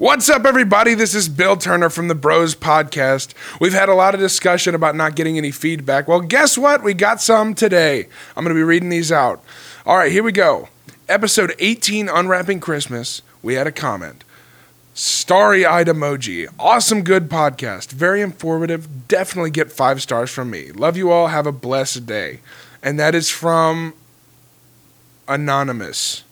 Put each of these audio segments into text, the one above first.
What's up, everybody? This is Bill Turner from the Bros Podcast. We've had a lot of discussion about not getting any feedback. Well, guess what? We got some today. I'm going to be reading these out. All right, here we go. Episode 18, Unwrapping Christmas. We had a comment. Starry eyed emoji. Awesome, good podcast. Very informative. Definitely get five stars from me. Love you all. Have a blessed day. And that is from Anonymous.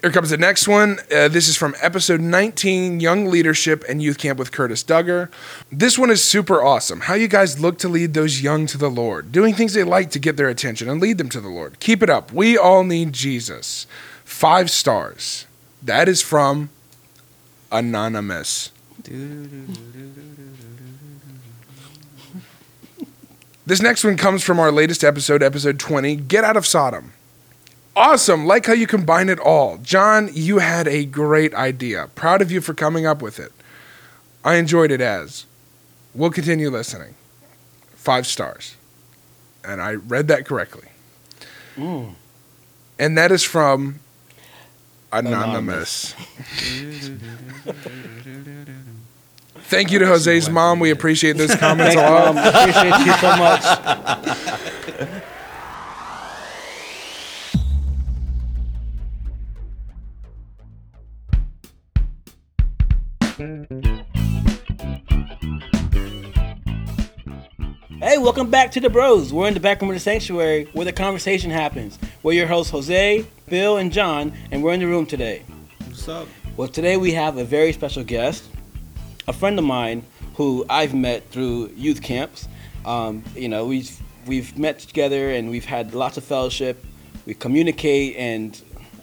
Here comes the next one. Uh, this is from episode 19 Young Leadership and Youth Camp with Curtis Duggar. This one is super awesome. How you guys look to lead those young to the Lord, doing things they like to get their attention and lead them to the Lord. Keep it up. We all need Jesus. Five stars. That is from Anonymous. This next one comes from our latest episode, episode 20 Get Out of Sodom. Awesome. Like how you combine it all. John, you had a great idea. Proud of you for coming up with it. I enjoyed it as. We'll continue listening. Five stars. And I read that correctly. Mm. And that is from Anonymous. Thank you to Jose's mom. We appreciate those comments a Thanks, lot. Mom. Appreciate you so much. Hey, welcome back to the Bros. We're in the back room of the sanctuary where the conversation happens. We're your hosts, Jose, Bill, and John, and we're in the room today. What's up? Well, today we have a very special guest, a friend of mine who I've met through youth camps. Um, you know, we've we've met together and we've had lots of fellowship. We communicate, and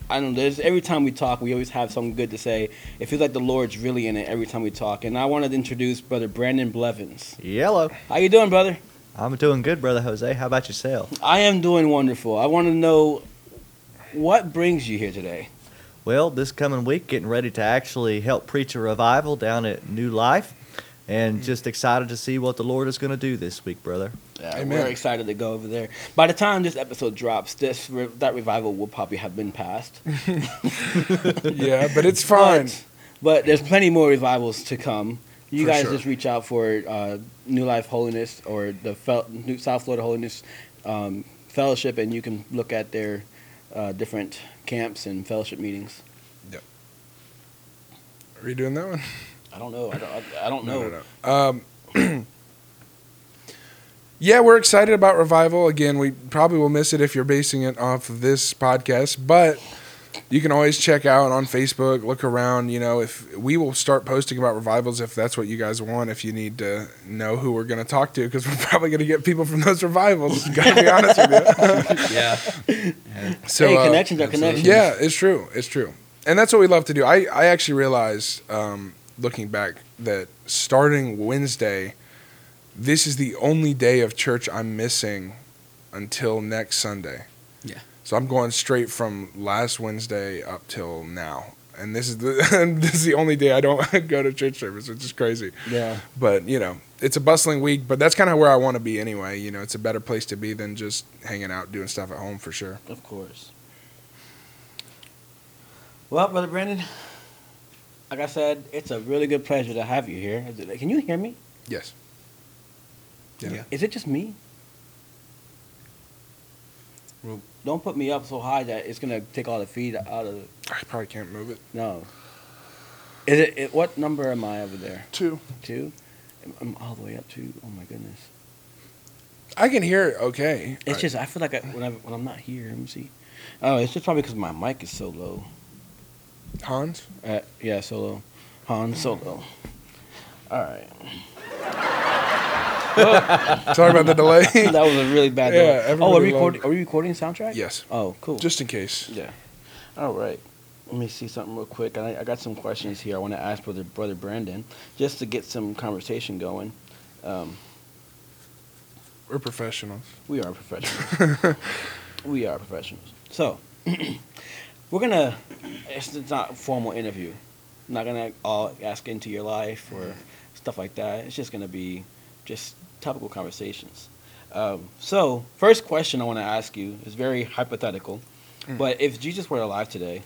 I don't know. There's every time we talk, we always have something good to say. It feels like the Lord's really in it every time we talk. And I wanted to introduce Brother Brandon Blevins. Yellow. How you doing, brother? I'm doing good, brother Jose. How about yourself? I am doing wonderful. I want to know what brings you here today. Well, this coming week, getting ready to actually help preach a revival down at New Life, and just excited to see what the Lord is going to do this week, brother. Yeah, Amen. we're excited to go over there. By the time this episode drops, this re- that revival will probably have been passed. Yeah, but it's fine. But, but there's plenty more revivals to come. You For guys sure. just reach out for uh, New Life Holiness or the Fel- New South Florida Holiness um, Fellowship, and you can look at their uh, different camps and fellowship meetings. Yep. Are you doing that one? I don't know. I don't, I, don't know. No, no, no. Um, yeah, we're excited about revival. Again, we probably will miss it if you're basing it off of this podcast, but you can always check out on Facebook, look around. You know, if we will start posting about revivals if that's what you guys want. If you need to know who we're going to talk to, because we're probably going to get people from those revivals. Got to be honest with you. Yeah. So, hey, uh, connections are connections. yeah, it's true. It's true. And that's what we love to do. I, I actually realized, um, looking back, that starting Wednesday, this is the only day of church I'm missing until next Sunday. Yeah. So I'm going straight from last Wednesday up till now. And this is the this is the only day I don't go to church service, which is crazy. Yeah. But you know, it's a bustling week. But that's kind of where I want to be anyway. You know, it's a better place to be than just hanging out doing stuff at home for sure. Of course. Well, brother Brandon, like I said, it's a really good pleasure to have you here. Is it- Can you hear me? Yes. Yeah. Yeah. Is it just me? Well- Don't put me up so high that it's gonna take all the feed out of. I probably can't move it. No. Is it, it? What number am I over there? Two. Two. I'm- all the way up to. Oh my goodness. I can hear it okay. It's I- just I feel like I, when I when I'm not here. Let me see. Oh, it's just probably because my mic is so low. Hans. Uh, yeah, solo. Han Solo. All right. Sorry about the delay. that was a really bad. Yeah, delay. oh, are we recording? loved- Are we recording soundtrack? yes. Oh, cool. Just in case. yeah. All right. Let me see something real quick. I, I got some questions here. I want to ask brother brother Brandon just to get some conversation going. Um, we're professionals. We are professionals. we are professionals. So, we're gonna. It's, it's not a formal interview. I'm not gonna all ask into your life or stuff like that. It's just gonna be just topical conversations. Um, so, first question I want to ask you is very hypothetical, but if Jesus were alive today,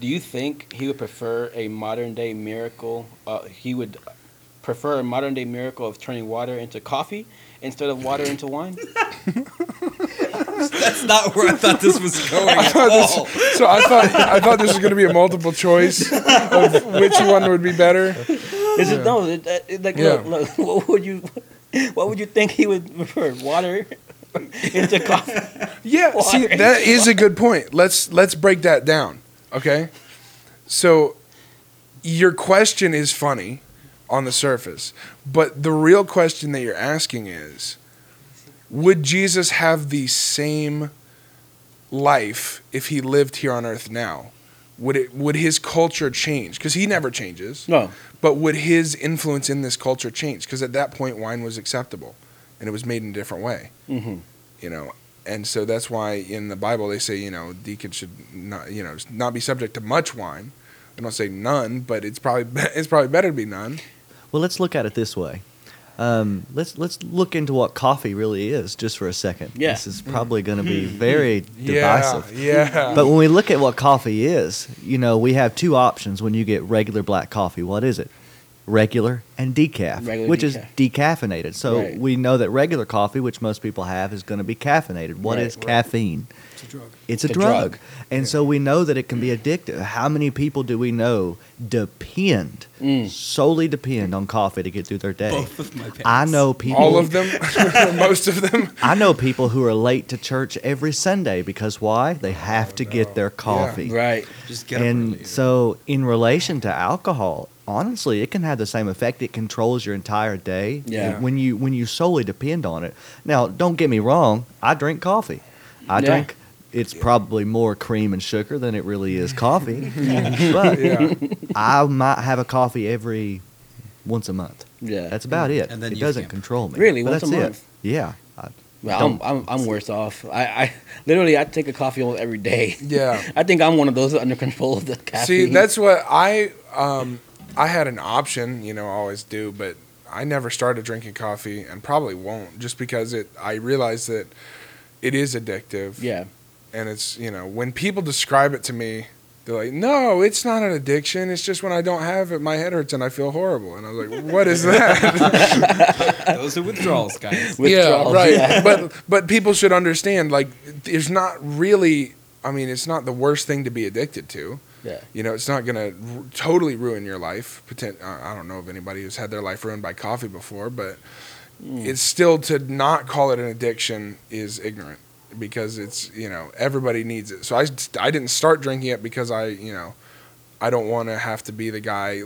do you think he would prefer a modern day miracle? Uh, he would prefer a modern day miracle of turning water into coffee instead of water into wine? That's not where I thought this was going at thought this- all. So I thought I thought this was going to be a multiple choice of which one would be better. Is it no? It, it, it- like, Yeah. look, look, what would you, what would you think he would prefer? Water into coffee? Yeah, see Water. that is a good point. Let's let's break that down. Okay? So your question is funny on the surface, but the real question that you're asking is would Jesus have the same life if he lived here on earth now? Would it would his culture change? Cuz he never changes. No. But would his influence in this culture change? Because at that point, wine was acceptable, and it was made in a different way. Mm-hmm. You know, and so that's why in the Bible they say, you know, deacons should not, you know, not be subject to much wine. They don't say none, but it's probably it's probably better to be none. Well, let's look at it this way. Um, let's let's look into what coffee really is just for a second. Yeah. This is probably going to be very divisive. Yeah, yeah. But when we look at what coffee is, you know, we have two options when you get regular black coffee. What is it? Regular and decaf, Regular which is decaffeinated. So Right. we know that regular coffee, which most people have, is going to be caffeinated. What Right. is caffeine? It's a drug. It's a a drug. drug. And so we know that it can be addictive. How many people do we know depend, Mm. solely depend on coffee to get through their day? Both of my parents. I know people. all of them, most of them. I know people who are late to church every Sunday because why? They have to get their coffee. Yeah, Right. Just get And early. so, in relation to alcohol, honestly, it can have the same effect. It controls your entire day. Yeah. When you when you solely depend on it. Now, don't get me wrong. I drink coffee. I Yeah. drink. It's probably more cream and sugar than it really is coffee. but Yeah, I might have a coffee every once a month. Yeah. That's about it. And then it doesn't can't. control me. Really? But Once a that's it. month? Yeah. I, well, I'm, I'm I'm worse off. I, I literally I take a coffee almost every day. yeah. I think I'm one of those under control of the caffeine. See, that's what I um I had an option, you know, I always do, but I never started drinking coffee and probably won't just because it I realized that it is addictive. yeah. And it's, you know, when people describe it to me, they're like, "No, it's not an addiction. It's just when I don't have it, my head hurts and I feel horrible." And I was like, "What is that?" Those are withdrawals, guys. Withdrawals, yeah, right. yeah. But but people should understand like there's not really I mean, it's not the worst thing to be addicted to. Yeah. You know, it's not going to r- totally ruin your life. Potent- I I don't know of anybody who's had their life ruined by coffee before, but Mm. it's still to not call it an addiction is ignorant because it's, you know, everybody needs it. So I, I didn't start drinking it because I, you know, I don't want to have to be the guy.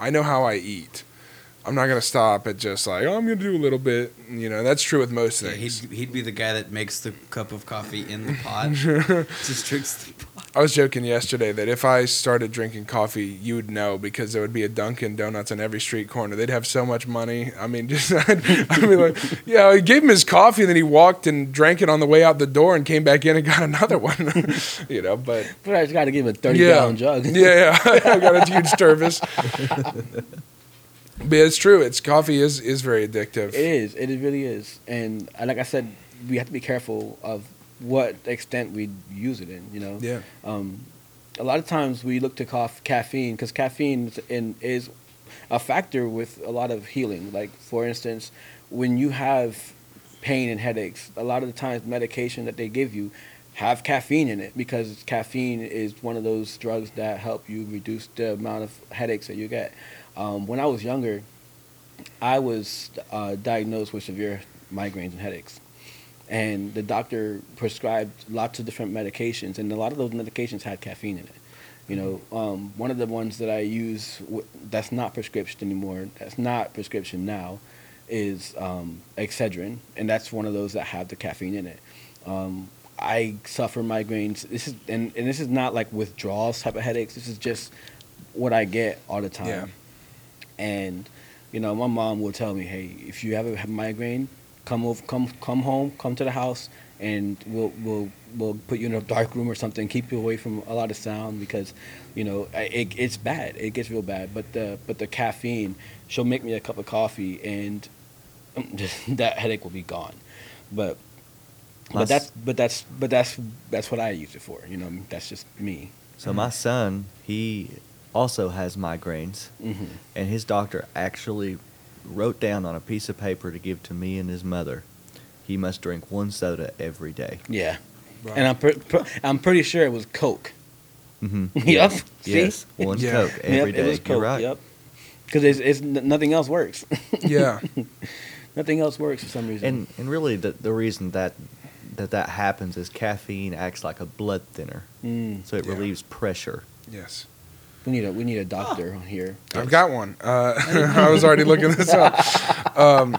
I know how I eat. I'm not going to stop at just like, oh, I'm going to do a little bit. You know, that's true with most Yeah, things. he'd, he'd be the guy that makes the cup of coffee in the pot. Just drinks the pot. I was joking yesterday that if I started drinking coffee, you would know because there would be a Dunkin' Donuts on every street corner. They'd have so much money. I mean, just I'd, I'd be like, yeah, I gave him his coffee, and then he walked and drank it on the way out the door, and came back in and got another one. you know, but But I just got to give him a 30 yeah, gallon jug. yeah, yeah, I got a huge service. But it's true. It's coffee is is very addictive. It is. It really is. And like I said, we have to be careful of what extent we use it in. You know. Yeah. Um, a lot of times we look to coff- caffeine because caffeine is, in, is a factor with a lot of healing. Like for instance, when you have pain and headaches, a lot of the times medication that they give you have caffeine in it because caffeine is one of those drugs that help you reduce the amount of headaches that you get. Um, when I was younger, I was uh, diagnosed with severe migraines and headaches. And the doctor prescribed lots of different medications, and a lot of those medications had caffeine in it. You know, um, one of the ones that I use w- that's not prescription anymore, that's not prescription now, is um, Excedrin, and that's one of those that have the caffeine in it. Um, I suffer migraines. This is and, and this is not like withdrawals type of headaches. This is just what I get all the time. Yeah. And you know, my mom will tell me, "Hey, if you ever have migraine, come over, come come home, come to the house, and we'll we'll we'll put you in a dark room or something, keep you away from a lot of sound because, you know, it, it's bad. It gets real bad. But the but the caffeine, she'll make me a cup of coffee, and um, that headache will be gone. but My but that's but that's but that's that's what I use it for. You know, that's just me. So my son, he also has migraines, hmm and his doctor actually wrote down on a piece of paper to give to me and his mother. He must drink one soda every day. Yeah, Right. and I'm pre- pre- I'm pretty sure it was Coke. Mm-hmm. Yep. See? Yes, one Yeah. Coke every yep, day. It was You're right. Yep. Because it's, it's nothing else works. Yeah. nothing else works for some reason. And and really, the the reason that that that happens is caffeine acts like a blood thinner, Mm, so it Yeah. relieves pressure. Yes. We need a we need a doctor on here. I've got one. Uh, I was already looking this up. Um,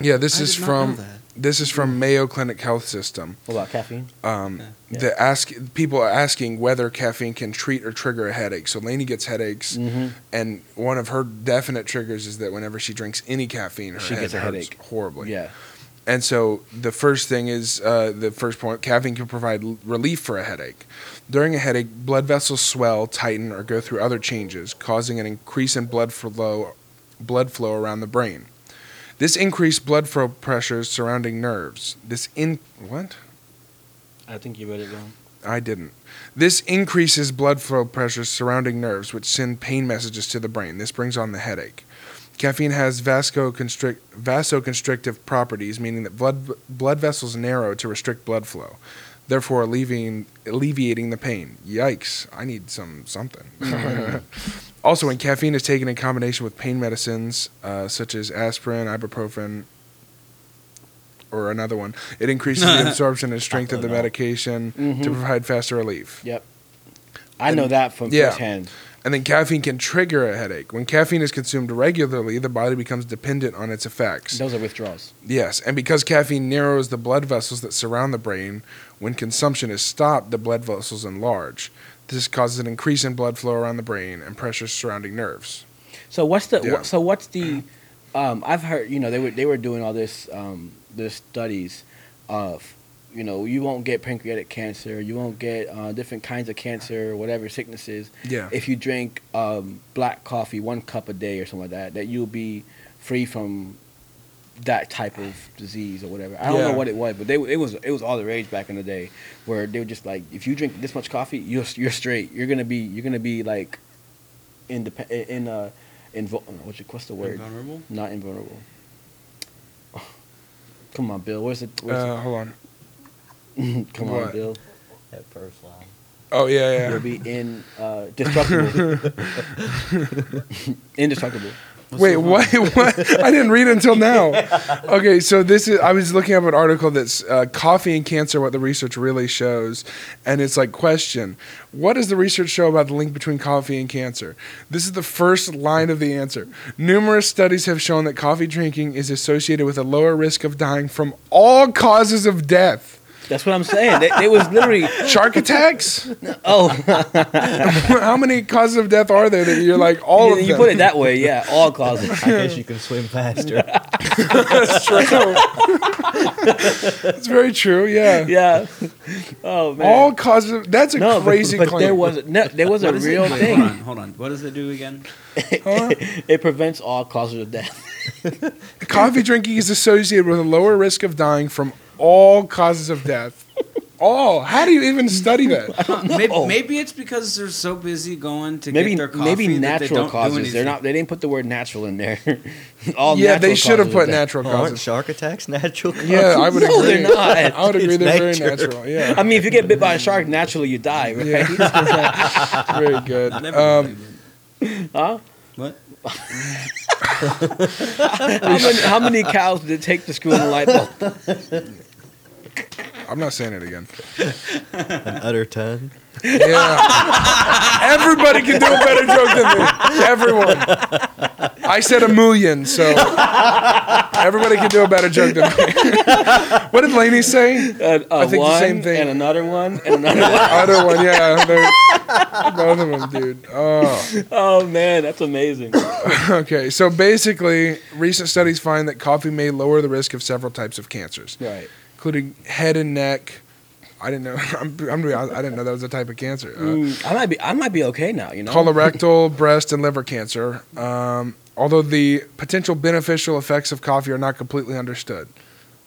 yeah, this I is from this is from Mayo Clinic Health System. What about caffeine? Um, Yeah. The ask people are asking whether caffeine can treat or trigger a headache. So Lainey gets headaches, Mm-hmm. and one of her definite triggers is that whenever she drinks any caffeine, her She head gets a hurts headache. horribly. Yeah. And so the first thing is uh, the first point caffeine can provide l- relief for a headache. During a headache, blood vessels swell, tighten, or go through other changes, causing an increase in blood flow, blood flow around the brain. This increased blood flow pressures surrounding nerves. This in what? I think you read it wrong. I didn't. This increases blood flow pressures surrounding nerves, which send pain messages to the brain. This brings on the headache. Caffeine has vasoconstrict, vasoconstrictive properties, meaning that blood, blood vessels narrow to restrict blood flow, therefore alleviating, alleviating the pain. Yikes, I need some something. also, when caffeine is taken in combination with pain medicines uh, such as aspirin, ibuprofen, or another one, it increases the absorption and strength of the Tylenol. medication to Mhm. provide faster relief. Yep. I know that from Yeah. firsthand. And then caffeine can trigger a headache. When caffeine is consumed regularly, the body becomes dependent on its effects. Those are withdrawals. Yes, and because caffeine narrows the blood vessels that surround the brain, when consumption is stopped, the blood vessels enlarge. This causes an increase in blood flow around the brain and pressure surrounding nerves. So what's the Yeah. so what's the um, I've heard you know they were they were doing all this um, this studies of you know you won't get pancreatic cancer you won't get uh, different kinds of cancer whatever sicknesses Yeah. if you drink um, black coffee one cup a day or something like that that you'll be free from that type of disease or whatever. I don't Yeah. know what it was, but they it was it was all the rage back in the day where they were just like if you drink this much coffee you're you're straight you're gonna be you're gonna be like independent in uh in what's your what's the word Invulnerable? not invulnerable. Come on, Bill. Where's it? Where's Uh, hold on. It? Come what? on, Bill. That first line. Oh yeah, You'll yeah. be in uh, destructible. Indestructible. What's Wait, what? What? I didn't read until now. Okay, so this is. I was looking up an article that's uh, coffee and cancer. What the research really shows, and it's like question: What does the research show about the link between coffee and cancer? This is the first line of the answer. Numerous studies have shown that coffee drinking is associated with a lower risk of dying from all causes of death. That's what I'm saying. They, they was literally. Shark attacks? Oh, How many causes of death are there that you're like all you, of you them? put it that way. Yeah, all causes. I guess you can swim faster. That's true. it's very true. Yeah. Yeah. Oh man. All causes. Of, that's a no, but- crazy but, claim. there was no, there was a What is it? real Wait, thing. Hold on, hold on. What does it do again? Huh? It prevents all causes of death. Coffee drinking is associated with a lower risk of dying from all causes of death. All. How do you even study that? maybe, maybe it's because they're so busy going to Maybe get their coffee maybe that they natural don't do causes. They're not. They didn't put the word natural in there. all yeah, they natural should have causes put of death. natural Aren't causes. shark attacks natural? Causes? Yeah, I would No, agree. they're not. I would agree. It's they're very nature. natural. Yeah. I mean, if you get bit by a shark, naturally you die, right? Yeah. very good. Never Um, believed. Huh? What? How many, how many cows did it take to screw in the light bulb? I'm not saying it again. An utter ton. Yeah. Everybody can do a better joke than me. Everyone. I said a million, so everybody can do a better joke than me. what did Laney say? Uh, uh, I think the same thing. and another one and another one. Other one, yeah. They're, both of them, dude. Oh. Oh man, that's amazing. Okay, so basically, recent studies find that coffee may lower the risk of several types of cancers, Right. Including head and neck. I didn't know. I'm, I'm honest, I didn't know that was a type of cancer. Uh, Mm, I might be. I might be okay now. You know. colorectal, breast, and liver cancer. Um, although the potential beneficial effects of coffee are not completely understood.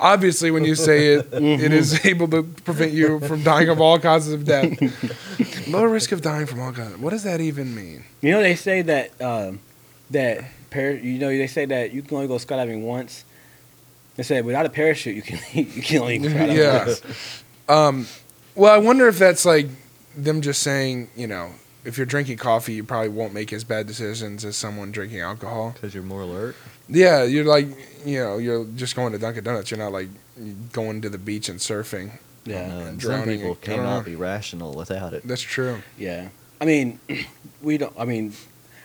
Obviously, when you say it, Mm-hmm. it is able to prevent you from dying of all causes of death. Lower risk of dying from all causes. What does that even mean? You know, they say that um, that par- you know they say that you can only go skydiving once. They say without a parachute, you can you can only skydive Yeah. Um, well, I wonder if that's like them just saying, you know, if you're drinking coffee, you probably won't make as bad decisions as someone drinking alcohol. Because you're more alert. Yeah, you're like, you know, you're just going to Dunkin' Donuts. You're not like going to the beach and surfing. Yeah, No, and some drowning people it. I don't cannot be rational without it. That's true. yeah. I mean, we don't. I mean,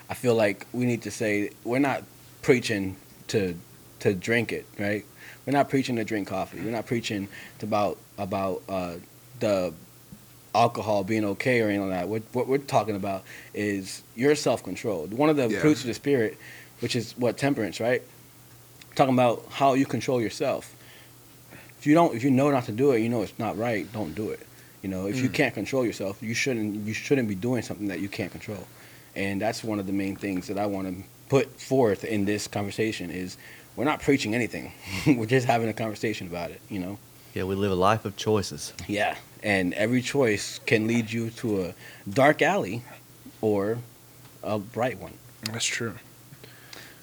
I feel like we need to say we're not preaching to to drink it, right? We're not preaching to drink coffee. We're not preaching to about about uh, the alcohol being okay or anything like that. What, what we're talking about is your self control. One of the Yeah. fruits of the spirit, which is what temperance, right? Talking about how you control yourself. If you don't, if you know not to do it, you know it's not right. Don't do it. You know, if you Mm. can't control yourself, you shouldn't. You shouldn't be doing something that you can't control. And that's one of the main things that I want to put forth in this conversation is we're not preaching anything. we're just having a conversation about it. You know. Yeah, we live a life of choices. Yeah, and every choice can lead you to a dark alley or a bright one. That's true.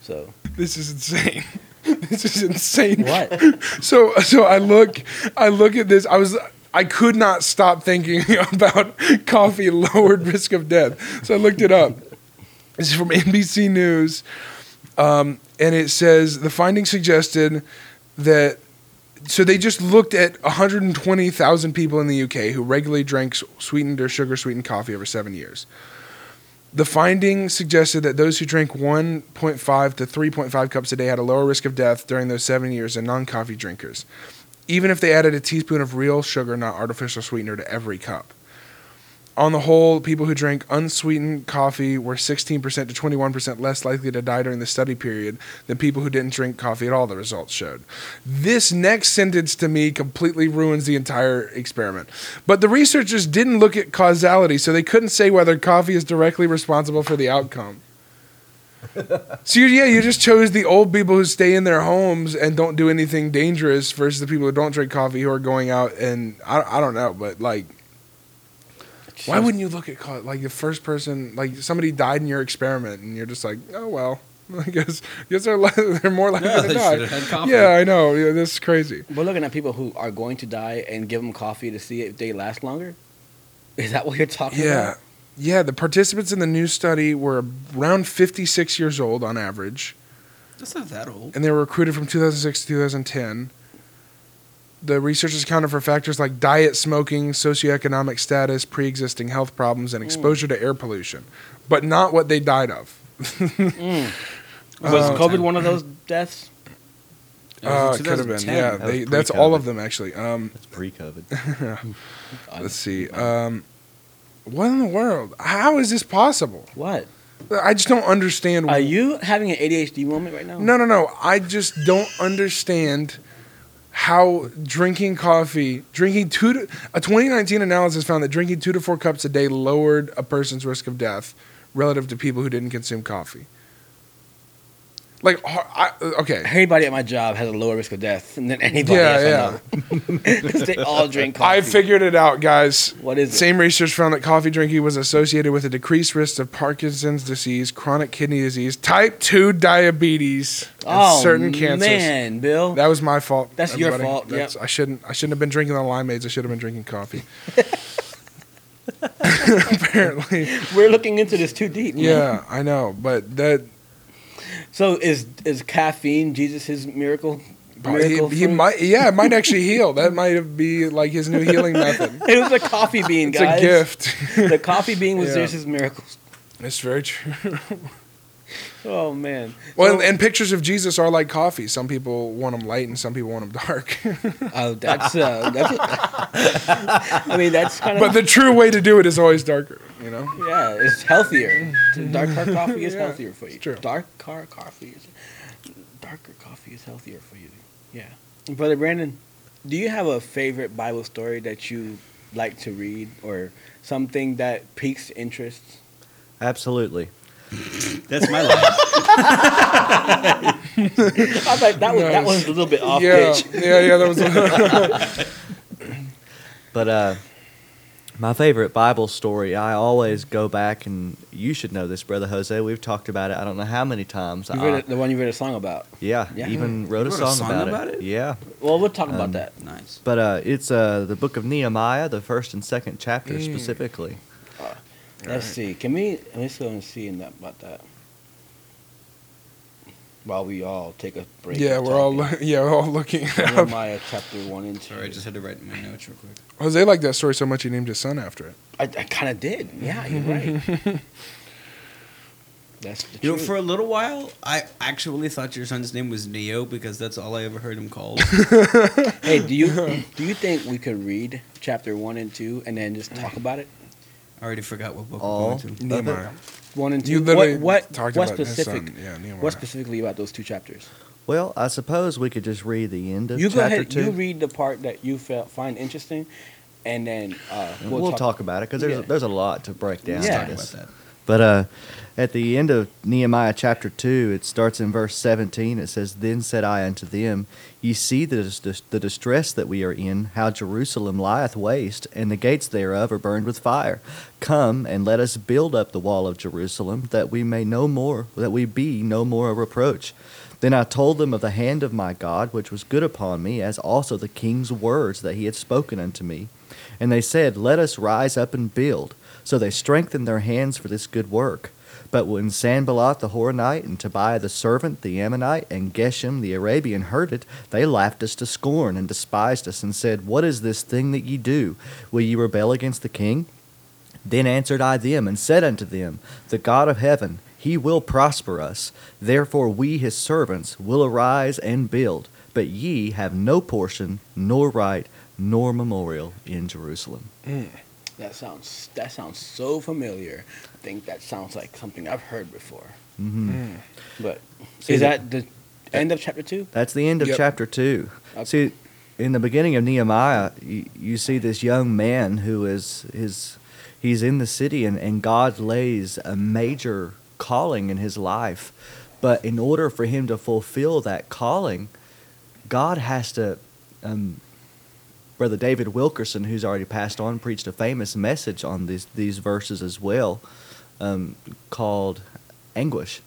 So This is insane. this is insane. what? So so I look I look at this. I was I could not stop thinking about coffee lowered risk of death. So I looked it up. This is from NBC News, um, and it says the findings suggested that. So they just looked at 120,000 people in the UK who regularly drank sweetened or sugar sweetened coffee over seven years. The finding suggested that those who drank 1.5 to 3.5 cups a day had a lower risk of death during those seven years than non coffee drinkers, even if they added a teaspoon of real sugar, not artificial sweetener, to every cup. On the whole, people who drank unsweetened coffee were 16% to 21% less likely to die during the study period than people who didn't drink coffee at all, the results showed. This next sentence to me completely ruins the entire experiment. But the researchers didn't look at causality, so they couldn't say whether coffee is directly responsible for the outcome. so you, yeah, you just chose the old people who stay in their homes and don't do anything dangerous versus the people who don't drink coffee who are going out and I, I don't know, but like why wouldn't you look at co- like the first person like somebody died in your experiment and you're just like oh well I guess guess they're li- they're more likely Yeah, to they die. should've had coffee. Yeah, I know. Yeah, this is crazy. We're looking at people who are going to die and give them coffee to see if they last longer. Is that what you're talking Yeah. about? Yeah, the participants in the new study were around 56 years old on average, That's not that old. and they were recruited from 2006 to 2010. The researchers accounted for factors like diet, smoking, socioeconomic status, pre-existing health problems, and exposure to air pollution, but not what they died of. Was Uh, COVID one of those deaths? It Uh, it could have been. Yeah, That they, that's all of them actually. Um, That's pre-COVID. let's see. Um, what in the world? How is this possible? What? I just don't understand. Are you having an ADHD moment right now? No, no, no. I just don't understand how drinking coffee, drinking two to, a 2019 analysis found that drinking two to four cups a day lowered a person's risk of death relative to people who didn't consume coffee. Like, I, okay, anybody at my job has a lower risk of death than anybody Yeah, else yeah. I. Because they all drink coffee. I figured it out, guys. What is it? Same research found that coffee drinking was associated with a decreased risk of Parkinson's disease, chronic kidney disease, type 2 diabetes, and oh, certain cancers. man, Bill. That was my fault. That's your fault, That's, yep. I shouldn't. I shouldn't have been drinking the limeades. I should have been drinking coffee. Apparently, We're looking into this too deep. man. yeah, I know, but that So is is caffeine Jesus' miracle? miracle he fruit? might. Yeah, it might actually heal. That might be like his new healing method. It was a coffee bean, guys. It's a gift. The coffee bean was Yeah. Jesus' miracle. it's very true. Oh man. Well, So- and pictures of Jesus are like coffee. Some people want them light, and some people want them dark. Oh, that's uh, that's. I mean, that's kind of. but the true way to do it is always darker. You know. yeah, it's healthier. Dark car coffee is Yeah, healthier for you. it's true. Dark car coffee is darker coffee is healthier for you. Yeah, brother Brandon, do you have a favorite Bible story that you like to read, or something that piques interest? Absolutely. That's my life. I was like, that was that Nice. was a little bit off yeah, pitch. yeah, yeah. That was. But uh, my favorite Bible story, I always go back and you should know this, brother Jose. We've talked about it. I don't know how many times. You I- read it, the one you wrote a song about. yeah, Yeah. even wrote, You a, wrote a song song about, about it. it? Yeah, Well, we'll talk about Um, that. Nice. but uh, it's uh, the book of Nehemiah, the first and second chapter Mm. specifically. Let's see. Can we let's go and see in that about that. While we all take a break. yeah, we're all talking. loo- yeah we're all looking it up. Nehemiah uh, chapter one and two. Sorry, I just had to write my notes real quick. Jose liked that story so much he named his son after it. I, I kind of did. Yeah, you're right. That's the You know, truth. for a little while, I actually thought your son's name was Neo because that's all I ever heard him called. hey, do you do you think we could read chapter one and two and then just talk about it? I already forgot what book All we're going to. Nehemiah. One and two. You literally what what, talked what about his son. Yeah, Nehemiah. What specifically about those two chapters? Well, I suppose we could just read the end of the channel. You go ahead. two. You read the part that you felt find interesting, and then uh, and we'll, we'll, talk, about it because there's Yeah. there's a lot to break down. Yeah. on Talk about that. But uh, at the end of Nehemiah chapter 2, it starts in verse 17. It says, Then said I unto them, Ye see the, the distress that we are in, how Jerusalem lieth waste, and the gates thereof are burned with fire. Come and let us build up the wall of Jerusalem, that we may no more, that we be no more a reproach. Then I told them of the hand of my God, which was good upon me, as also the king's words that he had spoken unto me. And they said, Let us rise up and build. So they strengthened their hands for this good work. But when Sanballat the Horonite and Tobiah the servant, the Ammonite, and Geshem the Arabian heard it, they laughed us to scorn and despised us, and said, What is this thing that ye do? Will ye rebel against the king? Then answered I them, and said unto them, The God of heaven, he will prosper us. Therefore we his servants will arise and build. But ye have no portion, nor right, nor memorial in Jerusalem. Eh, that sounds that sounds so familiar. I think that sounds like something I've heard before. hmm But See, is the- that the end of chapter two? That's the end of Yep. chapter two. Okay. See, in the beginning of Nehemiah, you, you see this young man who is his, he's in the city, and, and God lays a major calling in his life. But in order for him to fulfill that calling, God has to. Um, Brother David Wilkerson, who's already passed on, preached a famous message on these these verses as well, um, called "Anguish."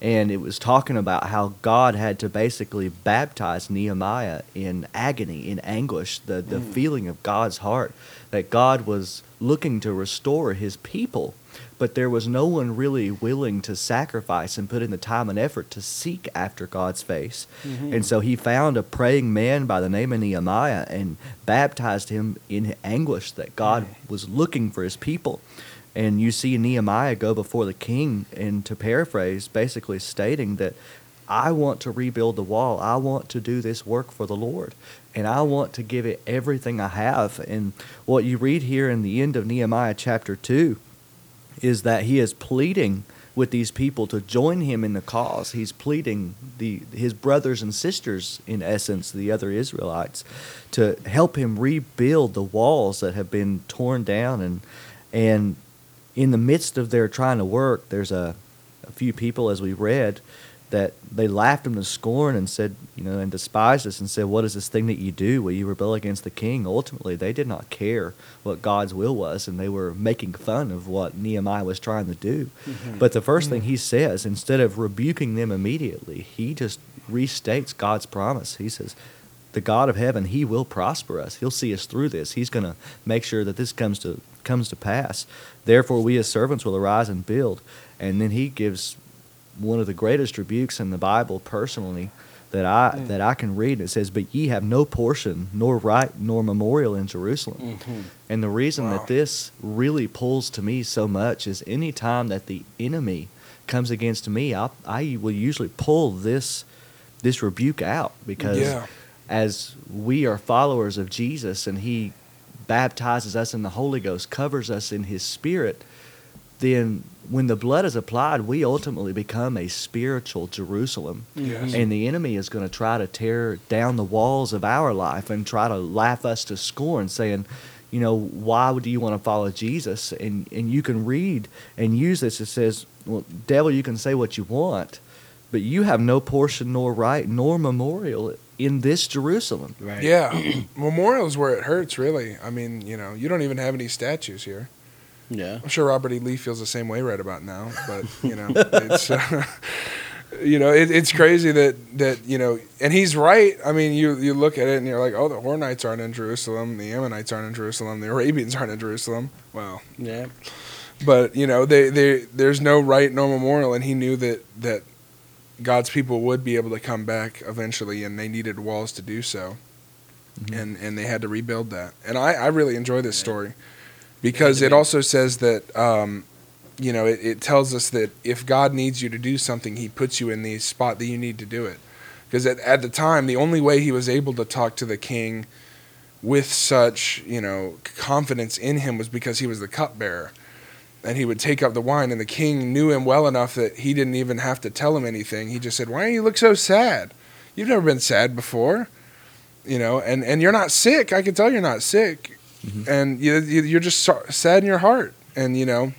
and it was talking about how God had to basically baptize Nehemiah in agony, in anguish, the, the feeling of God's heart, that God was looking to restore his people, but there was no one really willing to sacrifice and put in the time and effort to seek after God's face. And so he found a praying man by the name of Nehemiah and baptized him in anguish that God was looking for his people. And you see Nehemiah go before the king, and to paraphrase, basically stating that I want to rebuild the wall. I want to do this work for the Lord. And I want to give it everything I have. And what you read here in the end of Nehemiah chapter 2 is that he is pleading with these people to join him in the cause. He's pleading the his brothers and sisters, in essence, the other Israelites, to help him rebuild the walls that have been torn down and and in the midst of their trying to work, there's a, a few people, as we read, that they laughed him to scorn and said, you know, and despised us and said, What is this thing that you do? Will you rebel against the king? Ultimately, they did not care what God's will was, and they were making fun of what Nehemiah was trying to do. Mm-hmm. But the 1st thing mm-hmm. he says, instead of rebuking them immediately, he just restates God's promise. He says, the God of heaven, He will prosper us. He'll see us through this. He's going to make sure that this comes to comes to pass. Therefore, we as servants will arise and build. And then He gives one of the greatest rebukes in the Bible, personally, that I mm. that I can read. It says, "But ye have no portion, nor right, nor memorial in Jerusalem." Mm-hmm. And the reason Wow. that this really pulls to me so much is any time that the enemy comes against me, I, I will usually pull this this rebuke out because Yeah. as we are followers of Jesus and He baptizes us in the Holy Ghost, covers us in His Spirit, then when the blood is applied, we ultimately become a spiritual Jerusalem. Yes. And the enemy is going to try to tear down the walls of our life and try to laugh us to scorn, saying, you know, why do you want to follow Jesus? And and you can read and use this. It says, well, devil, you can say what you want, but you have no portion nor right nor memorial in this Jerusalem. Right. Yeah, memorials where it hurts. Really, I mean, you know, you don't even have any statues here. Yeah. I'm sure Robert E. Lee feels the same way right about now, but you know, it's uh, you know, it, it's crazy that that you know, and he's right. I mean, you you look at it and you're like, oh, the Hornites aren't in Jerusalem, the Ammonites aren't in Jerusalem, the Arabians aren't in Jerusalem. Well, Yeah. but you know, they they there's no right, no memorial, and he knew that that God's people would be able to come back eventually, and they needed walls to do so, and and they had to rebuild that. And I I really enjoy this story because it also says that um, you know it, it tells us that if God needs you to do something, He puts you in the spot that you need to do it. Because at, at the time, the only way he was able to talk to the king with such you know confidence in him was because he was the cupbearer and he would take up the wine and the king knew him well enough that he didn't even have to tell him anything. He just said why do you look so sad? You've never been sad before you know and and you're not sick. I can tell you're not sick. And you, you you're just sad in your heart and you know.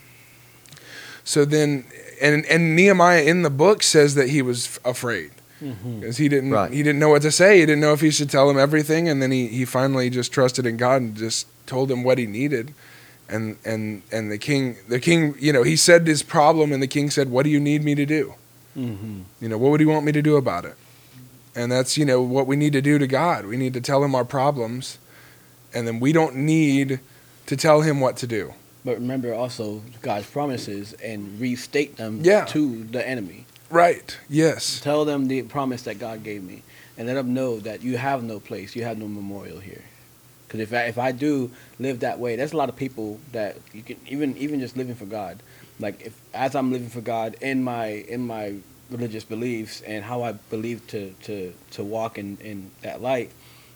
So then and and nehemiah in the book says that he was afraid. Mm-hmm. because he didn't Right. he didn't know what to say. He didn't know if he should tell him everything, and then he, he finally just trusted in God and just told him what he needed, and and and the king the king you know he said his problem, and the king said, "What do you need me to do? Mm-hmm. You know, what would he want me to do about it?" And that's you know what we need to do to God. We need to tell him our problems, and then we don't need to tell him what to do. But remember also God's promises and restate them Yeah. to the enemy. Right? Yes. Tell them the promise that God gave me, and let them know that you have no place, you have no memorial here. Because if I, if I do live that way, there's a lot of people that you can even even just living for God. Like if as I'm living for God in my in my religious beliefs and how I believe to to to walk in in that light,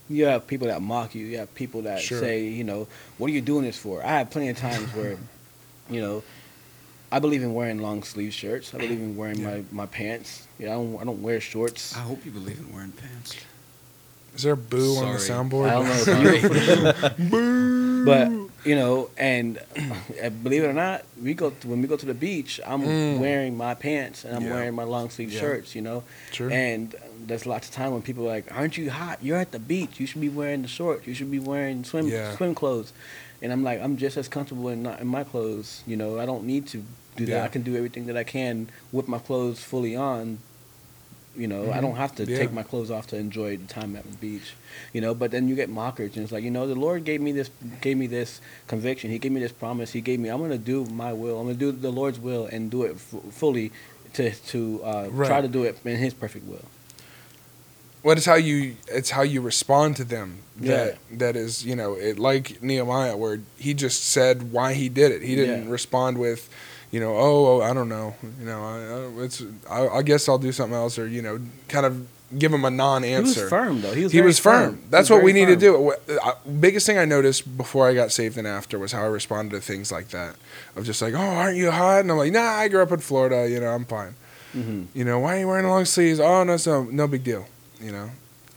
you have people that mock you. You have people that Sure. say, you know, what are you doing this for? I have plenty of times where, you know, I believe in wearing long sleeve shirts. I believe in wearing Yeah. my, my pants. You know, I don't I don't wear shorts. I hope you believe in wearing pants. Is there a boo on the soundboard? I don't know. Sorry. You, but you know, and uh, believe it or not, we go to, when we go to the beach. I'm Mm. wearing my pants and I'm Yeah. wearing my long sleeve Yeah. shirts. You know, Sure. and there's lots of time when people are like, "Aren't you hot? You're at the beach. You should be wearing the shorts. You should be wearing swim Yeah. swim clothes." And I'm like, I'm just as comfortable in, not- in my clothes. You know, I don't need to do that. I can do everything that I can with my clothes fully on. You know, I Mhm. don't have to Yeah. take my clothes off to enjoy the time at the beach. You know, but then you get mockers, and it's like, you know, the Lord gave me this, gave me this conviction. He gave me this promise. He gave me, I'm gonna do my will. I'm gonna do the Lord's will and do it f- fully, to to uh, Right. try to do it in His perfect will. What is how you? It's how you respond to them. That that is, you know, it like Nehemiah, where he just said why he did it. He didn't Yeah. respond with, you know, oh, oh, I don't know, you know, I, it's, I, I guess I'll do something else, or you know, kind of give him a non-answer. He was firm though. He was. He was firm. He That's was what we very need to do. I- Biggest thing I noticed before I got saved and after was how I responded to things like that. Of just like, oh, aren't you hot? And I'm like, nah, I grew up in Florida. You know, I'm fine. Mhm. You know, why are you wearing long sleeves? Oh, no, so no big deal. You know,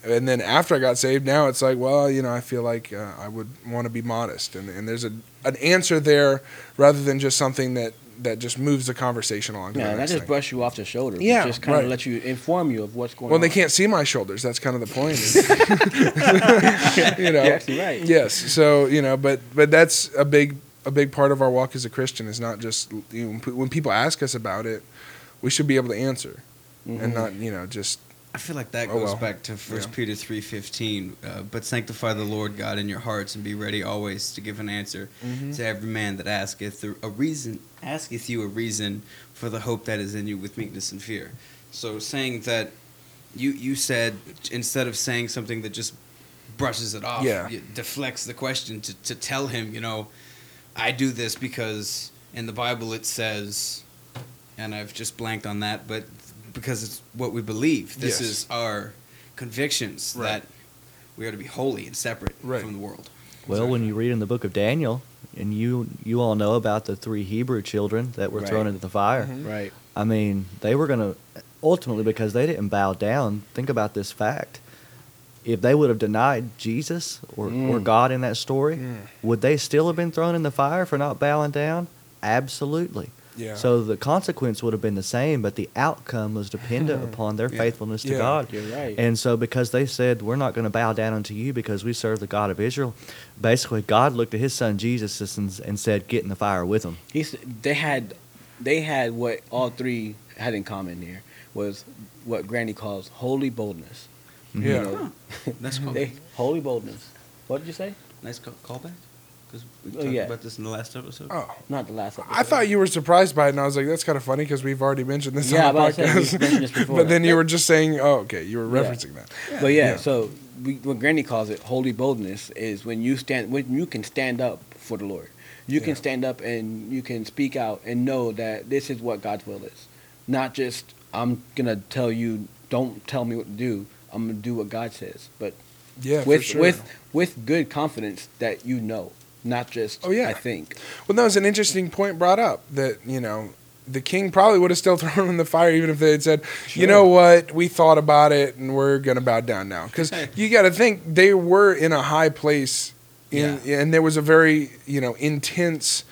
and then after I got saved, now it's like, well, you know, I feel like uh, I would want to be modest, and and there's a an answer there rather than just something that that just moves the conversation along. Yeah, and I just thing. brush you off the shoulder. Yeah, just kind right. of let you inform you of what's going Well, on. Well, they can't see my shoulders. That's kind of the point. you know, You're right. yes so you know but but that's a big a big part of our walk as a christian is not just you know, when people ask us about it we should be able to answer Mhm. and not you know just I feel like that Oh, goes well. back to First Yeah. Peter three fifteen. Uh, but sanctify the Lord God in your hearts, and be ready always to give an answer Mm-hmm. to every man that asketh a a reason asketh you a reason for the hope that is in you with meekness and fear. So saying that you you said instead of saying something that just brushes it off, Yeah. it deflects the question to, to tell him, you know, I do this because in the Bible it says, and I've just blanked on that, but because it's what we believe. This Yes. is our convictions Right. that we are to be holy and separate Right. from the world. Well, when you read in the book of Daniel, and you you all know about the three Hebrew children that were Right. thrown into the fire. Mhm. Right. I mean, they were going to ultimately because they didn't bow down. Think about this fact: if they would have denied Jesus or, or Mm. God in that story, Mm. would they still have been thrown in the fire for not bowing down? Absolutely. Yeah. So the consequence would have been the same, but the outcome was dependent upon their Yeah. faithfulness to Yeah. God. You're right. And so, because they said, We're not going to bow down unto you because we serve the God of Israel, basically, God looked at his son Jesus and, and said, Get in the fire with him. He's they had they had what all three had in common here was what Granny calls holy boldness. Mhm. Yeah. You know, That's cool. they holy boldness. What did you say? nice call, callback. Because we Oh, talked yeah. about this in the last episode. Oh. Not the last episode. I thought you were surprised by it, and I was like, "That's kind of funny because we've already mentioned this Yeah, on the but I said podcast." we've mentioned this before. but then you were just saying, "Oh, okay," you were Yeah. referencing that. But yeah, Yeah. so we, what Granny calls it holy boldness is when you stand when you can stand up for the Lord. You Yeah. can stand up and you can speak out and know that this is what God's will is. Not just I'm gonna tell you don't tell me what to do. I'm gonna do what God says. But Yeah, with for sure. with with good confidence that you know, not just Oh, yeah. I think. Well, that was an interesting point brought up that, you know, the king probably would have still thrown him in the fire even if they had said, you know what, we thought about it and we're going to bow down now. Because you got to think they were in a high place in, and there was a very, you know, intense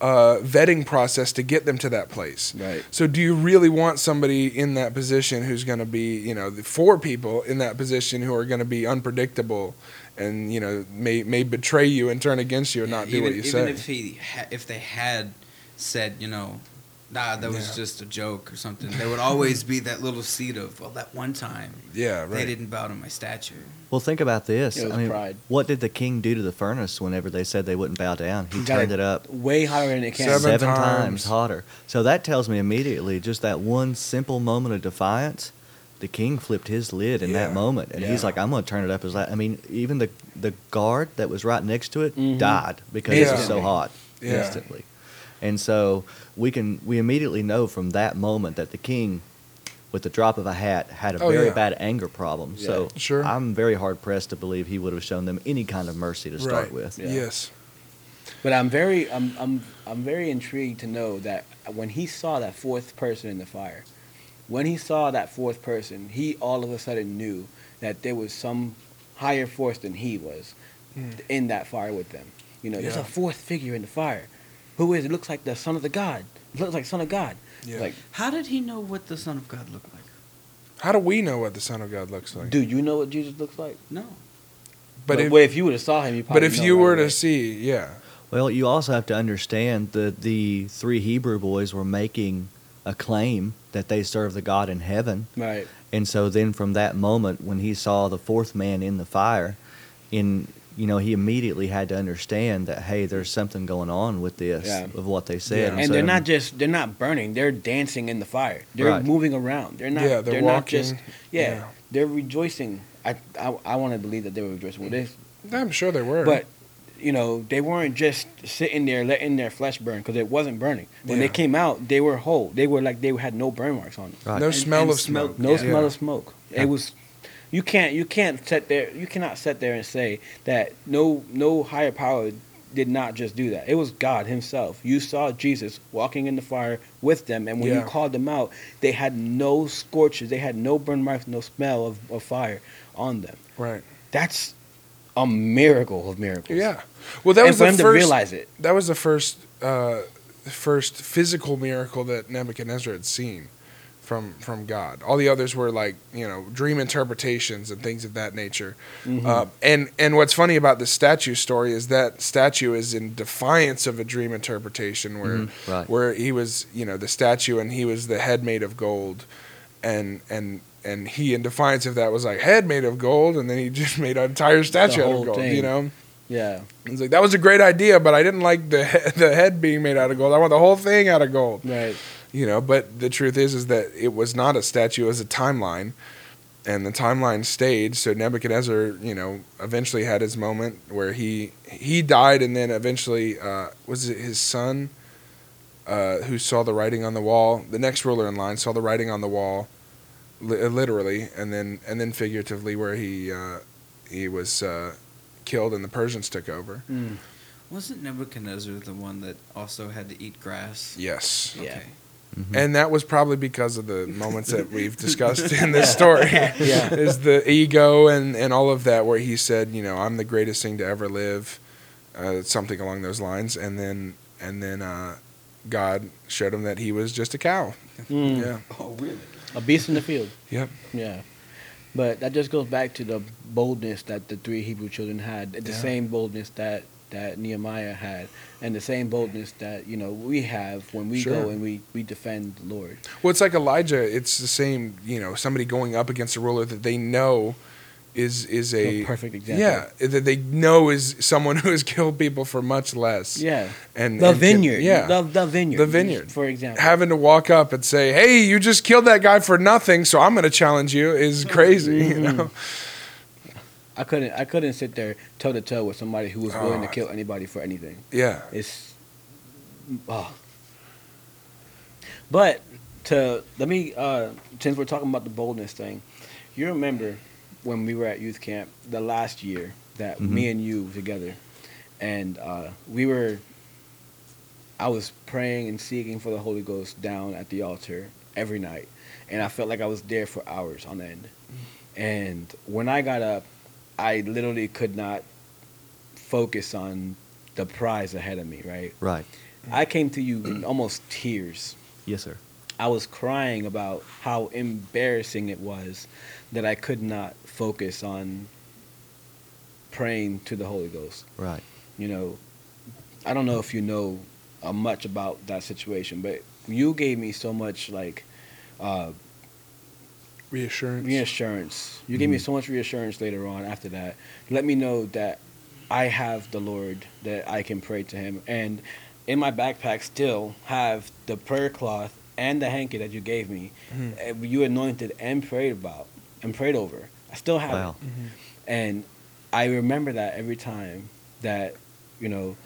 uh, vetting process to get them to that place. Right. So do you really want somebody in that position who's going to be, you know, the four people in that position who are going to be unpredictable and, you know, may may betray you and turn against you and not do even, what you even say? if he ha- if they had said you know nah that was Yeah. just a joke or something there would always be that little seed of well that one time yeah, they didn't bow to my statue Well, think about this. It was I mean, pride. what did the king do to the furnace whenever they said they wouldn't bow down? He He turned it it up Way higher than it can. Seven seven, times. times. hotter. So that tells me immediately just that one simple moment of defiance. The king flipped his lid in Yeah. that moment, and he's like, "I'm going to turn it up as loud." I mean, even the the guard that was right next to it Mhm. died because it was so hot Yeah. instantly. And so we can we immediately know from that moment that the king, with the drop of a hat, had a Oh, very yeah. bad anger problem. So Sure. I'm very hard pressed to believe he would have shown them any kind of mercy to start Right. with. Yeah. Yes. But I'm very, I'm, I'm, I'm very intrigued to know that when he saw that fourth person in the fire, when he saw that fourth person, he all of a sudden knew that there was some higher force than he was Mm. in that fire with them. You know, there's a fourth figure in the fire. Who is it? Looks like the son of the God. It looks like son of God. Yeah. Like, how did he know what the son of god looked like How do we know what the Son of God looks like? do you know what Jesus looks like? no but But if, well, if you would have saw him, you probably but if know you right were away. to see, yeah, Well, you also have to understand that the three Hebrew boys were making a claim that they serve the God in heaven. right, And so then from that moment when he saw the fourth man in the fire, in you know, he immediately had to understand that hey, there's something going on with this Yeah. of what they said. Yeah. and so- they're not just they're not burning they're dancing in the fire they're Right. moving around they're not Yeah, they're they're, not just yeah, Yeah. they're rejoicing i i, I want to believe that they were rejoicing with this I'm sure they were. but you know they weren't just sitting there letting their flesh burn because it wasn't burning when Yeah. they came out they were whole they were like they had no burn marks on them Right. no And- smell and of smell- smoke. no Yeah. smell of smoke it was you can't you can't sit there you cannot sit there and say that no no higher power did not just do that it was god himself you saw jesus walking in the fire with them and when Yeah. you called them out they had no scorches they had no burn marks no smell of, of fire on them Right. that's a miracle of miracles Yeah. Well, that and was for the them first. to realize it that was the first, uh, first physical miracle that Nebuchadnezzar had seen from from God. All the others were like you know dream interpretations and things of that nature. Mhm. Uh, and and what's funny about the statue story is that statue is in defiance of a dream interpretation where Mhm, right. where he was you know the statue and he was the head made of gold, and and. And he, in defiance of that, was like head made of gold, and then he just made an entire statue out of gold. thing. You know, yeah He's like, that was a great idea, but I didn't like the he- the head being made out of gold. I want the whole thing out of gold. right You know, but the truth is, is that it was not a statue; it was a timeline, and the timeline stayed. So Nebuchadnezzar, you know, eventually had his moment where he he died, and then eventually uh, was it his son uh, who saw the writing on the wall. The next ruler in line saw the writing on the wall, li- literally, and then and then figuratively, where he uh, he was uh, killed, and the Persians took over. Mm. wasn't nebuchadnezzar the one that also had to eat grass Yes. Yeah. okay Mhm. And that was probably because of the moments that we've discussed in this story. Yeah. Is the ego and, and all of that where he said, you know, I'm the greatest thing to ever live, uh, something along those lines. And then and then uh, God showed him that he was just a cow. Mm. Yeah. Oh, really? A beast in the field. Yep. Yeah. But that just goes back to the boldness that the three Hebrew children had, the Yeah. same boldness that, that Nehemiah had, and the same boldness that, you know, we have when we Sure. go and we, we defend the Lord. Well, it's like Elijah. It's the same. You know, somebody going up against a ruler that they know is is a A perfect example. Yeah, that they know is someone who has killed people for much less. Yeah. and The and can- vineyard. yeah, The, the vineyard. The vineyard. For example. having to walk up and say, "Hey, you just killed that guy for nothing, so I'm going to challenge you," is crazy. You Mhm. know. I couldn't I couldn't sit there toe to toe with somebody who was willing to Oh. kill anybody for anything. Yeah. It's oh. But to let me uh since we're talking about the boldness thing, you remember when we were at youth camp the last year that Mhm. me and you together and uh we were I was praying and seeking for the Holy Ghost down at the altar every night and I felt like I was there for hours on end. And when I got up, I literally could not focus on the prize ahead of me, right? Right. I came to you in almost tears. Yes, sir. I was crying about how embarrassing it was that I could not focus on praying to the Holy Ghost. Right. You know, I don't know if you know uh, much about that situation, but you gave me so much like uh, Reassurance. reassurance. You gave me Mhm. so much reassurance later on after that. Let me know that I have the Lord, that I can pray to Him. And in my backpack, still have the prayer cloth and the hanky that you gave me, Mhm. uh, you anointed and prayed about and prayed over. I still have Wow. it. And I remember that every time that, you know,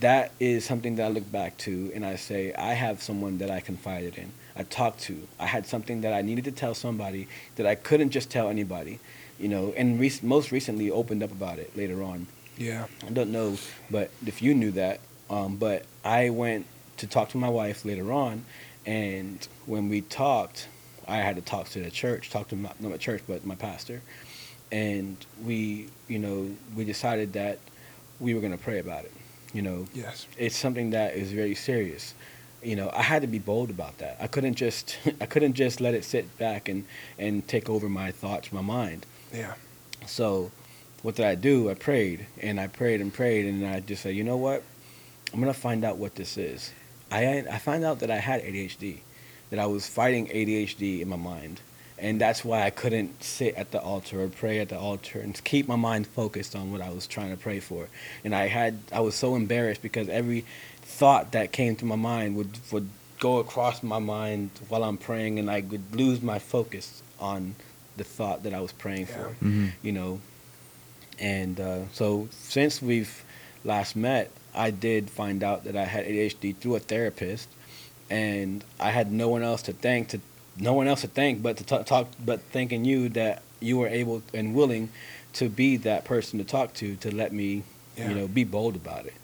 that is something that I look back to and I say, I have someone that I confided in. I talked to. I had something that I needed to tell somebody that I couldn't just tell anybody, you know, and rec- most recently opened up about it later on. Yeah. I don't know, but if you knew that, um, but I went to talk to my wife later on, and when we talked, I had to talk to the church, talk to my, not my church, but my pastor, and we, you know, we decided that we were going to pray about it. You know, Yes. it's something that is very serious. You know, I had to be bold about that. I couldn't just, I couldn't just let it sit back and and take over my thoughts, my mind. Yeah. So, what did I do? I prayed and I prayed and prayed, and I just said, you know what? I'm gonna find out what this is. I I found out that I had ADHD, that I was fighting ADHD in my mind, and that's why I couldn't sit at the altar or pray at the altar and keep my mind focused on what I was trying to pray for. And I had I was so embarrassed because every thought that came to my mind would would go across my mind while I'm praying, and I would lose my focus on the thought that I was praying for Yeah. hmm you know. And uh, so since we've last met, I did find out that I had ADHD through a therapist, and I had no one else to thank to no one else to thank but to talk, talk but thanking you that you were able and willing to be that person to talk to to let me Yeah. you know be bold about it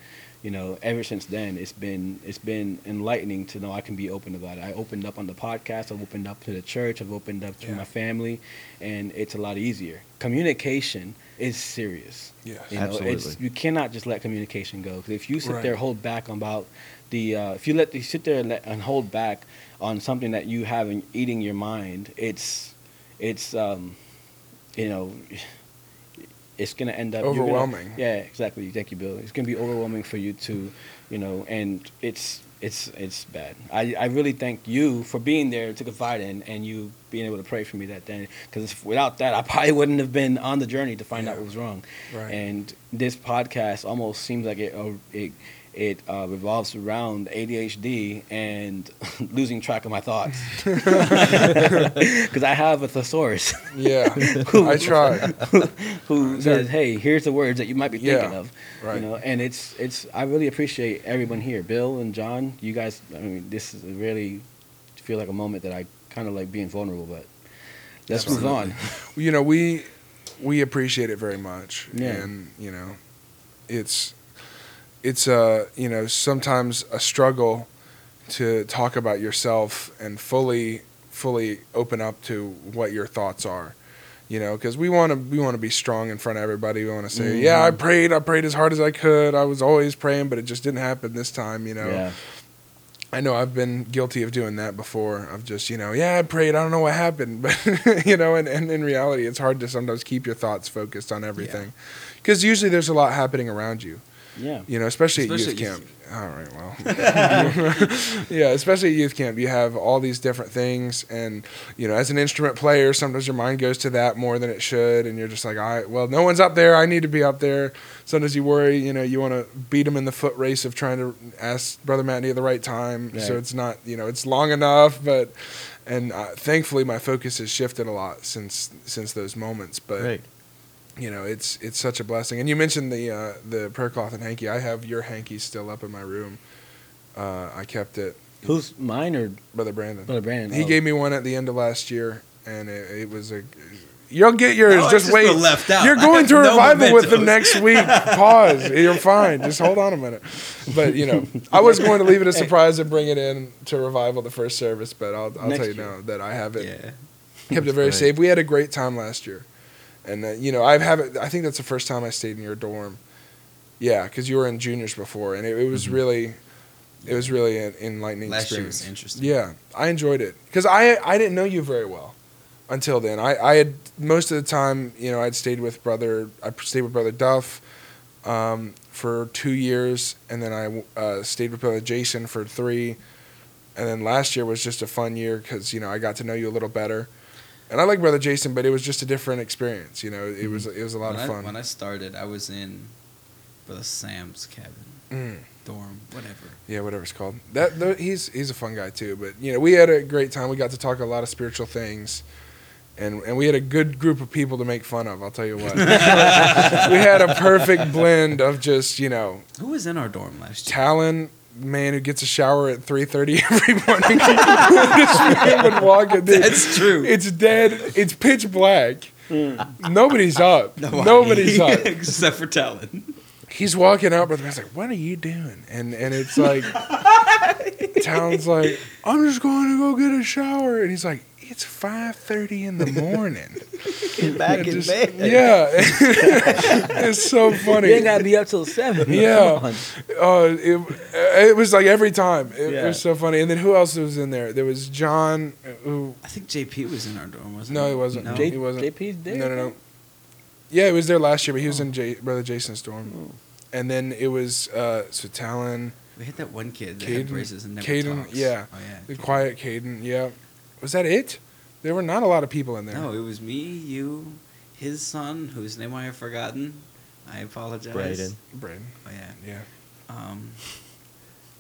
you know ever since then it's been it's been enlightening to know i can be open about it i opened up on the podcast i've opened up to the church i've opened up to Yeah. my family and it's a lot easier communication is serious Yes. you know, it's Absolutely. you cannot just let communication go. 'Cause if you sit Right. there hold back about the, uh, if you let you sit there and, let, and hold back on something that you have in eating your mind, it's, it's, um, you know, it's gonna end up you're gonna- Overwhelming. yeah, exactly. Thank you, Bill. It's gonna be overwhelming for you to, you know, and it's it's it's bad. I, I really thank you for being there to confide in and you being able to pray for me that day. Because without that, I probably wouldn't have been on the journey to find out what was wrong. Right. And this podcast almost seems like it uh, it it uh, revolves around ADHD and losing track of my thoughts. Because I have a thesaurus Yeah. I try. who says, "Hey, here's the words that you might be Yeah, thinking of." right. You know, and it's it's. I really appreciate everyone here, Bill and John. You guys, I mean, this is really feel like a moment that I kind of like being vulnerable, but let's move on. you know we we appreciate it very much Yeah. and you know it's it's uh you know sometimes a struggle to talk about yourself and fully fully open up to what your thoughts are you know because we want to we want to be strong in front of everybody we want to say yeah i Mhm. prayed i prayed as hard as i could i was always praying but it just didn't happen this time you know Yeah, I know I've been guilty of doing that before. Of just you know, yeah, I prayed. I don't know what happened, but you know, and, and in reality, it's hard to sometimes keep your thoughts focused on everything, because usually there's a lot happening around you. Yeah. You know, especially, Especially at at youth youth camp. All right, well, yeah, especially at youth camp, you have all these different things, and you know, as an instrument player, sometimes your mind goes to that more than it should, and you're just like, all right, well, no one's up there. I need to be up there. Sometimes you worry, you know, you want to beat them in the foot race of trying to ask Brother Matney at the right time, so it's not, you know, it's long enough, but. And uh, thankfully, my focus has shifted a lot since since those moments. But Great. You know, it's it's such a blessing. And you mentioned the uh, the prayer cloth and hanky. I have your hanky still up in my room. Uh, I kept it, Who's mine or Brother Brandon. Brother Brandon? He Oh. gave me one at the end of last year, and it, it was a. You'll get yours. No, just just wait. left out. You're going to no revival with them next week. Pause. You're fine. Just hold on a minute. But you know, I was going to leave it a surprise and bring it in to revival the first service, but I'll, I'll tell you year. now that I have it Yeah. kept it very safe. We had a great time last year, and uh, you know I have. I think that's the first time I stayed in your dorm. Yeah, because you were in juniors before, and it, it was really, it was really an enlightening Last year experience. was interesting. Yeah, I enjoyed it because I I didn't know you very well until then. I I had most of the time you know I'd stayed with brother I stayed with brother Duff. Um, for two years, and then I uh, stayed with brother Jason for three, and then last year was just a fun year because you know I got to know you a little better, and I like brother Jason, but it was just a different experience. You know, it was it was a lot when of I, fun. when I started, I was in Brother Sam's cabin, Mm. dorm, whatever. Yeah, whatever it's called. That th- he's he's a fun guy too. But you know, we had a great time. We got to talk a lot of spiritual things, and and we had a good group of people to make fun of. I'll tell you what. we had a perfect blend of just you know Who was in our dorm last year? Talon. Man who gets a shower at three thirty every morning. this man would walk in. Dude, That's true. It's dead. It's pitch black. Hmm. Nobody's up. Nobody. Nobody's up. except for Talon. he's walking out, but the man's like, "What are you doing?" And and it's like, Talon's like, "I'm just going to go get a shower," and he's like, "It's five thirty in the morning." Get back And in just- bed. Yeah, it's so funny. You ain't gotta be up till seven. Yeah. Come on. Oh, it, uh, it was like every time. It, it Yeah. was so funny. And then who else was in there? There was John, uh, who I think JP was in our dorm, wasn't he? No, he? he wasn't. No? J- J- he wasn't. JP's there. No, no, no. Yeah, he was there last year, but he was in oh. J- Brother Jason's dorm. Oh. And then it was uh, so Talon, we had that one kid that Caden- had braces and never Caden, talks. yeah. Oh, yeah. the quiet Caden. Yeah, was that it? There were not a lot of people in there. No, it was me, you, his son, whose name I have forgotten. I apologize. Braden. Braden. Oh, yeah. Yeah. Um,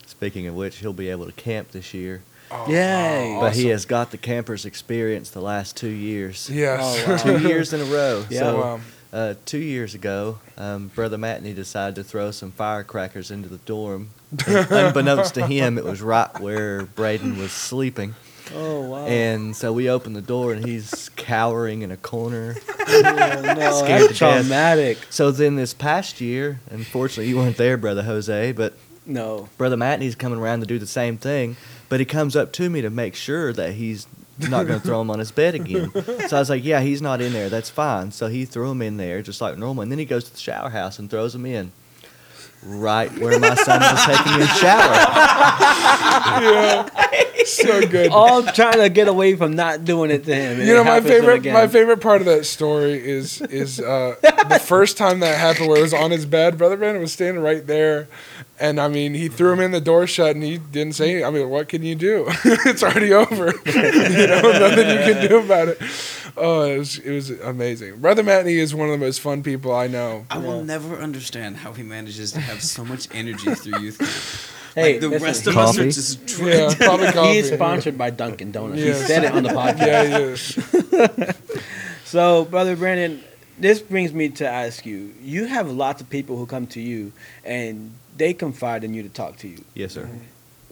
Speaking of which, he'll be able to camp this year. Oh, Yay. oh, But he has got the campers experience the last two years. Yes. Oh, wow. two years in a row. Yeah. So, Wow. uh, two years ago, um, Brother Matney decided to throw some firecrackers into the dorm. Unbeknownst to him, it was right where Braden was sleeping. Oh wow. And so we opened the door, and he's cowering in a corner. oh, no, Scared to that's death. traumatic. So then this past year, unfortunately, you weren't there, Brother Jose, but No. Brother Matney's coming around to do the same thing, but he comes up to me to make sure that he's not going to throw him on his bed again. So I was like, yeah, he's not in there. That's fine. So he threw him in there just like normal. And then he goes to the shower house and throws him in right where my son was taking his shower. yeah. So good. All trying to get away from not doing it to him. you know my happens to him favorite my favorite part of that story is is uh, the first time that happened where it was on his bed brother brandon was standing right there and i mean he threw him in the door shut and he didn't say anything. i mean what can you do it's already over you know nothing you can do about it oh it was, it was amazing brother matney is one of the most fun people i know I will Yeah. never understand how he manages to have so much energy through youth camp. Hey, like the listen, rest of he- us are Coffee? just yeah probably coffee. He is sponsored by Dunkin' Donuts. Yes. He said it on the podcast. yeah he is So, brother Brandon, this brings me to ask you. You have lots of people who come to you and they confide in you to talk to you. Yes, sir.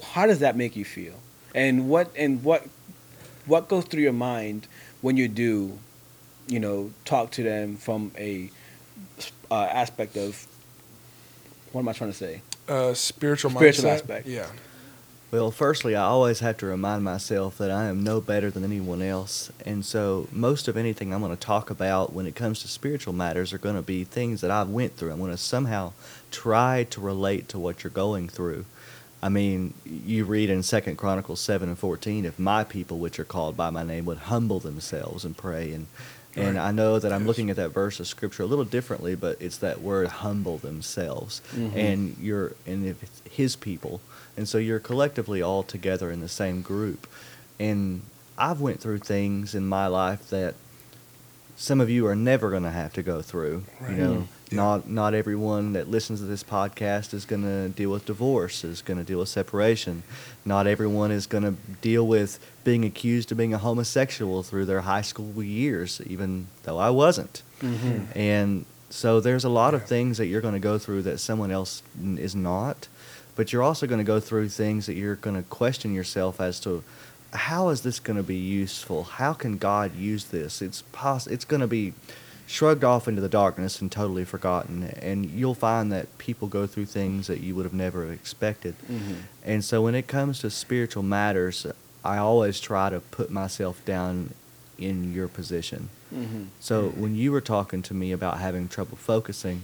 How does that make you feel? And what and what what goes through your mind when you do, you know, talk to them from a uh, aspect of what am I trying to say? Uh, spiritual Spiritual mindset. aspect. yeah Well, firstly, I always have to remind myself that I am no better than anyone else. And so, most of anything I'm going to talk about when it comes to spiritual matters are going to be things that I've went through. I'm going to somehow try to relate to what you're going through. I mean, you read in Second Chronicles seven and fourteen, if my people, which are called by my name, would humble themselves and pray, and and Right. I know that I'm Yes. looking at that verse of scripture a little differently, but it's that word humble themselves, Mhm. and you're and if it's His people, and so you're collectively all together in the same group, and I've went through things in my life that some of you are never going to have to go through. Right. You know, Mm. Yeah. not not everyone that listens to this podcast is going to deal with divorce, is going to deal with separation. Not everyone is going to deal with being accused of being a homosexual through their high school years, even though I wasn't. Mm-hmm. And so there's a lot Yeah. of things that you're going to go through that someone else n- is not. But you're also going to go through things that you're going to question yourself as to how is this going to be useful? How can God use this? It's poss- it's going to be shrugged off into the darkness and totally forgotten. And you'll find that people go through things that you would have never expected. Mm-hmm. And so when it comes to spiritual matters, I always try to put myself down in your position. Mm-hmm. So when you were talking to me about having trouble focusing,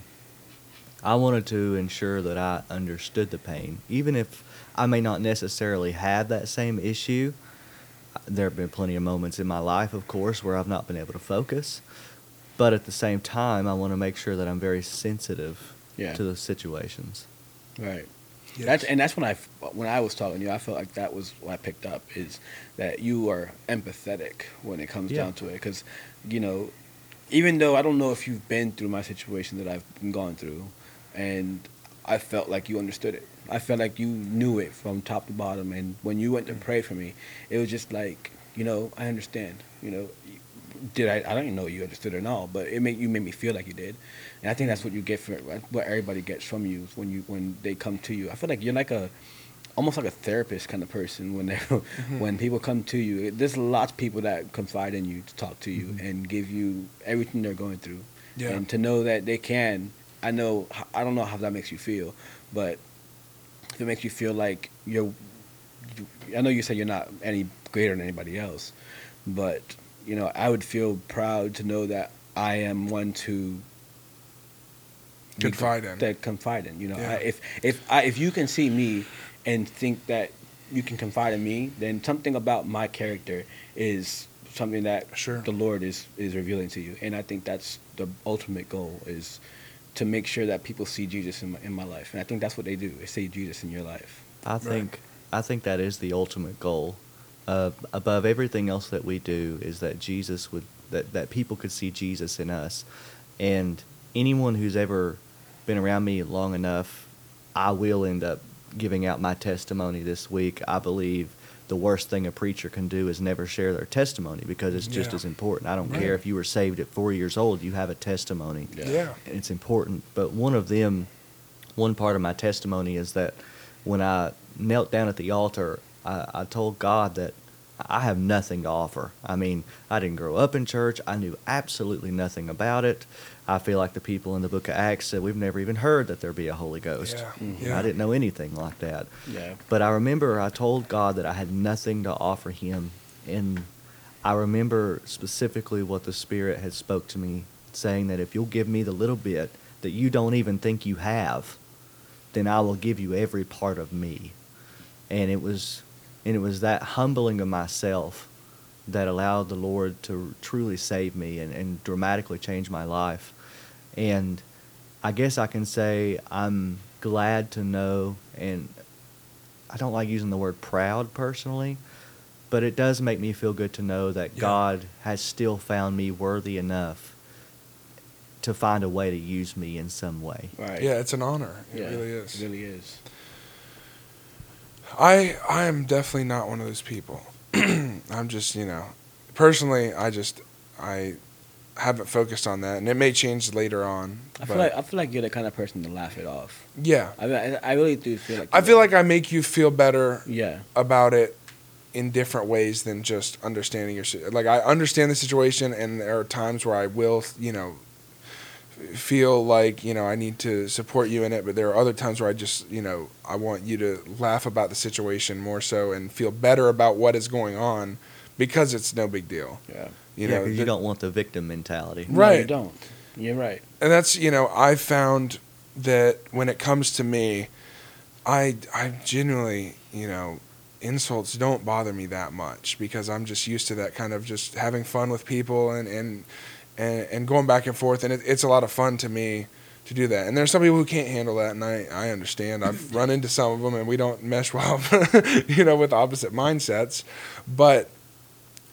I wanted to ensure that I understood the pain, even if I may not necessarily have that same issue. There have been plenty of moments in my life, of course, where I've not been able to focus. But at the same time, I want to make sure that I'm very sensitive Yeah. to those situations. Right. Yes. That's and that's when I when I was talking to you, I felt like that was what I picked up is that you are empathetic when it comes Yeah. down to it. Because you know, even though I don't know if you've been through my situation that I've been gone through, and I felt like you understood it. I felt like you knew it from top to bottom. And when you went to mm. pray for me, it was just like you know I understand. You know, did I? I don't even know you understood it all, but it made you made me feel like you did. And I think that's what you get from what everybody gets from you when you when they come to you. I feel like you're like a almost like a therapist kind of person when they mm-hmm. when people come to you. There's lots of people that confide in you to talk to you mm-hmm. and give you everything they're going through, Yeah. and to know that they can. I know I don't know how that makes you feel, but if it makes you feel like you're, you, I know you said you're not any greater than anybody else, but you know I would feel proud to know that I am one to Confide in. That confide in. You know, Yeah. I, if if I, if you can see me and think that you can confide in me, then something about my character is something that Sure. the Lord is is revealing to you, and I think that's the ultimate goal is to make sure that people see Jesus in my, in my life, and I think that's what they do. They see Jesus in your life. I think I think that is the ultimate goal. Uh, above everything else that we do is that Jesus would that, that people could see Jesus in us. And anyone who's ever been around me long enough, I will end up giving out my testimony this week. I believe the worst thing a preacher can do is never share their testimony because it's just Yeah. as important. I don't Right. care if you were saved at four years old, you have a testimony Yeah. Yeah. it's important. But one of them, one part of my testimony is that when I knelt down at the altar, I, I told God that I have nothing to offer. I mean, I didn't grow up in church. I knew absolutely nothing about it. I feel like the people in the book of Acts said we've never even heard that there be a Holy Ghost. Yeah. Mhm. Yeah. I didn't know anything like that. Yeah. But I remember I told God that I had nothing to offer him and I remember specifically what the Spirit had spoke to me saying that if you'll give me the little bit that you don't even think you have, then I will give you every part of me. And it was and it was that humbling of myself that allowed the Lord to truly save me and, and dramatically change my life. And I guess I can say I'm glad to know, and I don't like using the word proud personally, but it does make me feel good to know that Yeah. God has still found me worthy enough to find a way to use me in some way. Right. Yeah, it's an honor. It Yeah, really is. It really is. I I am definitely not one of those people. I'm just, you know, personally, I just I haven't focused on that, and it may change later on. I feel like I feel like you're the kind of person to laugh it off. yeah, I mean, I, I really do feel like. I feel like I make you feel better Yeah. about it in different ways than just understanding your like I understand the situation and there are times where I will you know feel like you know I need to support you in it but there are other times where I just you know I want you to laugh about the situation more so and feel better about what is going on because it's no big deal Yeah. you yeah, know 'cause you don't want the victim mentality. No, you don't. You're right. and that's you know I found that when it comes to me, I I genuinely, you know, insults don't bother me that much because I'm just used to that kind of just having fun with people and and and, and going back and forth, and it, it's a lot of fun to me to do that. And there's some people who can't handle that, and I I understand. I've run into some of them, and we don't mesh well, you know, with opposite mindsets. But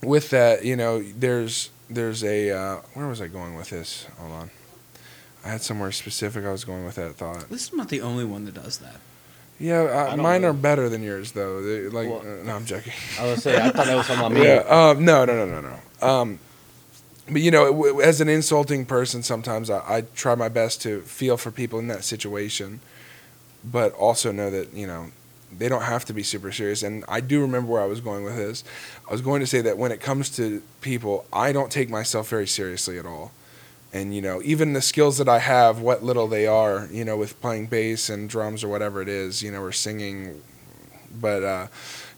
with that, you know, there's there's a uh, where was I going with this? Hold on. I had somewhere specific I was going with that thought. This is not the only one that does that. Yeah, uh, mine know. are better than yours though. They, like, Well- uh, no, I'm joking. I was say I thought that was something about me. Yeah. Um, no, no, no, no, no. Um, but you know, as an insulting person, sometimes I, I try my best to feel for people in that situation, but also know that you know they don't have to be super serious. And I do remember where I was going with this. I was going to say that when it comes to people, I don't take myself very seriously at all. And you know, even the skills that I have, what little they are, you know, with playing bass and drums or whatever it is, you know, or singing, but uh,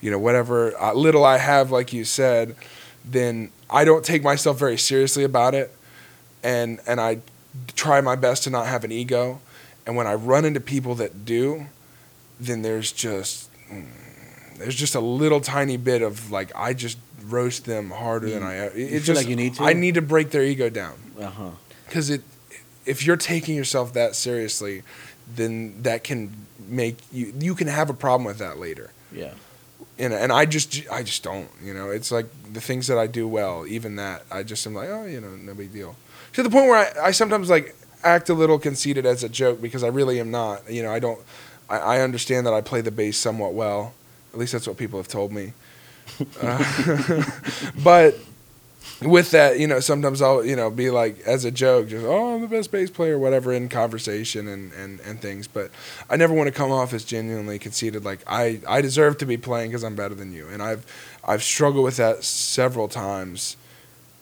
you know, whatever uh, little I have, like you said, then I don't take myself very seriously about it, and and I try my best to not have an ego. And when I run into people that do, then there's just mm, there's just a little tiny bit of like I just roast them harder than I. It, You it just like you need to? I need to break their ego down Uh huh. because it if you're taking yourself that seriously, then that can make you you can have a problem with that later Yeah. And and I just I just don't. You know, it's like the things that I do well, even that I just am like, oh, you know, no big deal. To the point where I, I sometimes like act a little conceited as a joke because I really am not. You know, I don't. I, I understand that I play the bass somewhat well. At least that's what people have told me. Uh, but with that, you know, sometimes I'll, you know, be like as a joke, just oh, I'm the best bass player, whatever, in conversation and, and, and things. But I never want to come off as genuinely conceited, like I, I deserve to be playing because I'm better than you. And I've I've struggled with that several times.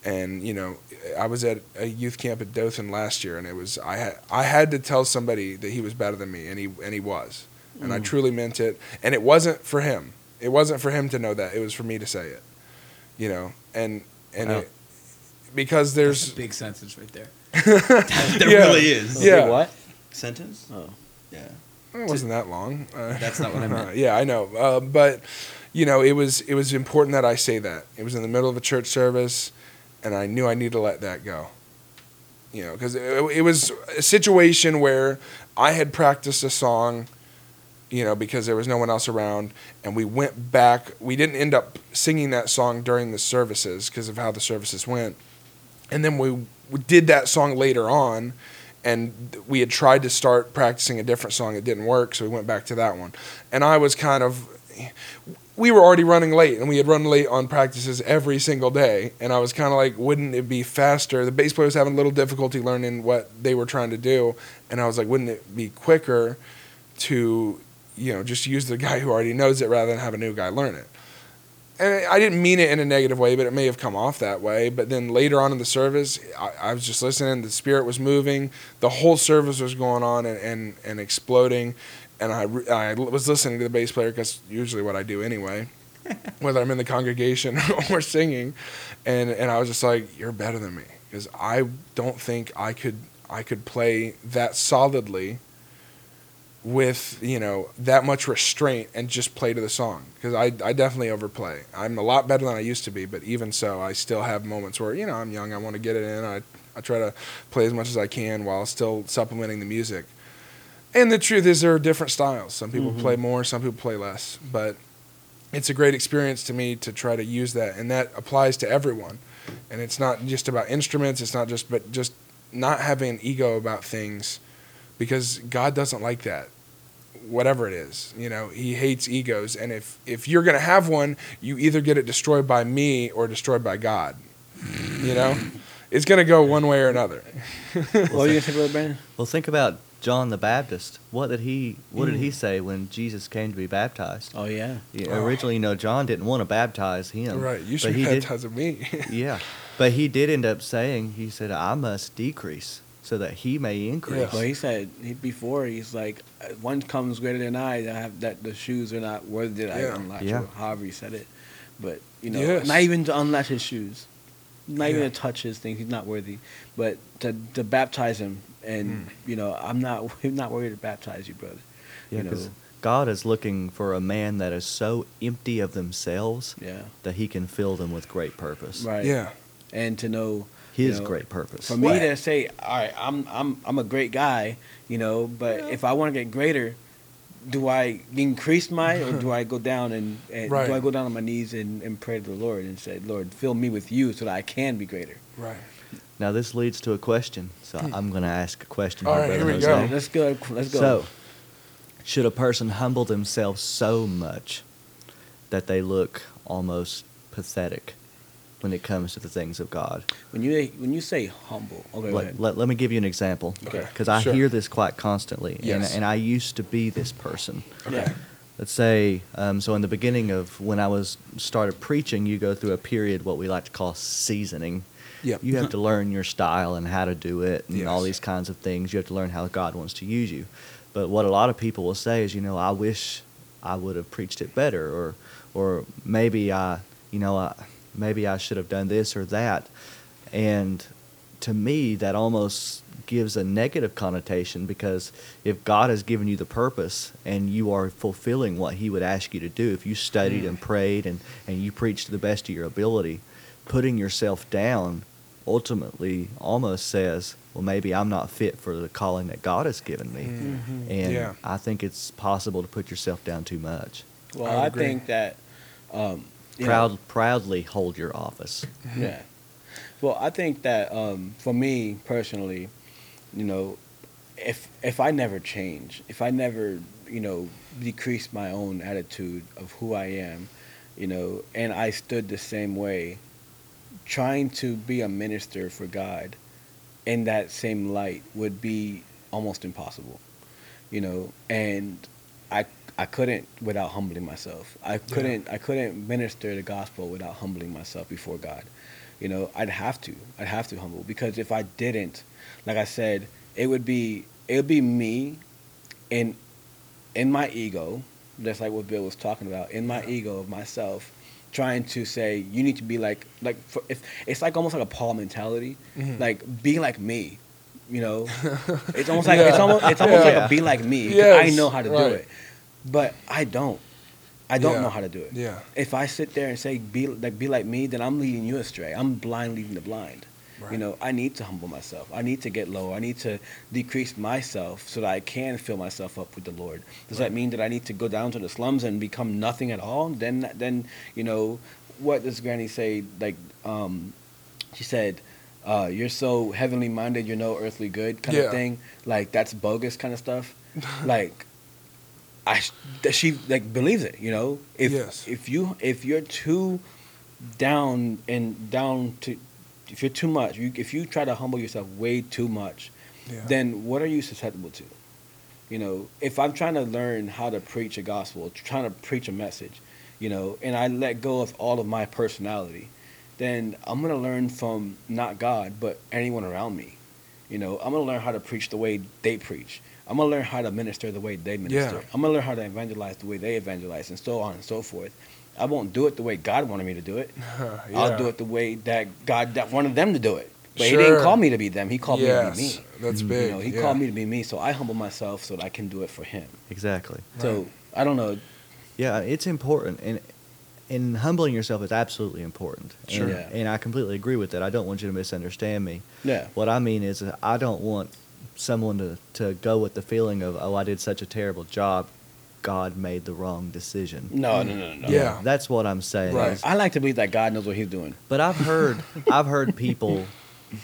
And you know, I was at a youth camp at Dothan last year, and it was I had I had to tell somebody that he was better than me, and he and he was, and I mm. truly meant it. And it wasn't for him. It wasn't for him to know that. It was for me to say it. You know, and and Wow. it, because There's there's a big sentence right there. there Yeah. really is. Yeah. Wait, what? Sentence? Oh. Yeah. It wasn't that long. Uh, That's not what I meant. yeah, I know. Uh, but you know, it was it was important that I say that. It was in the middle of a church service, and I knew I needed to let that go. You know, because it, it was a situation where I had practiced a song, you know, because there was no one else around, and we went back. We didn't end up singing that song during the services because of how the services went, and then we, we did that song later on and we had tried to start practicing a different song. It didn't work so we went back to that one. And i was kind of we were already running late and we had run late on practices every single day. And i was kind of like wouldn't it be faster? The bass player was having a little difficulty learning what they were trying to do. And i was like wouldn't it be quicker to you know just use the guy who already knows it rather than have a new guy learn it and I didn't mean it in a negative way, but it may have come off that way. But then later on in the service, I, I was just listening. The spirit was moving. The whole service was going on and, and, and exploding. And I, re- I was listening to the bass player because usually what I do anyway, whether I'm in the congregation or singing. And, and I was just like, you're better than me. Because I don't think I could, I could play that solidly with you know that much restraint and just play to the song. Because I, I definitely overplay. I'm a lot better than i used to be but even so i still have moments where you know i'm young i want to get it in I, I try to play as much as i can while still supplementing the music. And the truth is there are different styles. Some people play mm-hmm. more some people play less but it's a great experience to me to try to use that and that applies to everyone. And it's not just about instruments it's not just but just not having an ego about things because God doesn't like that. Whatever it is, you know, He hates egos, and if if you're gonna have one, you either get it destroyed by me or destroyed by God. You know, it's gonna go one way or another. What were you gonna say, Brother Brandon? Well, think about John the Baptist. What did he What did he mm. say when Jesus came to be baptized? Oh yeah. Yeah, Oh. Originally, you know, John didn't want to baptize him. right? You but should he be did- baptizing me. Yeah, but he did end up saying, he said, "I must decrease so that he may increase." Well, he said he, before he's like, "Uh, one comes greater than I. That have that the shoes are not worthy that Yeah. I unlatch. Yeah. or However he said it, but you know, Yes. not even to unlatch his shoes, not even to touch his things. He's not worthy. But to to baptize him, and Mm. you know, I'm not I'm not worried to baptize you, brother. Yeah, you know, because God is looking for a man that is so empty of themselves Yeah. that he can fill them with great purpose. Right. Yeah. And to know His you know, great purpose. For me Well- to say, all right, I'm I'm I'm a great guy, you know, but if I want to get greater, do I increase my or do I go down and, and Right. do I go down on my knees and, and pray to the Lord and say, Lord, fill me with you so that I can be greater. Right. Now this leads to a question, so hmm. I'm going to ask a question. All here, right, Brother here we go. Let's go. Let's go. So, should a person humble themselves so much that they look almost pathetic when it comes to the things of God? when you when you say humble, okay, Let, let, let me give you an example Okay, because I sure. hear this quite constantly, Yes. and, and I used to be this person. Okay. Yeah. Let's say, um, so in the beginning of when I was started preaching, you go through a period what we like to call seasoning. Yep. You have to learn your style and how to do it, and all these kinds of things. You have to learn how God wants to use you. But what a lot of people will say is, you know, I wish I would have preached it better, or, or maybe I, you know, I, maybe I should have done this or that. And to me, that almost gives a negative connotation because if God has given you the purpose and you are fulfilling what He would ask you to do, if you studied and prayed and, and you preached to the best of your ability, putting yourself down ultimately almost says, well, maybe I'm not fit for the calling that God has given me. Mhm. And Yeah. I think it's possible to put yourself down too much. Well, I I, think that um, Proud, proudly hold your office. Yeah. Well, I think that um, for me personally, you know, if if I never change, if I never, you know, decrease my own attitude of who I am, you know, and I stood the same way, trying to be a minister for God in that same light would be almost impossible, you know, and I I couldn't without humbling myself. I couldn't I couldn't minister the gospel without humbling myself before God. You know, I'd have to. I'd have to humble because if I didn't, like I said, it would be it would be me in in my ego, just like what Bill was talking about, in my ego of myself, trying to say you need to be like like for, if it's like almost like a Paul mentality, Mhm. like be like me. You know, it's almost like it's almost it's almost Yeah. like a be like me. Yes, I know how to right. do it, but I don't. I don't Yeah. know how to do it. Yeah. If I sit there and say be like be like me, then I'm leading you astray. I'm blind leading the blind. Right. You know, I need to humble myself. I need to get low. I need to decrease myself so that I can fill myself up with the Lord. Does that mean that I need to go down to the slums and become nothing at all? Then, then you know, what does Granny say? Like, um, she said, uh, "You're so heavenly minded, you're no earthly good," kind Yeah. of thing. Like that's bogus kind of stuff. like, I that she like believes it. You know, if Yes. if you if you're too down and down to if you're too much, you, if you try to humble yourself way too much, Yeah. then what are you susceptible to? You know, if I'm trying to learn how to preach a gospel, trying to preach a message, you know, and I let go of all of my personality, then I'm gonna learn from not God, but anyone around me. You know, I'm gonna learn how to preach the way they preach. I'm gonna learn how to minister the way they minister. Yeah. I'm gonna learn how to evangelize the way they evangelize, and so on and so forth. I won't do it the way God wanted me to do it. Yeah. I'll do it the way that God that wanted them to do it. But He didn't call me to be them. He called yes. me to be me. That's big. You know, He yeah. called me to be me, so I humble myself so that I can do it for Him. Exactly. So I don't know. Yeah, it's important, and and humbling yourself is absolutely important. Sure. And, Yeah. and I completely agree with that. I don't want you to misunderstand me. Yeah. What I mean is, I don't want someone to, to go with the feeling of, oh, I did such a terrible job. God made the wrong decision. No, no, no, no. Yeah. That's what I'm saying. Right. is- I like to believe that God knows what He's doing. But I've heard, I've heard people,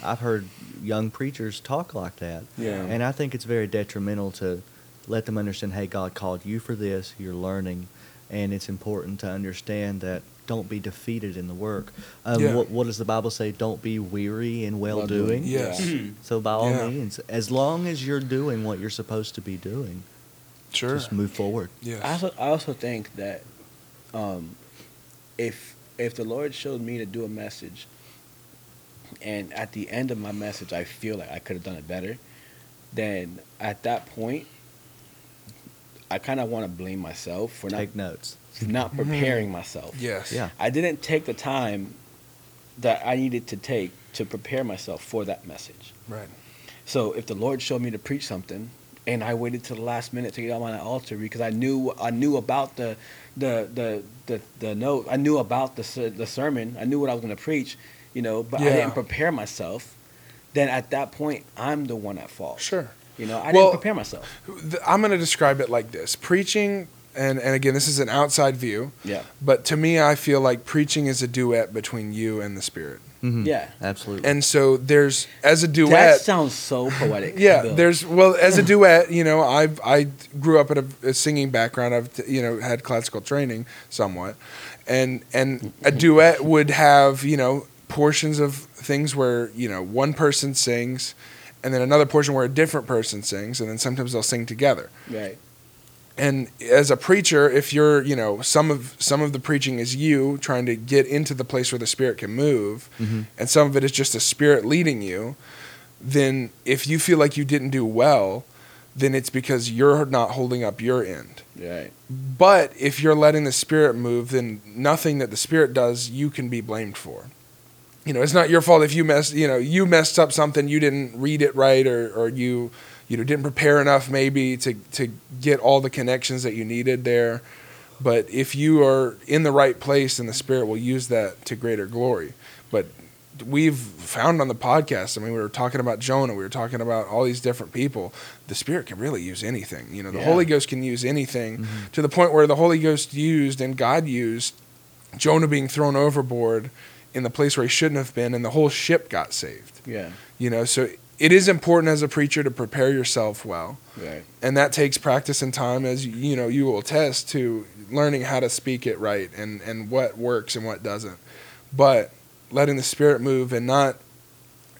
I've heard young preachers talk like that. Yeah. And I think it's very detrimental to let them understand, hey, God called you for this. You're learning, and it's important to understand that. Don't be defeated in the work. Um, Yeah. what, what does the Bible say? Don't be weary in well doing. Yes. Yeah. So by all Yeah. means, as long as you're doing what you're supposed to be doing, Sure. just move forward. Yes. I also, I also think that um, if if the Lord showed me to do a message, and at the end of my message I feel like I could have done it better, then at that point, I kind of want to blame myself for not Take notes. For not mm-hmm. preparing myself. yes. Yeah. I didn't take the time that I needed to take to prepare myself for that message. Right. So if the Lord showed me to preach something and I waited till the last minute to get on that altar because I knew I knew about the the the the, the note. I knew about the the sermon. I knew what I was going to preach, you know, but I didn't prepare myself. Then at that point, I'm the one at fault. Sure. You know, I Well- didn't prepare myself. Th- I'm going to describe it like this preaching, and, and again, this is an outside view, Yeah. but to me, I feel like preaching is a duet between you and the Spirit. Mhm. Yeah. Absolutely. And so there's, as a duet. That duet, sounds so poetic. yeah, Bill. there's, well, as a duet, you know, I I grew up in a, a singing background. I've, you know, had classical training somewhat. And, and a duet would have, you know, portions of things where, you know, one person sings, and then another portion where a different person sings, and then sometimes they'll sing together. right. And as a preacher if you're you know some of some of the preaching is you trying to get into the place where the spirit can move Mhm. and some of it is just the spirit leading you then if you feel like you didn't do well then it's because you're not holding up your end Right. but if you're letting the spirit move then nothing that the spirit does you can be blamed for you know it's not your fault if you messed you know you messed up something you didn't read it right or or you you know didn't prepare enough maybe to to get all the connections that you needed there. But if you are in the right place and the spirit will use that to greater glory. But we've found on the podcast i mean we were talking about jonah we were talking about all these different people the spirit can really use anything. You know the Yeah. holy ghost can use anything mm-hmm. to the point where the holy ghost used and god used jonah being thrown overboard in the place where he shouldn't have been and the whole ship got saved. Yeah. you know so it is important as a preacher to prepare yourself well. Right. and that takes practice and time as you know you will attest to learning how to speak it right and and what works and what doesn't. But letting the spirit move and not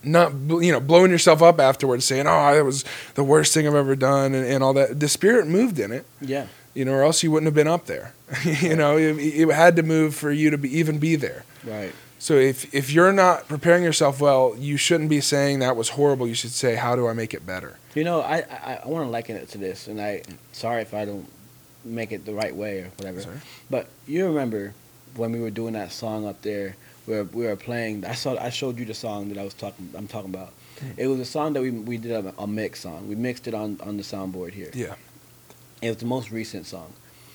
not you know blowing yourself up afterwards saying oh that was the worst thing i've ever done and, and all that. The spirit moved in it. Yeah. you know or else you wouldn't have been up there. You know it, it had to move for you to be, even be there. Right. So if if you're not preparing yourself well you shouldn't be saying that was horrible you should say how do i make it better You know, I I, I want to liken it to this, and I sorry if I don't make it the right way or whatever. Sorry. But you remember when we were doing that song up there, where we were playing. I saw I showed you the song that I was talking. I'm talking about. Hmm. It was a song that we we did a, a mix on. We mixed it on on the soundboard here. yeah It was the most recent song.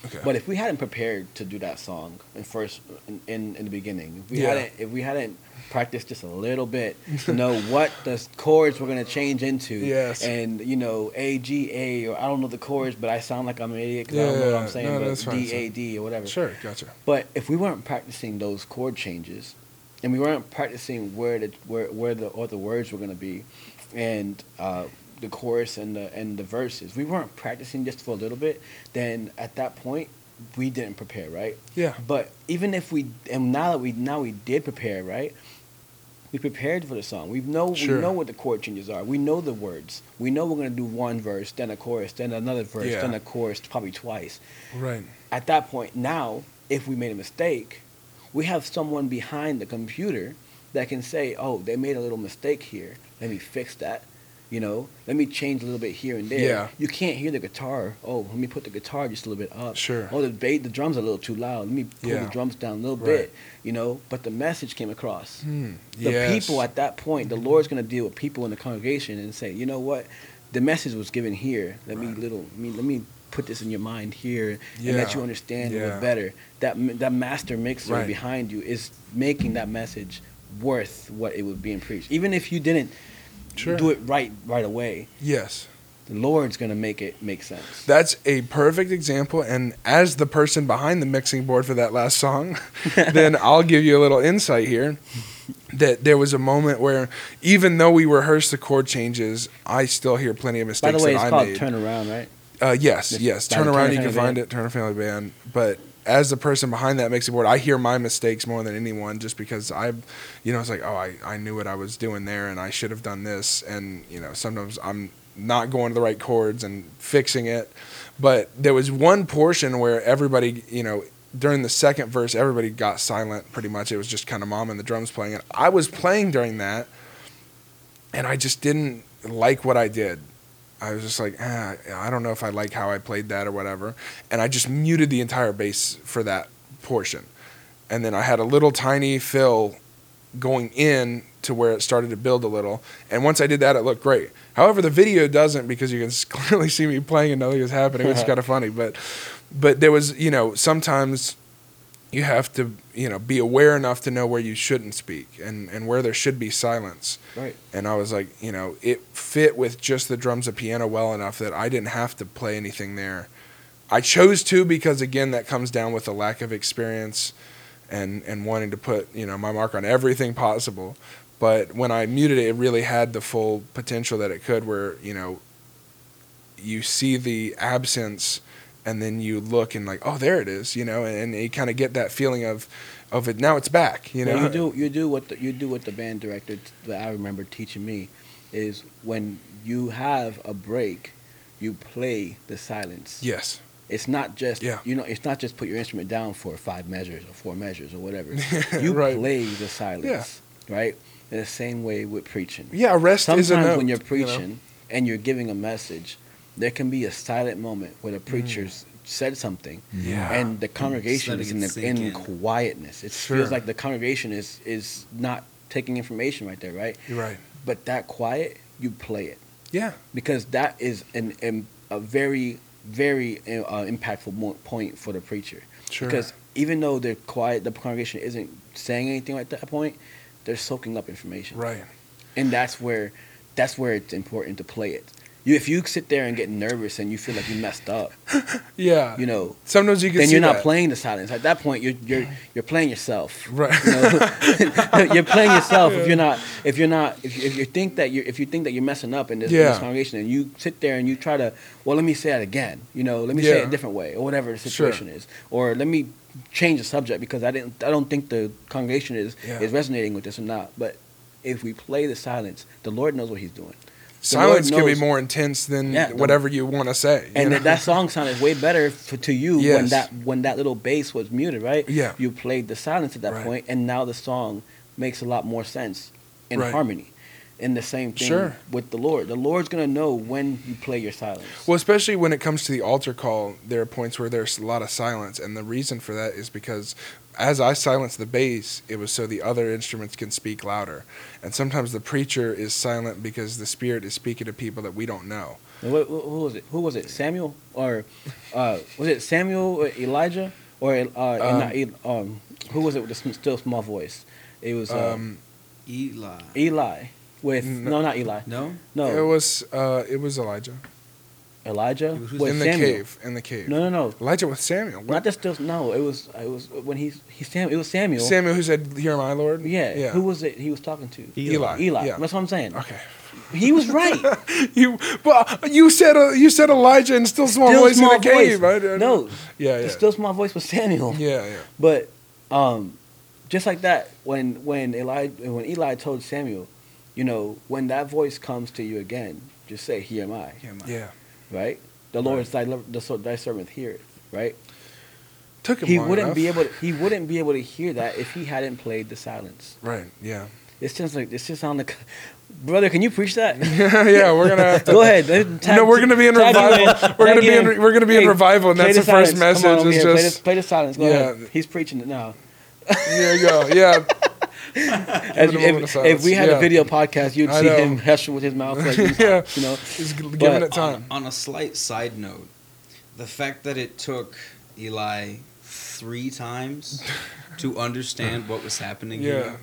Okay But if we hadn't prepared to do that song in first in, in, in the beginning, if we Yeah. hadn't if we hadn't practiced just a little bit to know what the chords were gonna change into, Yes. and you know A G A or I don't know the chords, but I sound like I'm an idiot because I don't know what I'm saying, no, but D A D or whatever. sure gotcha But if we weren't practicing those chord changes, and we weren't practicing where the where where the or the words were gonna be, and uh, the chorus and the and the verses, we weren't practicing just for a little bit. Then at that point, we didn't prepare, right? yeah But even if we and now that we now we did prepare, right? We prepared for the song. We know Sure. we know what the chord changes are. We know the words. We know we're gonna do one verse, then a chorus, then another verse, Yeah. then a chorus, probably twice right at that point now if we made a mistake we have someone behind the computer that can say oh they made a little mistake here let me fix that you know let me change a little bit here and there Yeah. you can't hear the guitar oh let me put the guitar just a little bit up Sure. oh the ba- the drums are a little too loud let me pull Yeah. the drums down a little Right. bit you know but the message came across Hmm. the Yes. people at that point, the Lord's going to deal with people in the congregation and say, you know what, the message was given here. Let me little, me, let me put this in your mind here and Yeah. let you understand a little better. That that master mixer Right. behind you is making that message worth what it was being preached. Even if you didn't Sure. do it right right away, yes the Lord's going to make it make sense. That's a perfect example. And as the person behind the mixing board for that last song, then I'll give you a little insight here. That there was a moment where, even though we rehearsed the chord changes, I still hear plenty of mistakes. By the way, that it's I called made. Turn Around, right? Uh, yes, yes. Turn around, you can find Band. it. Turner Family Band. But as the person behind that mixing board, I hear my mistakes more than anyone, just because I, you know, it's like, oh, I, I knew what I was doing there, and I should have done this, and you know, sometimes I'm not going to the right chords and fixing it. But there was one portion where everybody, you know, during the second verse, everybody got silent. Pretty much, it was just kind of mom and the drums playing, and I was playing during that, and I just didn't like what I did. I was just like, ah, I don't know if I like how I played that or whatever. And I just muted the entire bass for that portion. And then I had a little tiny fill going in to where it started to build a little. And once I did that, it looked great. However, the video doesn't because you can clearly see me playing and nothing is happening. It's kind of funny, but but there was you know sometimes you have to you know be aware enough to know where you shouldn't speak and and where there should be silence. Right. And I was like, you know, it fit with just the drums and piano well enough that I didn't have to play anything there. I chose to because again that comes down with a lack of experience and and wanting to put, you know, my mark on everything possible. But when I muted it, it really had the full potential that it could where, you know, you see the absence and then you look and like, oh, there it is, you know, and, you kind of get that feeling of of it now it's back, you know. Well, you do you do what the, you do what the band director that I remember teaching me is when you have a break, you play the silence. Yes. It's not just Yeah. you know it's not just put your instrument down for five measures or four measures or whatever. You right. play the silence, yeah. right? In the same way with preaching. Yeah, rest is a Sometimes note, when you're you know? preaching and you're giving a message, there can be a silent moment where the preacher's said something Mm. Yeah. and the congregation is in, the, in, in. quietness. It Sure. feels like the congregation is is not taking information right there, right? You're right. But that quiet, you play it Yeah. because that is an, an a very very uh, impactful point for the preacher. Sure. Because even though they're quiet, the congregation isn't saying anything at that point. They're soaking up information, Right. and that's where that's where it's important to play it. You, if you sit there and get nervous and you feel like you messed up, Yeah. you know, Sometimes you can then you're not that. playing the silence. At that point, you're you're you're playing yourself. Right. You know? you're playing yourself if you're not if you're not if you, if you think that you if you think that you're messing up in this, in this congregation and you sit there and you try to well let me say that again you know let me say it a different way or whatever the Sure. situation is or let me change the subject because I didn't I don't think the congregation is Yeah. is resonating with this or not but if we play the silence the Lord knows what He's doing Silence can be more intense than Yeah, the- whatever you want to say. and know? that, that song sounded way better for, to you when that when that little bass was muted, right? Yeah. You played the silence at that Right. point, and now the song makes a lot more sense in Right. harmony. And the same thing Sure. with the Lord. The Lord's gonna know when you play your silence. Well, especially when it comes to the altar call, there are points where there's a lot of silence, and the reason for that is because as I silence the bass, it was so the other instruments can speak louder, and sometimes the preacher is silent because the Spirit is speaking to people that we don't know. And what- who who was it? Who was it? Samuel or uh, was it Samuel or Elijah or uh, Um, not um, who was it with the still small voice? It was uh, Um, Eli. Eli with No. no, not Eli. No? No, It was uh, it was Elijah Elijah with in the Samuel. cave. In the cave. No, no, no. Elijah with Samuel. What? Not just still. No, it was. It was when he's he Sam. It was Samuel. Samuel who said, "Hear my Lord." Yeah. Yeah. Who was it? He was talking to Eli. Eli. Yeah. That's what I'm saying. Okay. He was right. You well, you said uh, you said Elijah and still small Still voice small in the cave. voice. I- No, Yeah. the Yeah. still small voice was Samuel. yeah. Yeah. But um, just like that, when when Eli when Eli told Samuel, you know, when that voice comes to you again, just say, "Here am I." Here am I. Yeah. Right. The Lord is thy, lo- the, so- thy servant heareth. Right. Took him He wouldn't enough. be able. To, he wouldn't be able to hear that if he hadn't played the silence. Right. Yeah. It's just like it's just on the. Brother, can you preach that? yeah. We're gonna have to. Go ahead. Tag- no, we're gonna be in revival. We're gonna be you in. We're gonna be in revival, and that's the, first silence. message. On Is here. Play, just the, play the silence. Go Yeah. ahead. He's preaching it now. there you go. Yeah. As, Give it a moment of if, if we had Yeah. a video podcast, you'd I see know. him hushing with his mouth. Like, Yeah. You know. He's g- giving But- it time. On, on a slight side note, the fact that it took Eli three times to understand what was happening Yeah. here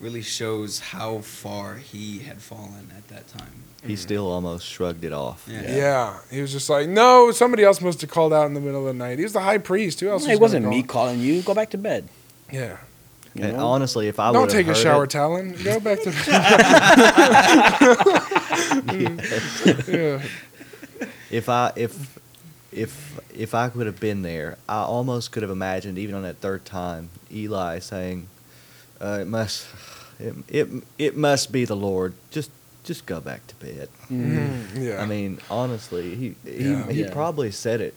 really shows how far he had fallen at that time. He mm-hmm. still almost shrugged it off. Yeah. Yeah. He was just like, no, somebody else must have called out in the middle of the night. He was the high priest. Who else? It was wasn't gonna me calling you. Go back to bed. Yeah. You And know? honestly, if I Don't would've take a heard shower, it- Talon. Go back to. yeah. if I if if if I could have been there, I almost could have imagined even on that third time Eli saying, uh, "It must it, it it must be the Lord. Just just go back to bed." Mhm. Yeah. I mean, honestly, he he, Yeah. he Yeah. probably said it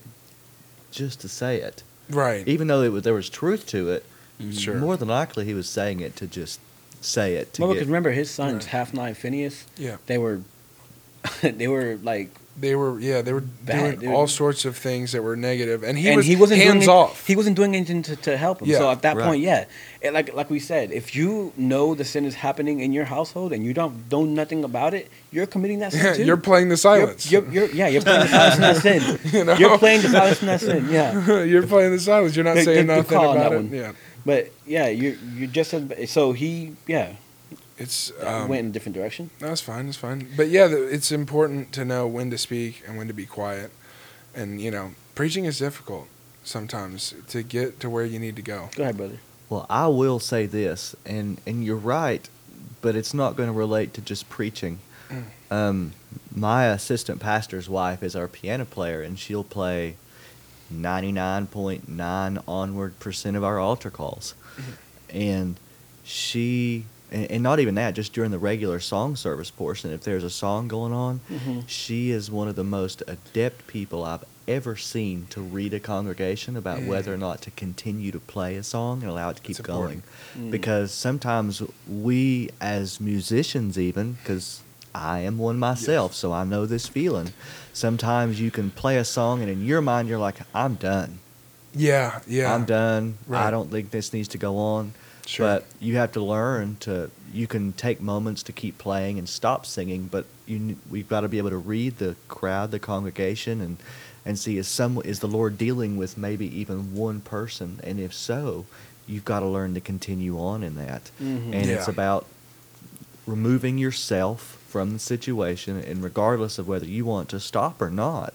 just to say it, right. even though it was, there was truth to it. Sure. More than likely, he was saying it to just say it to Well, get. because remember his sons, Right. Hophni Phineas, Yeah. they were, they were like they were yeah they were Bad, doing dude. all sorts of things that were negative, and he and was he wasn't hands doing, off. He wasn't doing anything to, to help him. Yeah, so at that right. point, yeah, And like like we said, if you know the sin is happening in your household and you don't know nothing about it, you're committing that sin Yeah, too. you're playing the You're- silence. You're, you're, yeah, you're playing the silence in that sin. You know? You're playing the silence in that sin. Yeah. You're playing the silence. You're not Good- saying good- good nothing call on about that it. one. Yeah, But yeah, you you just as- so he yeah it's uh, um, went in a different direction. That's fine. That's fine. But yeah, the, it's important to know when to speak and when to be quiet. And you know, preaching is difficult sometimes to get to where you need to go. Go ahead, brother. Well, I will say this, and and you're right, but it's not going to relate to just preaching. Mm. Um, my assistant pastor's wife is our piano player, and she'll play ninety nine point nine onward percent of our altar calls, and she. And and not even that, just during the regular song service portion, if there's a song going on, Mhm. she is one of the most adept people I've ever seen to read a congregation about Mm. whether or not to continue to play a song and allow it to keep It's going. Mm. Because sometimes we, as musicians, even, because I am one myself, so I know this feeling. Sometimes you can play a song and in your mind you're like, I'm done. Yeah, yeah. I'm done. Right. I don't think this needs to go on. Sure. But you have to learn to. You can take moments to keep playing and stop singing, but you we've got to be able to read the crowd, the congregation, and and see is some is the Lord dealing with maybe even one person, and if so, you've got to learn to continue on in that. Mhm. And it's about removing yourself from the situation, and regardless of whether you want to stop or not,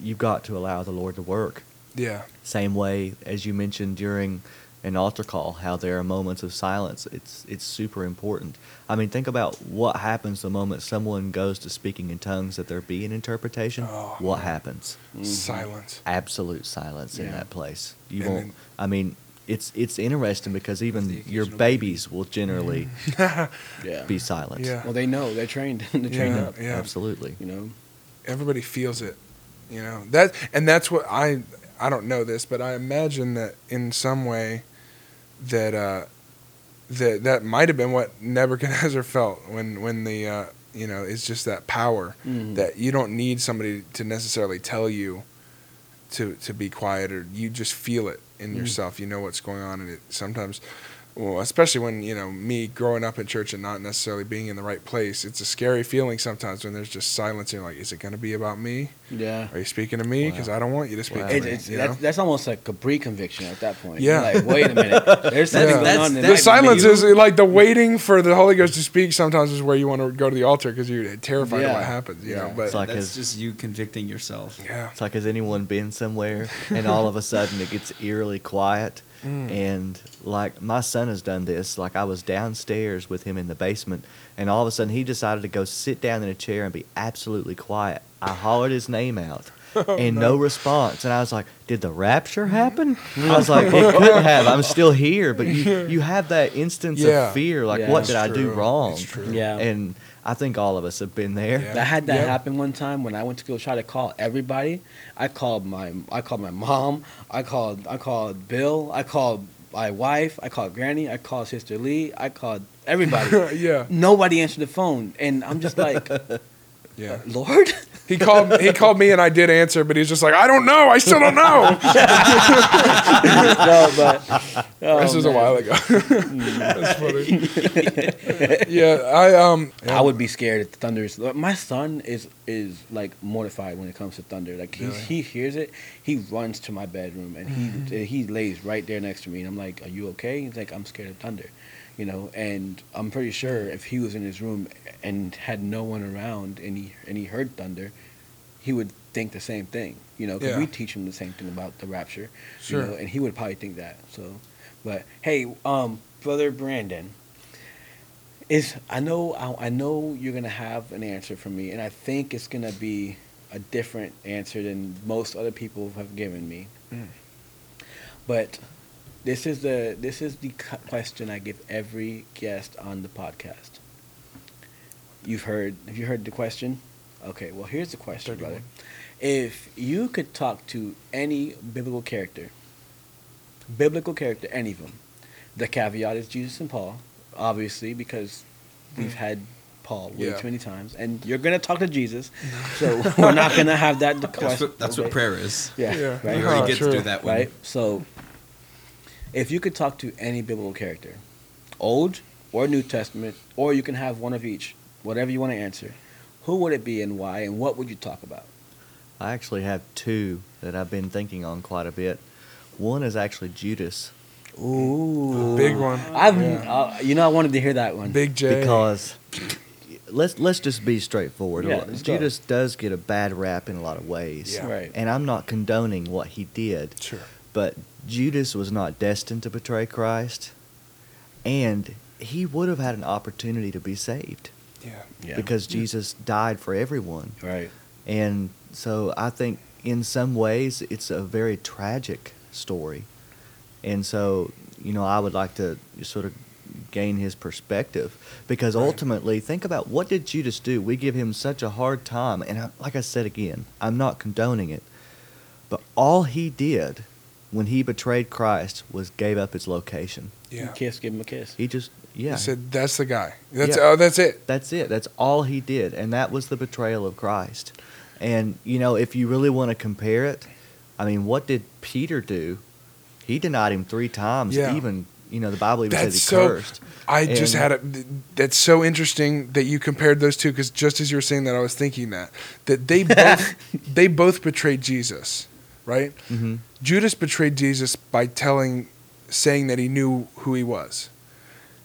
you've got to allow the Lord to work. yeah, Same way as you mentioned during an altar call, how there are moments of silence. It's it's super important. I mean, think about what happens the moment someone goes to speaking in tongues that there be an interpretation. Oh, what happens? Mm-hmm. silence. Absolute silence in that place. You And won't. then- I mean, it's it's interesting because even your occasional babies will generally Yeah. be silent. Yeah. Well, they know they're trained. they're trained Yeah, up. yeah. Absolutely. You know. Everybody feels it. You know that, and that's what I. I don't know this, but I imagine that in some way, that uh, that that might have been what Nebuchadnezzar felt when when the uh, you know it's just that power Mhm. that you don't need somebody to necessarily tell you to to be quiet or you just feel it in Mhm. yourself you know what's going on and it sometimes well especially when you know me growing up in church and not necessarily being in the right place it's a scary feeling sometimes when there's just silence and you're like is it going to be about me Yeah. are you speaking to me because Wow. i don't want you to speak Wow. to It, me it's, you that's, that's almost like a pre-conviction at that point. Yeah. You're like, wait a minute. There's something Yeah. going That's- on. in the silence you. is like the waiting for the Holy Ghost to speak. Sometimes is where you want to go to the altar because you're terrified of what happens. You know, Yeah. but It's like That's his- just you convicting yourself. yeah, It's like has anyone been somewhere and all of a sudden it gets eerily quiet Mm. and like my son has done this like I was downstairs with him in the basement and all of a sudden he decided to go sit down in a chair and be absolutely quiet. I hollered his name out Oh, and no. response and I was like, "Did the rapture happen?" I was like, "It couldn't have. I'm still here." But you you have that instance Yeah. of fear like, Yeah. "What It's did I do wrong?" It's true. Yeah. And I think all of us have been there. Yeah. I had that Yeah. happen one time when I went to go try to call everybody. I called my I called my mom. I called I called Bill. I called my wife. I called Granny. I called Sister Lee. I called everybody. yeah, Nobody answered the phone, and I'm just like, yeah. Lord. He called. He called me, and I did answer, but he's just like, I don't know. I still don't know. no, but oh, this was a while ago. That's funny. yeah, I um. I would be scared if thunder is. My son is is like mortified when it comes to thunder. Like he's, Really? he hears it, he runs to my bedroom and he he lays right there next to me. And I'm like, "Are you okay?" He's like, "I'm scared of thunder," you know. And I'm pretty sure if he was in his room and had no one around and he and he heard thunder, he would think the same thing, you know. Because Yeah. we teach him the same thing about the rapture, Sure. you know, and he would probably think that. So, but hey, um, brother Brandon is I know I, I know you're gonna have an answer for me, and I think it's gonna be a different answer than most other people have given me. Mm. But this is the this is the question I give every guest on the podcast. You've heard have you heard the question? Okay, well here's the question, Third brother. If you could talk to any biblical character, biblical character, any of them, the caveat is Jesus and Paul, obviously, because we've Mm. had Paul way Yeah. too many times, and you're gonna talk to Jesus, so we're not gonna have that. That's what, that's what prayer is. Yeah, Yeah. right. You Oh, already get true. to do that one. right? So, if you could talk to any biblical character, Old or New Testament, or you can have one of each, whatever you want to answer, who would it be and why, and what would you talk about? I actually have two that I've been thinking on quite a bit. One is actually Judas Ooh, Big one. I've, Yeah. uh, you know, I wanted to hear that one. Big J. because let's let's just be straightforward. Yeah, let's go. Judas does get a bad rap in a lot of ways. Yeah. Right. And I'm not condoning what he did, Sure. but Judas was not destined to betray Christ, and he would have had an opportunity to be saved Yeah. Yeah. because Jesus died for everyone. right. And so I think in some ways it's a very tragic story. And so, you know, I would like to sort of gain his perspective because Right. ultimately think about what did Judas do? We give him such a hard time and I, like I said again, I'm not condoning it. But all he did when he betrayed Christ was gave up his location. Yeah. Kiss, give him a kiss. He just yeah. He said, "That's the guy. That's Yeah. oh, that's it." That's it. That's all he did, and that was the betrayal of Christ. And you know, if you really want to compare it, I mean, what did Peter do? He denied him three times. Yeah. Even you know, the Bible even That's says he so- cursed. I just had a. That's so interesting that you compared those two because just as you were saying that, I was thinking that that they both they both betrayed Jesus, right? hmm Judas betrayed Jesus by telling, saying that he knew who he was,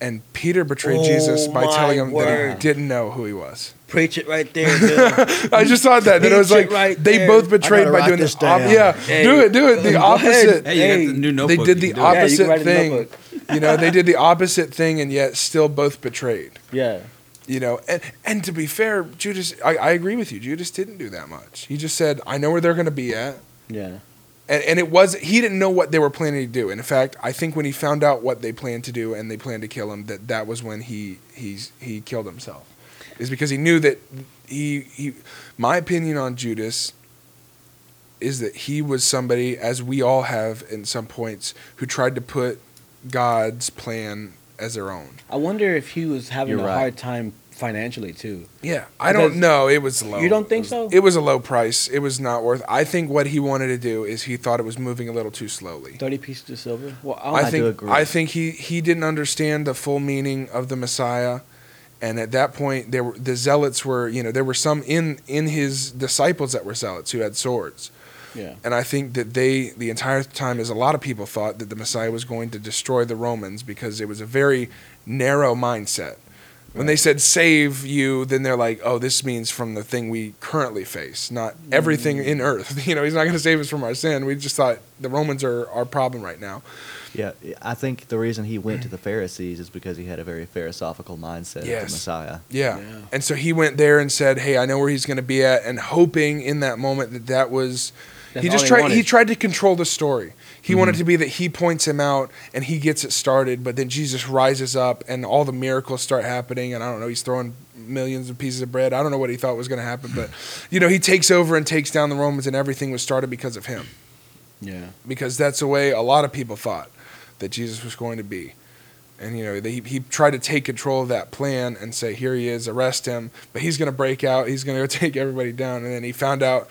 and Peter betrayed Oh Jesus by telling him that he didn't know who he was. Preach it right there, Bill. I just thought that that it was like it right they there. both betrayed by doing this the op- yeah, Hey, do it, do it. The opposite. Hey, you Hey, got the new they did the can do. Yeah, you can opposite write it in thing. notebook. you know, they did the opposite thing and yet still both betrayed. yeah. You know, and and to be fair, Judas, I, I agree with you. Judas didn't do that much. He just said, "I know where they're going to be at," Yeah. and and it was he didn't know what they were planning to do. And in fact, I think when he found out what they planned to do and they planned to kill him, that that was when he he's he killed himself, is because he knew that he he. My opinion on Judas is that he was somebody, as we all have in some points, who tried to put God's plan as their own. I wonder if he was having You're a right. hard time financially too. Yeah, I don't know. It was low. You don't think It was- so? It was a low price. It was not worth. I think what he wanted to do is he thought it was moving a little too slowly. Thirty pieces of silver. Well, I, I think. I think he he didn't understand the full meaning of the Messiah, and at that point there were the zealots were you know there were some in in his disciples that were zealots who had swords, yeah. and I think that they the entire time as a lot of people thought that the Messiah was going to destroy the Romans because it was a very narrow mindset. When they said save you, then they're like, oh, this means from the thing we currently face, not everything in mm. earth. You know, he's not going to save us from our sin. We just thought the Romans are our problem right now. Yeah, I think the reason he went to the Pharisees is because he had a very philosophical mindset of the Messiah. Yeah. Yeah. And so he went there and said, "Hey, I know where he's going to be at," and hoping in that moment that that was. That's he just he tried. wanted. He tried to control the story. He Mhm. wanted to be that he points him out and he gets it started, but then Jesus rises up and all the miracles start happening. And I don't know, he's throwing millions of pieces of bread. I don't know what he thought was going to happen, but you know, he takes over and takes down the Romans, and everything was started because of him. Yeah. Because that's the way a lot of people thought that Jesus was going to be. And you know, they, he tried to take control of that plan and say, "Here he is, arrest him." But he's going to break out. He's going to go take everybody down. And then he found out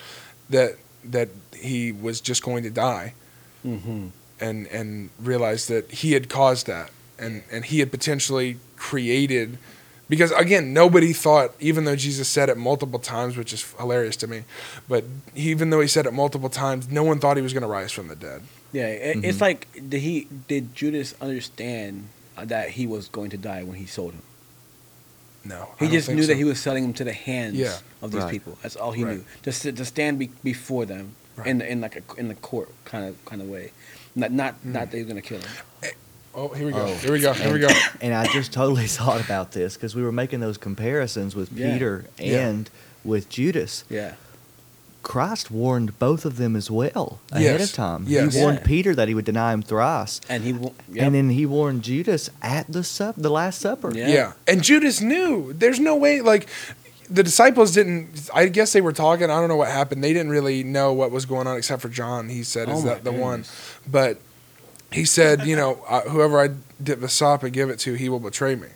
that that he was just going to die, Mm-hmm. and and realized that he had caused that, and and he had potentially created. Because again, nobody thought, even though Jesus said it multiple times, which is hilarious to me, but even though he said it multiple times, no one thought he was going to rise from the dead. Yeah. It, Mm-hmm. It's like did he did Judas understand uh, that he was going to die when he sold him? No, He just knew that he was selling him to the hands Yeah. of these Right. people. That's all he Right. knew. Just to, to stand be, before them Right. in the, in like a in the court kind of kind of way. Not not Hmm. not that he was gonna kill him. Oh, here we go. Oh. Here we go. Here we go. And I just totally thought about this because we were making those comparisons with Yeah. Peter Yeah. and with Judas. Yeah. Christ warned both of them as well ahead Yes. of time. Yes. He warned Yeah. Peter that he would deny him thrice, And he. Yep. and then he warned Judas at the sup, the Last Supper. Yeah. Yeah. And Judas knew. There's no way, like, the disciples didn't, I guess they were talking. I don't know what happened. They didn't really know what was going on except for John. He said, Oh Is my that the one? But he said, You know, whoever I dip the sop and give it to, he will betray me.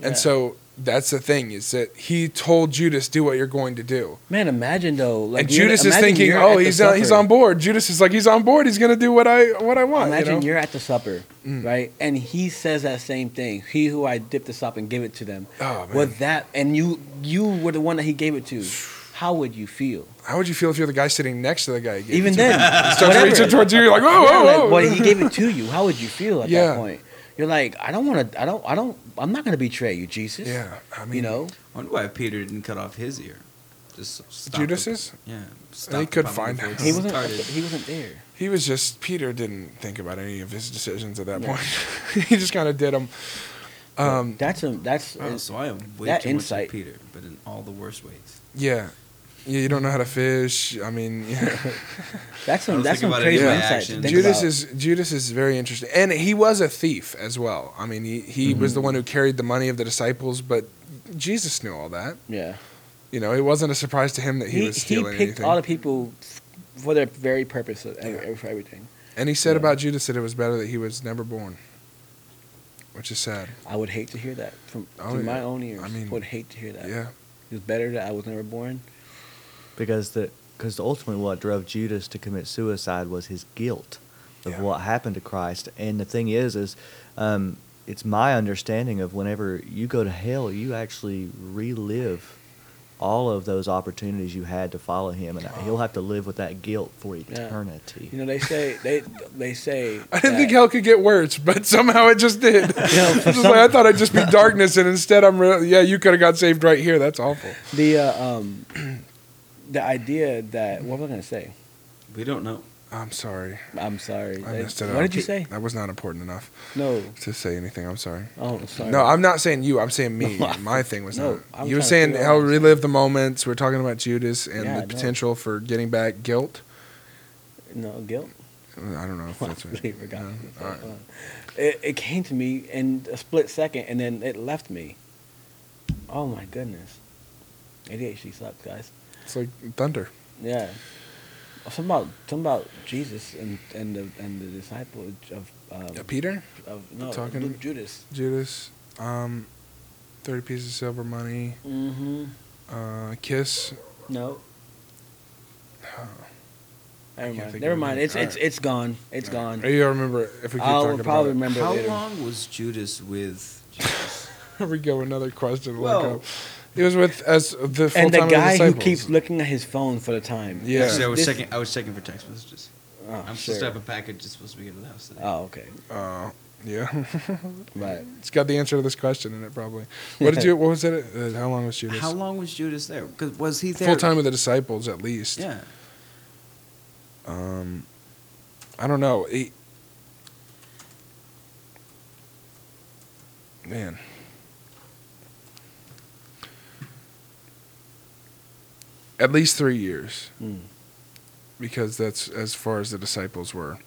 Yeah. And so That's the thing is that he told Judas, "Do what you're going to do," Man, imagine though. Like and Judas is thinking, "Oh, he's on, he's on board." Judas is like, "He's on board. He's going to do what I what I want." Imagine you know? you're at the supper, Mm. right? And he says that same thing. He who I dipped this up and gave it to them. Oh, man. With that, and you you were the one that he gave it to. How would you feel? How would you feel if you're the guy sitting next to the guy? Even then, he starts whatever. reaching towards you. You're like, "Whoa, Yeah, whoa, like, whoa!" but he gave it to you. How would you feel at Yeah. that point? You're like, I don't want to. I don't. I don't. I'm not going to betray you, Jesus. yeah, I mean, you know. I wonder why Peter didn't cut off his ear. Just stop Judas's. The, yeah, They stop the could problem find him. He wasn't. started. He wasn't there. He was just Peter didn't think about any of his decisions at that Yeah. point. he just kind of did them. Um, that's a. That's. Oh, so I am way that too insight- much like Peter, but in all the worst ways. yeah. Yeah, you don't know how to fish. I mean, yeah. that's some. That's some crazy any insight. to think Judas about. is Judas is very interesting, and he was a thief as well. I mean, he, he was the mm-hmm. one who carried the money of the disciples, but Jesus knew all that. Yeah. You know, it wasn't a surprise to him that he, He was he stealing picked anything. all the people for their very purpose of, Yeah. for everything. and he said Yeah. about Judas that it was better that he was never born, which is sad. I would hate to hear that from Oh, through my own ears. I I mean, would hate to hear that. Yeah, It was better that I was never born. Because the because ultimately what drove Judas to commit suicide was his guilt of Yeah. what happened to Christ. And the thing is, is um, it's my understanding of whenever you go to hell, you actually relive all of those opportunities you had to follow him, and he'll have to live with that guilt for eternity. You know, they say they they say. I didn't think hell could get worse, but somehow it just did. know, just some- like, I thought I'd just be darkness, and instead I'm real. Yeah, you could have got saved right here. That's awful. the uh, um the idea that what was I gonna say? We don't know. I'm sorry. I'm sorry. I That- messed it what up. did you say? That was not important enough No. to say anything. I'm sorry. Oh, sorry. No, I'm not saying you. I'm saying me. No, My thing was no, not. I'm you were trying to saying figure how out- relive the moments. We're talking about Judas and Yeah, the no. potential for getting back guilt. no guilt. I don't know if I that's right. completely forgot. No? All right. It, it came to me in a split second, and then it left me. Oh my goodness, ADHD sucks, guys. It's like thunder. Yeah, something about something about Jesus and and the and the disciple of um, Yeah, Peter, of no talking- Judas. Judas, um, thirty pieces of silver money, Mm-hmm. uh, kiss. No. Never mind. Never mind. it. It's it's Alright. it's gone. It's gone. You remember if we keep I'll talking probably about remember How it later. long was Judas with Jesus? Here we go. Another question. to Well- look up. He was with as the full And the time guy who keeps looking at his phone for the time. Yeah. Actually, I was checking. I was checking for text messages. Oh, I'm sure. supposed to have a package that's supposed to be getting to the house today. Oh, okay. Uh, yeah. Right. it's got the answer to this question in it probably. What did you? What was it? Uh, how long was Judas? How long was Judas there? Because was he there Full time with the disciples at least. Yeah. Um, I don't know. He, man. At least three years, Mm. because that's as far as the disciples were.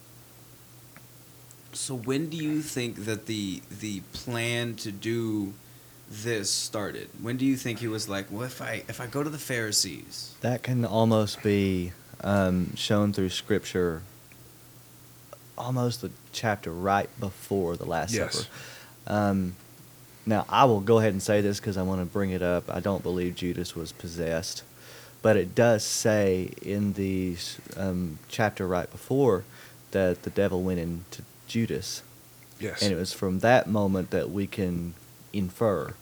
So when do you think that the the plan to do this started? When do you think he was like, well, if I if I go to the Pharisees, That can almost be um, shown through Scripture, almost the chapter right before the Last Yes. Supper. Um, now, I will go ahead and say this because I want to bring it up. I don't believe Judas was possessed, but it does say in the um, chapter right before that the devil went into Judas. Yes. And it was from that moment that we can infer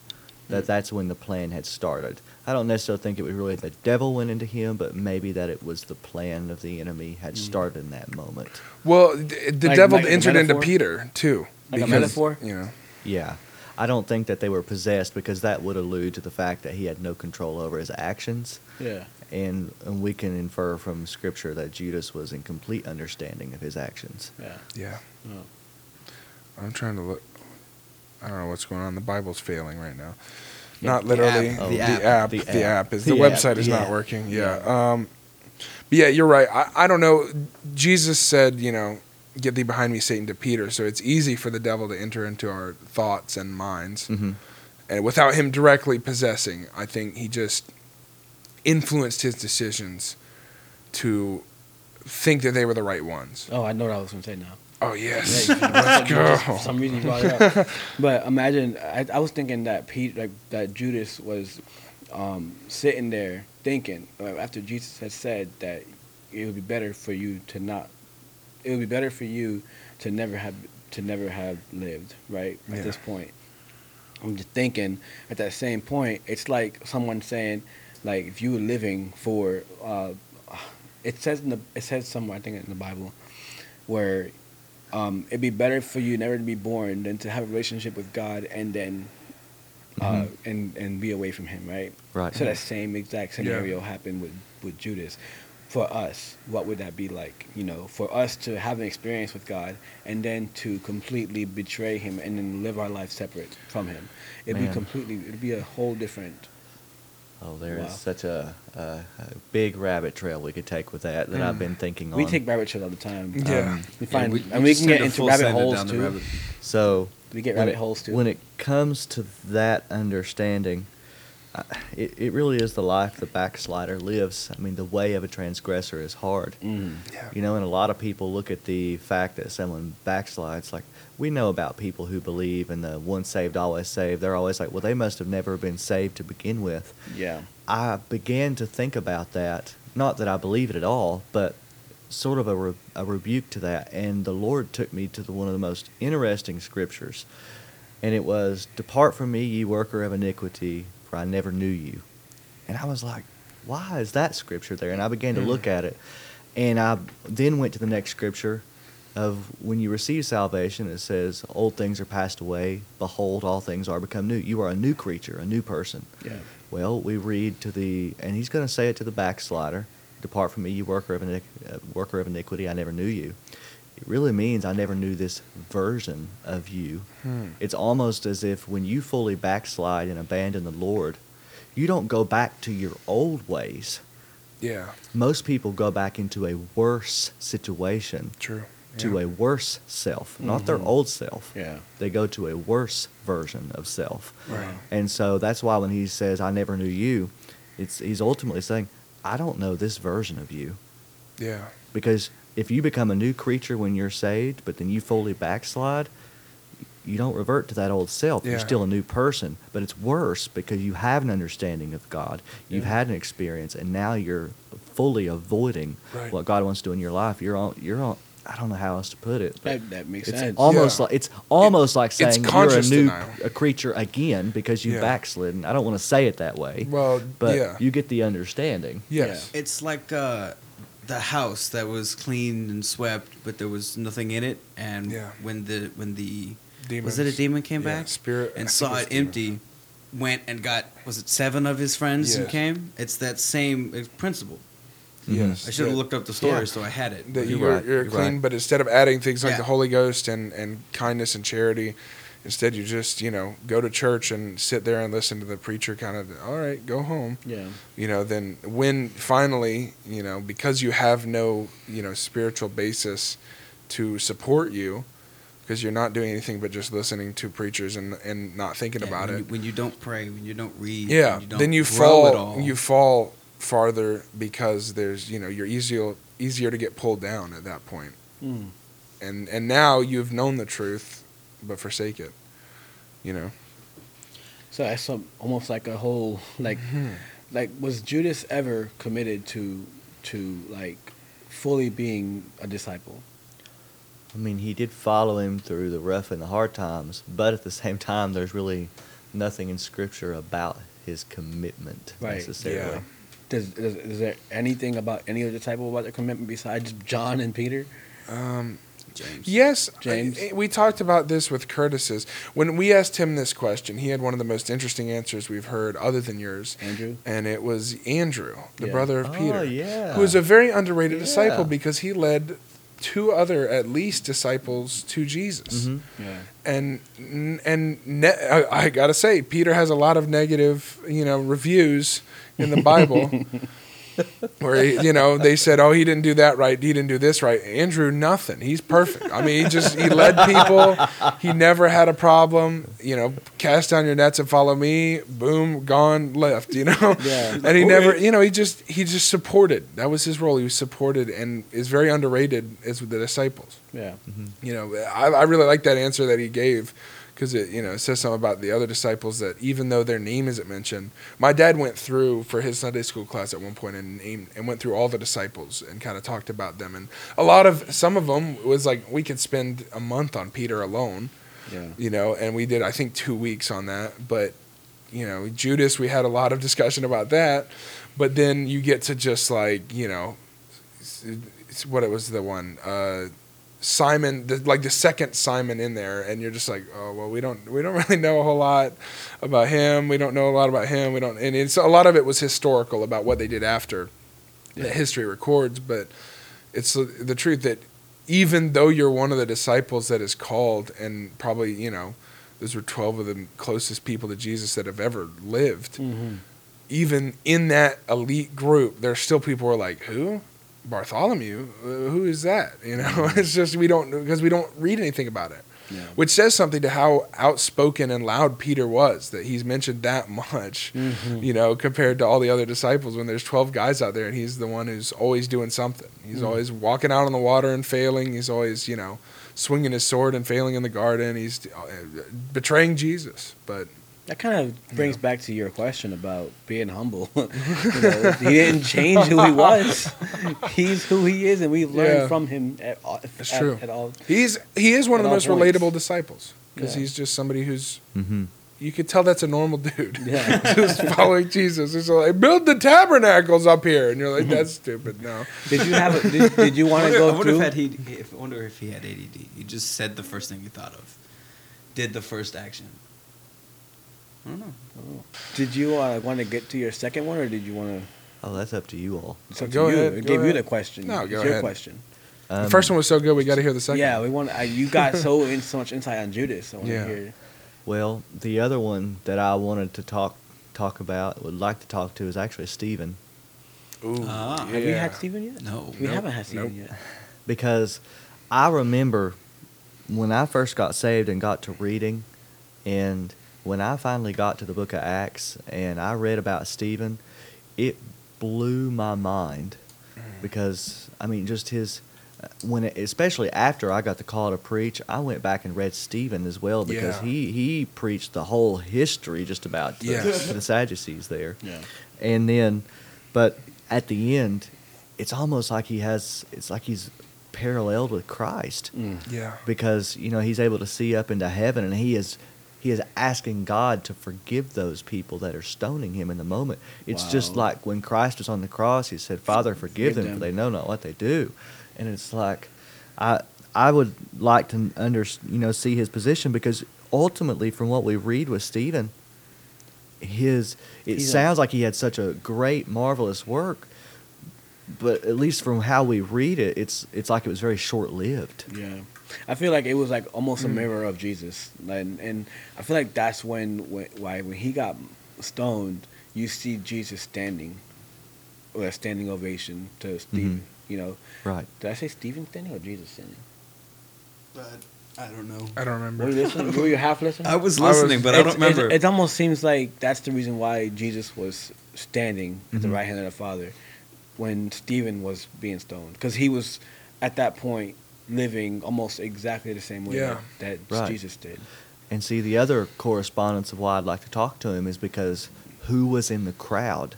that Mm. that's when the plan had started. I don't necessarily think it was really the devil went into him, but maybe that it was the plan of the enemy had Mm. started in that moment. well, the, the Like- devil like a entered into? Peter too. Like a because, metaphor? You know. Yeah. I don't think that they were possessed because that would allude to the fact that he had no control over his actions. Yeah. And, and we can infer from Scripture that Judas was in complete understanding of his actions. Yeah. Yeah. Oh. I'm trying to look. I don't know what's going on. The Bible's failing right now. Yeah, not the literally. app. Oh, the, the app. app. The, The app. app. is the, The app. website is not Yeah. working. Yeah. Um, but yeah, you're right. I, I don't know. Jesus said, you know, get thee behind me, Satan, to Peter. So it's easy for the devil to enter into our thoughts and minds, Mm-hmm. and without him directly possessing, I think he just influenced his decisions to think that they were the right ones. Oh, I know what I was going to say now. Oh yes, Yeah, let's For go. some reason you brought it up. but imagine, I, I was thinking that Pete, like that Judas was um, sitting there thinking uh, after Jesus had said that it would be better for you to not. It would be better for you to never have to never have lived. Right at Yeah. this point, I'm just thinking at that same point, it's like someone saying, like if you were living for. Uh, it says in the it says somewhere I think in the Bible, where um, it'd be better for you never to be born than to have a relationship with God and then uh, and and be away from Him, right? Right. So that same exact scenario happened with with Judas. For us, what would that be like? You know, for us to have an experience with God and then to completely betray Him and then live our life separate from Him, it'd be completely, it'd be a whole different. Oh, there is Wow. such a, a, a big rabbit trail we could take with that that I've been thinking on. We take rabbit trails all the time. Yeah. Um, We find, we- and we we can get into rabbit holes too. rabbit- So We get when rabbit it- holes too. When it comes to that understanding, I- it, it really is the life the backslider lives. I mean, the way of a transgressor is hard. Mm. Yeah. You know, and a lot of people look at the fact that someone backslides. Like we know about people who believe in the once saved, always saved. They're always like, well, they must have never been saved to begin with. Yeah. I began to think about that. Not that I believe it at all, but sort of a, re- a rebuke to that. And the Lord took me to the, one of the most interesting scriptures. And it was, Depart from me, ye worker of iniquity, for I never knew you. And I was like, why is that scripture there? And I began to Mm. look at it. And I then went to the next scripture of when you receive salvation, it says, Old things are passed away. Behold, all things are become new. You are a new creature, a new person. Yeah. Well, we read to the, and he's going to say it to the backslider, "Depart from me, you worker of iniqu- uh, worker of iniquity. I never knew you." It really means I never knew this version of you. Hmm. It's almost as if when you fully backslide and abandon the Lord, you don't go back to your old ways. Yeah. Most people go back into a worse situation, True. to a worse self, not their Mhm. old self. Yeah. They go to a worse version of self. Right. And so that's why when he says, I never knew you, it's he's ultimately saying, I don't know this version of you. Yeah. Because if you become a new creature when you're saved, but then you fully backslide, you don't revert to that old self. Yeah. You're still a new person. But it's worse because you have an understanding of God. You've Yeah. had an experience and now you're fully avoiding Right. what God wants to do in your life. You're on you're on I don't know how else to put it. That, that makes it's sense. almost Yeah. like it's almost like saying you're a new denial. a creature again because you Yeah. backslidden. I don't want to say it that way, Well, but yeah. you get the understanding. yes. It's like uh, the house that was cleaned and swept, but there was nothing in it. And Yeah. when the when the Demons. was it a demon came Yeah, back Spirit and think saw it's it demons. empty, went and got was it seven of his friends who Yes. came? It's that same principle. Yes. Mm-hmm. I should have looked up the story yeah. so I had it. that You're you're, right, you're you're clean, right. but instead of adding things like Yeah. the Holy Ghost and, and kindness and charity, instead you just, you know, go to church and sit there and listen to the preacher kind of, all right, go home. yeah. You know, then when finally, you know, because you have no, you know, spiritual basis to support you, because you're not doing anything but just listening to preachers and, and not thinking Yeah, about when it. You, when you don't pray, when you don't read, yeah you don't then you fall all. you fall farther because there's you know you're easier easier to get pulled down at that point Mm. and and now you've known the truth but forsake it you know So that's some, almost like a whole like like was Judas ever committed to to like fully being a disciple? I mean, he did follow him through the rough and the hard times, but at the same time, there's really nothing in Scripture about his commitment Right, necessarily. yeah. Does, is, is there anything about any other disciple about their commitment besides John and Peter? um James. Yes, James? I- we talked about this with Curtis's. When we asked him this question, he had one of the most interesting answers we've heard, other than yours, Andrew? and it was Andrew, the Yeah. brother of Oh, Peter, yeah. who was a very underrated Yeah. disciple because he led two other, at least, disciples to Jesus. Mhm. Yeah. and and ne- I, I gotta say, Peter has a lot of negative, you know, reviews in the Bible. where he, you know they said, "Oh, he didn't do that right. He didn't do this right." Andrew, nothing. He's perfect. I mean, he just he led people. He never had a problem. You know, cast down your nets and follow me. Boom, gone, left. You know, Yeah. and he never, you know, he just he just supported. That was his role. He was supported and is very underrated as with the disciples. Yeah. You know, I, I really like that answer that he gave because it you know it says something about the other disciples that even though their name isn't mentioned, my dad went through for his Sunday school class at one point and named and went through all the disciples and kind of talked about them and a lot of some of them was like we could spend a month on Peter alone, Yeah. you know, and we did I think two weeks on that, but you know Judas we had a lot of discussion about that, but then you get to just like you know, what it was the one. Uh, Simon, the, like the second Simon in there, and you're just like, oh well, we don't we don't really know a whole lot about him. We don't know a lot about him. We don't, and it's a lot of it was historical about what they did after that history records. But it's the, the truth that even though you're one of the disciples that is called, and probably you know, those were twelve of the closest people to Jesus that have ever lived. Mm-hmm. Even in that elite group, there's still people who are like, who? Bartholomew, Uh, who is that? You know, it's just we don't because we don't read anything about it, Yeah. which says something to how outspoken and loud Peter was that he's mentioned that much. Mm-hmm. You know, compared to all the other disciples, when there's twelve guys out there and he's the one who's always doing something. He's Mm. always walking out on the water and failing. He's always you know swinging his sword and failing in the garden. He's uh, betraying Jesus, but That kind of brings back to your question about being humble. you know, he didn't change who he was. He's who he is, and we learned Yeah. from him at, all- It's at, true. at all. he's he is one of the most points. relatable disciples because Yeah. he's just somebody who's Mm-hmm. you could tell that's a normal dude. Yeah. just following Jesus. It's like build the tabernacles up here, and you're like, that's stupid. No, Did you have? A, did, did you want to go I wonder through? if, had he, if, I wonder if he had ADD. He just said the first thing he thought of, did the first action. I don't know. Did you uh, want to get to your second one, or did you want to? Oh, that's up to you all. It's up Go to ahead, I go gave you the question. No, it's go your ahead. question. the Um, first one was so good. We got to hear the second. Yeah, we want. I, you got so in so much insight on Judas. I want Yeah. to hear. Well, the other one that I wanted to talk talk about, would like to talk to, is actually Stephen, Ooh, Ah. Have you yeah. had Stephen yet? No. we Nope. haven't had Stephen Nope. yet. because I remember when I first got saved and got to reading, and when I finally got to the Book of Acts and I read about Stephen, it blew my mind because I mean, just his. When it, especially after I got the call to preach, I went back and read Stephen as well because Yeah. he he preached the whole history just about the, Yes. the Sadducees there. Yeah. And then, but at the end, it's almost like he has, it's like he's paralleled with Christ Mm. Yeah. because, you know, he's able to see up into heaven and he is, he is asking God to forgive those people that are stoning him in the moment. It's just like when Christ was on the cross, he said, Father, forgive, Forgive them, them. for they know not what they do. And it's like, I, I would like to under, you know, see his position because ultimately, from what we read with Stephen, his it He's a- sounds like he had such a great, marvelous work, but at least from how we read it, it's it's like it was very short lived. Yeah, I feel like it was like almost Mm. a mirror of Jesus, and and I feel like that's when when why when he got stoned, you see Jesus standing, or a standing ovation to Stephen. You know, Right. did I say Stephen standing or Jesus standing? But I don't know. I don't Were remember. you listening? Were you half listening? I was I was- listening, but I don't It's- it's- remember. It, almost seems like that's the reason why Jesus was standing at the Mhm. right hand of the Father when Stephen was being stoned, because he was at that point living almost exactly the same way Yeah. that, that Right. Jesus did. And see, the other correspondence of why I'd like to talk to him is because who was in the crowd?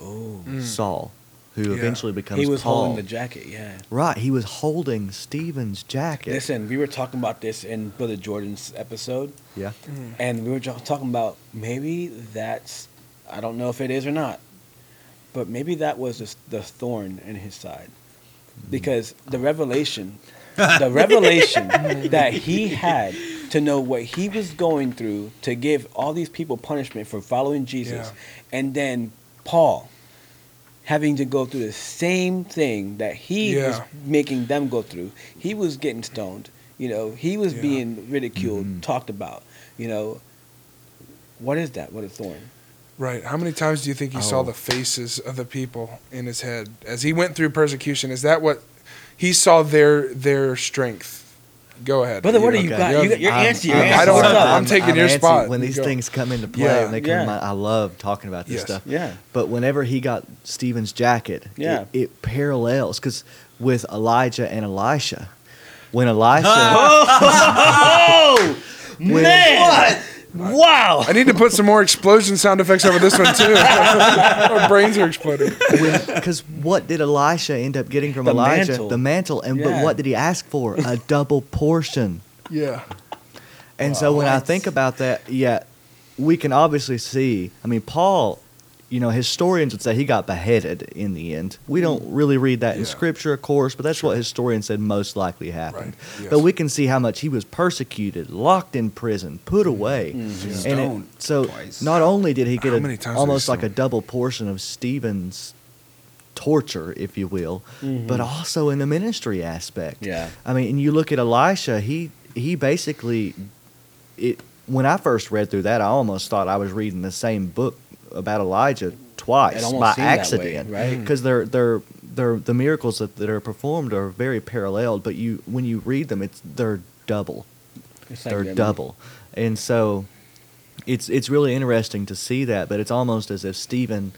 Oh, Mm. Saul, who Yeah. eventually becomes he was Paul. holding the jacket. Yeah. right, he was holding Stephen's jacket. Listen, we were talking about this in Brother Jordan's episode, yeah. Mm. and we were talking about maybe that's I don't know if it is or not, but maybe that was the, the thorn in his side, because the revelation, the revelation that he had to know what he was going through to give all these people punishment for following Jesus, Yeah. and then Paul having to go through the same thing that he was making them go through. He was getting stoned. You know, he was Yeah. being ridiculed, Mhm. talked about. You know, what is that? What a thorn. Right. How many times do you think he saw Oh. the faces of the people in his head as he went through persecution? Is that what he saw their their strength? Go ahead, Brother, what do you Okay. got? You got your I'm- answer. Your I'm- answer. I don't What's know. I'm taking your antsy spot. when these Go. things come into play. Yeah. and they come Yeah. to mind, I love talking about this Yes. stuff. Yeah. But whenever he got Stephen's jacket, Yeah. it, it parallels because with Elijah and Elisha, when Elisha, Oh When- man! Wow! I need to put some more explosion sound effects over this one too. Our brains are exploding. because what did Elisha end up getting from The Elijah? mantle. The mantle. And Yeah. but what did he ask for? A double portion. Yeah. And so when I think about that, yeah, we can obviously see. I mean, Paul, you know, historians would say he got beheaded in the end. We don't mm. really read that in scripture, of course, but that's what historians said most likely happened. Right, yes. But we can see how much he was persecuted, locked in prison, put mm. away. Mm. And it- so twice. not only did he get a, many times was he almost like a double portion of Stephen's torture, if you will, mm-hmm. but also in the ministry aspect. Yeah. I mean, and you look at Elisha, he he basically it when I first read through that, I almost thought I was reading the same book about Elijah twice by seemed that way, accident, right? Mm-hmm. Because they're they're they're the miracles that, that are performed are very paralleled, but you when you read them, it's they're double, It's they're them- double, and so it's it's really interesting to see that. But it's almost as if Stephen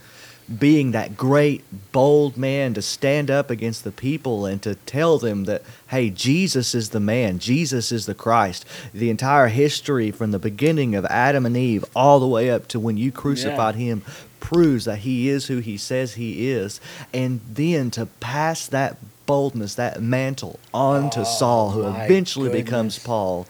being that great bold man to stand up against the people and to tell them that hey Jesus is the man. Jesus is the Christ. The entire history from the beginning of Adam and Eve all the way up to when you crucified him proves that he is who he says he is. And then to pass that boldness that mantle on to oh Saul who Oh, eventually becomes. Paul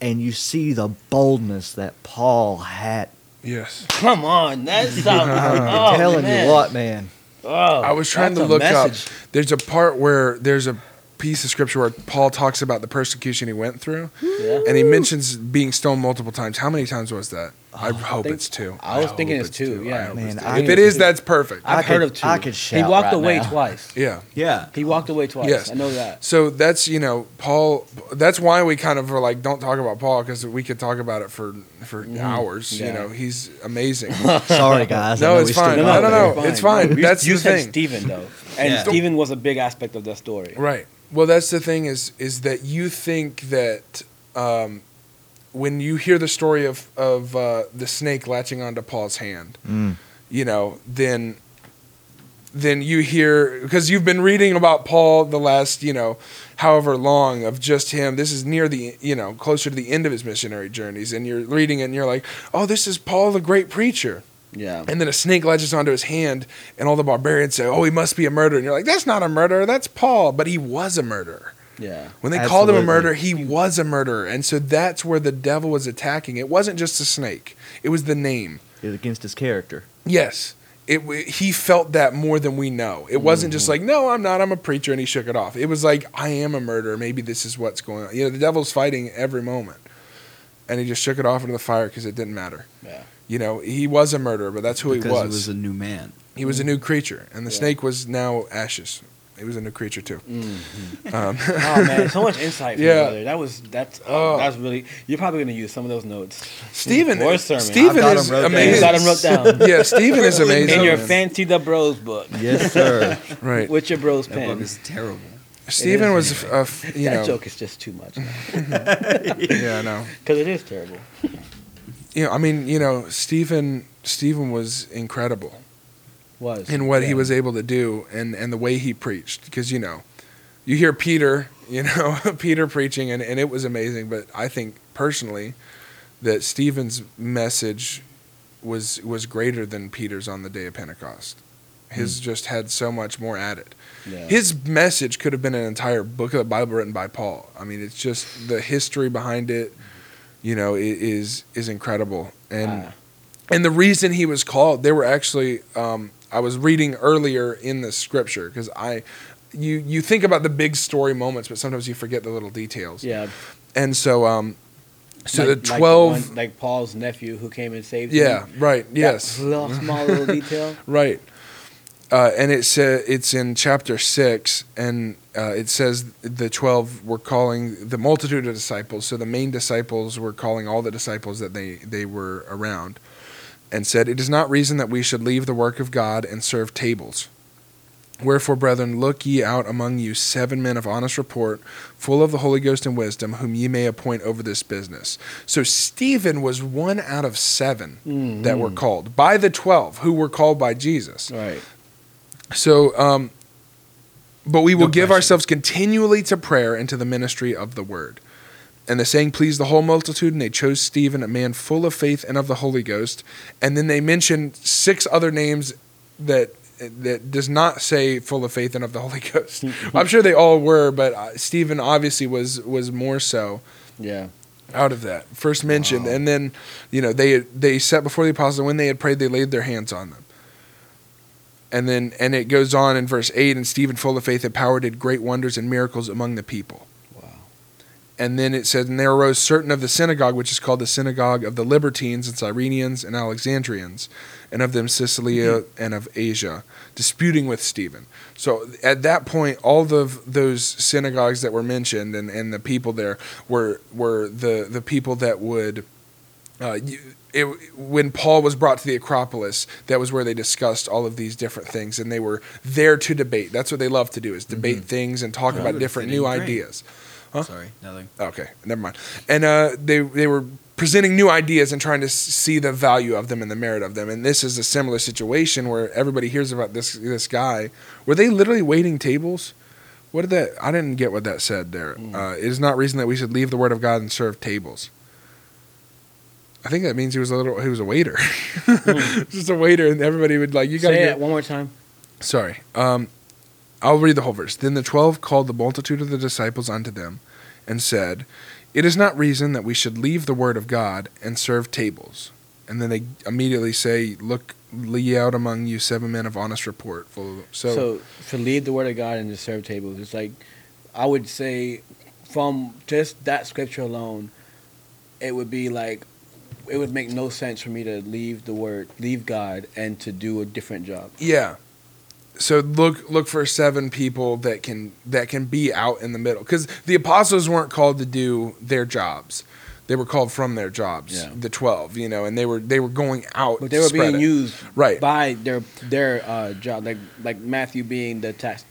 and you see the boldness that Paul had Yes. Come on, that's something. I'm oh, telling man. you what man Oh, I was trying to look message. up. There's a part where there's a piece of scripture where Paul talks about the persecution he went through, Yeah. and he mentions being stoned multiple times. How many times was that? I hope think- it's two. I was hope thinking it's two, I yeah. hope Man, two. If could- it is, that's perfect. I've I heard of two. I could shout. He walked right away now. twice. yeah. Yeah. He walked away twice. Yes. I know that. So that's you know Paul. That's why we kind of are like don't talk about Paul because we could talk about it for for hours. You Mm-hmm. Yeah. know he's amazing. Sorry, guys. No, it's fine. got No, no, there. no. it's fine. You- That's you the said thing. Stephen though, and Yeah. Stephen was a big aspect of that story. Right. Well, that's the thing is is that you think that um, when you hear the story of of uh, the snake latching onto Paul's hand, Mm. you know, then then you hear because you've been reading about Paul the last you know however long of just him. This is near the you know closer to the end of his missionary journeys, and you're reading it and you're like, oh, this is Paul the great preacher. Yeah. And then a snake latches onto his hand, and all the barbarians say, "Oh, he must be a murderer." And you're like, "That's not a murderer. That's Paul." But he was a murderer. Yeah. When they called him a murderer, he was a murderer, and so that's where the devil was attacking. It wasn't just a snake; it was the name. It was against his character. Yes, it. He felt that more than we know. It wasn't just mm-hmm. like, "No, I'm not. I'm a preacher," and he shook it off. It was like, "I am a murderer. Maybe this is what's going on." You know, the devil's fighting every moment, and he just shook it off into the fire because it didn't matter. Yeah. You know, he was a murderer, but that's who because he was. he was a new man. He was a mm-hmm. new creature, and the Yeah. snake was now ashes. He was a new creature too. Mm-hmm. Um, Oh man, so much insight from Yeah. yeah. That was that's Oh. oh. that's really. You're probably gonna use some of those notes. Stephen, Or sermon. Stephen I've got is him wrote down. amazing. You got 'em wrote down. yeah, Stephen is amazing. In your fancy the bros book Yes, sir. right. with your bros That pen. book is terrible. Stephen is. was, a f- you that know, joke is just too much yeah, I know. because it is terrible. you know, I mean, you know, Stephen, Stephen was incredible Was in what he was able to do, and and the way he preached. Because you know, you hear Peter, you know, Peter preaching, and and it was amazing. But I think personally, that Stephen's message was was greater than Peter's on the day of Pentecost. His just had so much more added. Yeah. His message could have been an entire book of the Bible written by Paul. I mean, it's just the history behind it, you know, is is incredible. And Ah. and the reason he was called, they were actually um, I was reading earlier in the scripture because I you you think about the big story moments, but sometimes you forget the little details. yeah. And so um so like, the like 12 one- like Paul's nephew who came and saved yeah, him. right. Yes. little small little detail. Right. Uh, and it sa- it's in chapter six, and uh, it says the twelve were calling the multitude of disciples. So the main disciples were calling all the disciples that they they were around, and said, It is not reason that we should leave the work of God and serve tables. Wherefore, brethren, look ye out among you seven men of honest report, full of the Holy Ghost and wisdom, whom ye may appoint over this business. So Stephen was one out of 7 that were called by the twelve who were called by Jesus. Right. So, um, but we will No give ourselves continually to prayer and to the ministry of the word. And the saying pleased the whole multitude, and they chose Stephen, a man full of faith and of the Holy Ghost. And then they mentioned six other names that that does not say full of faith and of the Holy Ghost. I'm sure they all were, but uh, Stephen obviously was was more so Yeah. out of that first mentioned. And then, you know, they they set before the apostles, and when they had prayed, they laid their hands on them. And then, and it goes on in verse eight. And Stephen, full of faith and power, did great wonders and miracles among the people. And then it said, and there arose certain of the synagogue, which is called the synagogue of the Libertines and Cyrenians and Alexandrians, and of them Cilicia and of Asia, disputing with Stephen. So at that point, all of those synagogues that were mentioned and, and the people there were were the the people that would. Uh, you, it, when Paul was brought to the Acropolis, that was where they discussed all of these different things, and they were there to debate. That's what they love to do is debate things and talk Well, about different new Great. ideas. Huh? Sorry, nothing. Okay, never mind. And uh, they they were presenting new ideas and trying to see the value of them and the merit of them. And this is a similar situation where everybody hears about this this guy. Were they literally waiting tables? What did that? I didn't get what that said there. Uh, it is not reason that we should leave the word of God and serve tables. I think that means he was a little. He was a waiter, just a waiter, and everybody would like you got to Say get it one more time. Sorry. Um, I'll read the whole verse. Then the twelve called the multitude of the disciples unto them, and said, It is not reason that we should leave the word of God and serve tables. And then they immediately say, Look ye out among you seven men of honest report. Full of, so, So, to leave the word of God and to serve tables, it's like I would say from just that scripture alone, it would be like it would make no sense for me to leave the word, leave God, and to do a different job. yeah. So look look for seven people that can that can be out in the middle because the apostles weren't called to do their jobs. They were called from their jobs. Yeah. The twelve, you know, and they were they were going out. But they were being it. used Right. by their their uh, job, like like Matthew being the tax.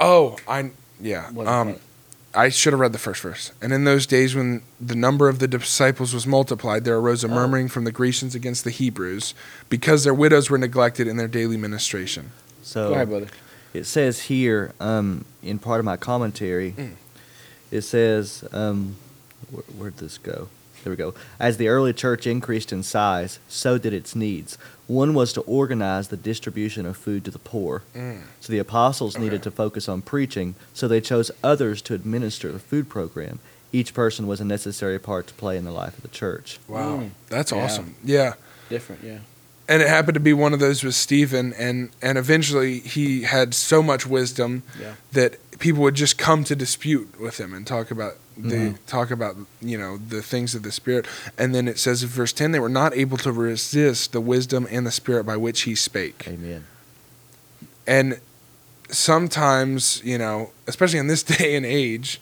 Oh, I yeah. Um. I should have read the first verse. And in those days, when the number of the disciples was multiplied, there arose a Oh. murmuring from the Grecians against the Hebrews, because their widows were neglected in their daily ministration. So Go ahead, brother. it says here um, in part of my commentary, Mm. it says, um, where, where'd this go? There we go. As the early church increased in size, so did its needs. One was to organize the distribution of food to the poor. So the apostles needed to focus on preaching, so they chose others to administer the food program. Each person was a necessary part to play in the life of the church. Wow, Mm. that's Yeah. awesome. Yeah, Different, yeah. And it happened to be one of those with Stephen, and and eventually he had so much wisdom Yeah. that people would just come to dispute with him and talk about the Mm-hmm. talk about you know the things of the spirit and then it says in verse 10 they were not able to resist the wisdom and the spirit by which he spake Amen. and sometimes you know especially in this day and age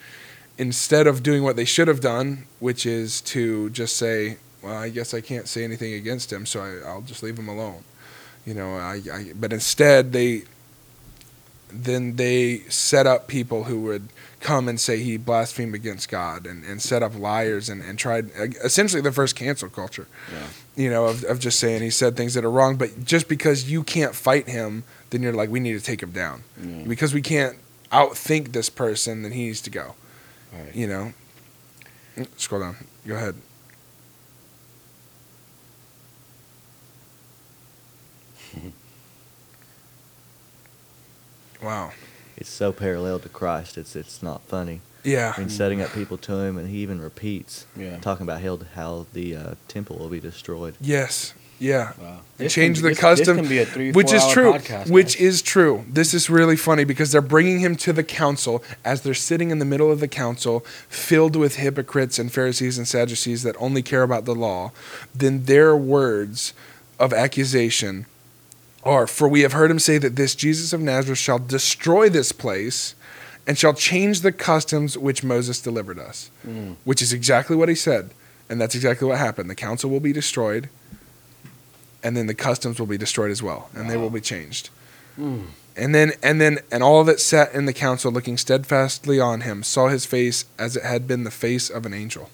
instead of doing what they should have done which is to just say well i guess i can't say anything against him so I, i'll just leave him alone you know I, I but instead they then they set up people who would come and say he blasphemed against god and, and set up liars and, and tried essentially the first cancel culture Yeah. you know, of, of just saying he said things that are wrong. But just because you can't fight him, then you're like, we need to take him down. Because we can't outthink this person, then he needs to go. Right. You know? Scroll down. Go ahead. Wow. It's so parallel to Christ. It's it's not funny. Yeah. I mean, setting up people to him, and he even repeats, Yeah. talking about how how the uh, temple will be destroyed. Yes. Yeah. Wow. and change can- the this- custom, This can be a three, which is true. podcast, which guys. is true. This is really funny because they're bringing him to the council as they're sitting in the middle of the council, filled with hypocrites and Pharisees and Sadducees that only care about the law. Then their words of accusation are, "For we have heard him say that this Jesus of Nazareth shall destroy this place." And shall change the customs which Moses delivered us, Mm. which is exactly what he said, and that's exactly what happened. The council will be destroyed, and then the customs will be destroyed as well, and they will be changed. Mm. And then and then and all that sat in the council, looking steadfastly on him, saw his face as it had been the face of an angel.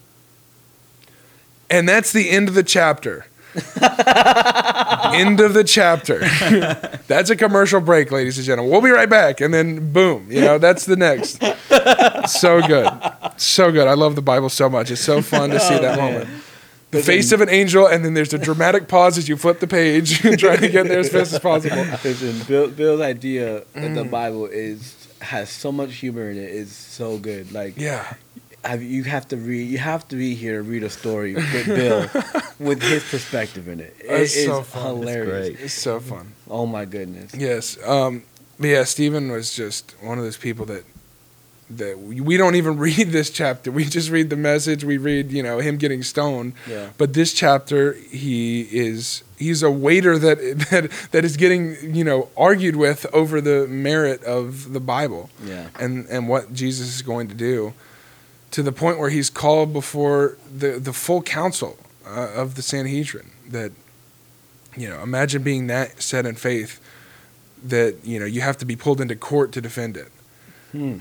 And that's the end of the chapter. end of the chapter. that's a commercial break, ladies and gentlemen. We'll be right back, and then boom, you know that's the next. so good, so good. I love the Bible so much. It's so fun to see Oh, that man. moment. The face of an angel, and then there's a dramatic pause as you flip the page, trying to get there as fast as possible. Listen, Bill, Bill's idea of the Mm. Bible is has so much humor in it. Is so good. Like Yeah, have, you have to read. You have to be here to read a story with Bill with his perspective in it. It is so fun. It's hilarious. great. it's so fun. Oh my goodness. Yes. Um, but yeah, Stephen was just one of those people that that we we don't even read this chapter. We just read the message. We read, you know, him getting stoned. Yeah. But this chapter, he is he's a waiter that that that is getting you know argued with over the merit of the Bible Yeah. and and what Jesus is going to do, to the point where he's called before the the full council uh, of the Sanhedrin. That you know, imagine being that set in faith that you know you have to be pulled into court to defend it. Hmm.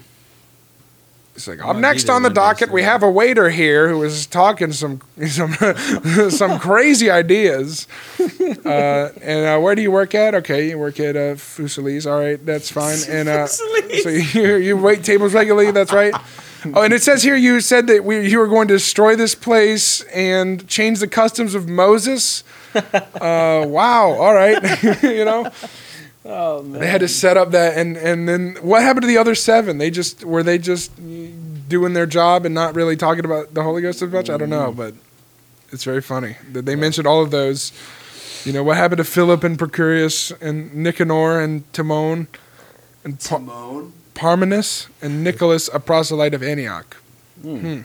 It's like up next on the docket, we have a waiter here who is talking some some some crazy ideas. Uh, and uh, where do you work at? Okay, you work at uh, Fusili's. All right, that's fine. And uh, so you you wait tables regularly. That's right. Oh, and it says here you said that we you were going to destroy this place and change the customs of Moses. Uh, wow. All right. you know. Oh man. They had to set up that, and and then what happened to the other seven? They just were they just doing their job and not really talking about the Holy Ghost as much. I don't know, but it's very funny that they mentioned all of those. You know what happened to Philip and Prochorus and Nicanor and Timon and pa- Timon. Parmenas and Nicholas, a proselyte of Antioch. Hmm. Hmm.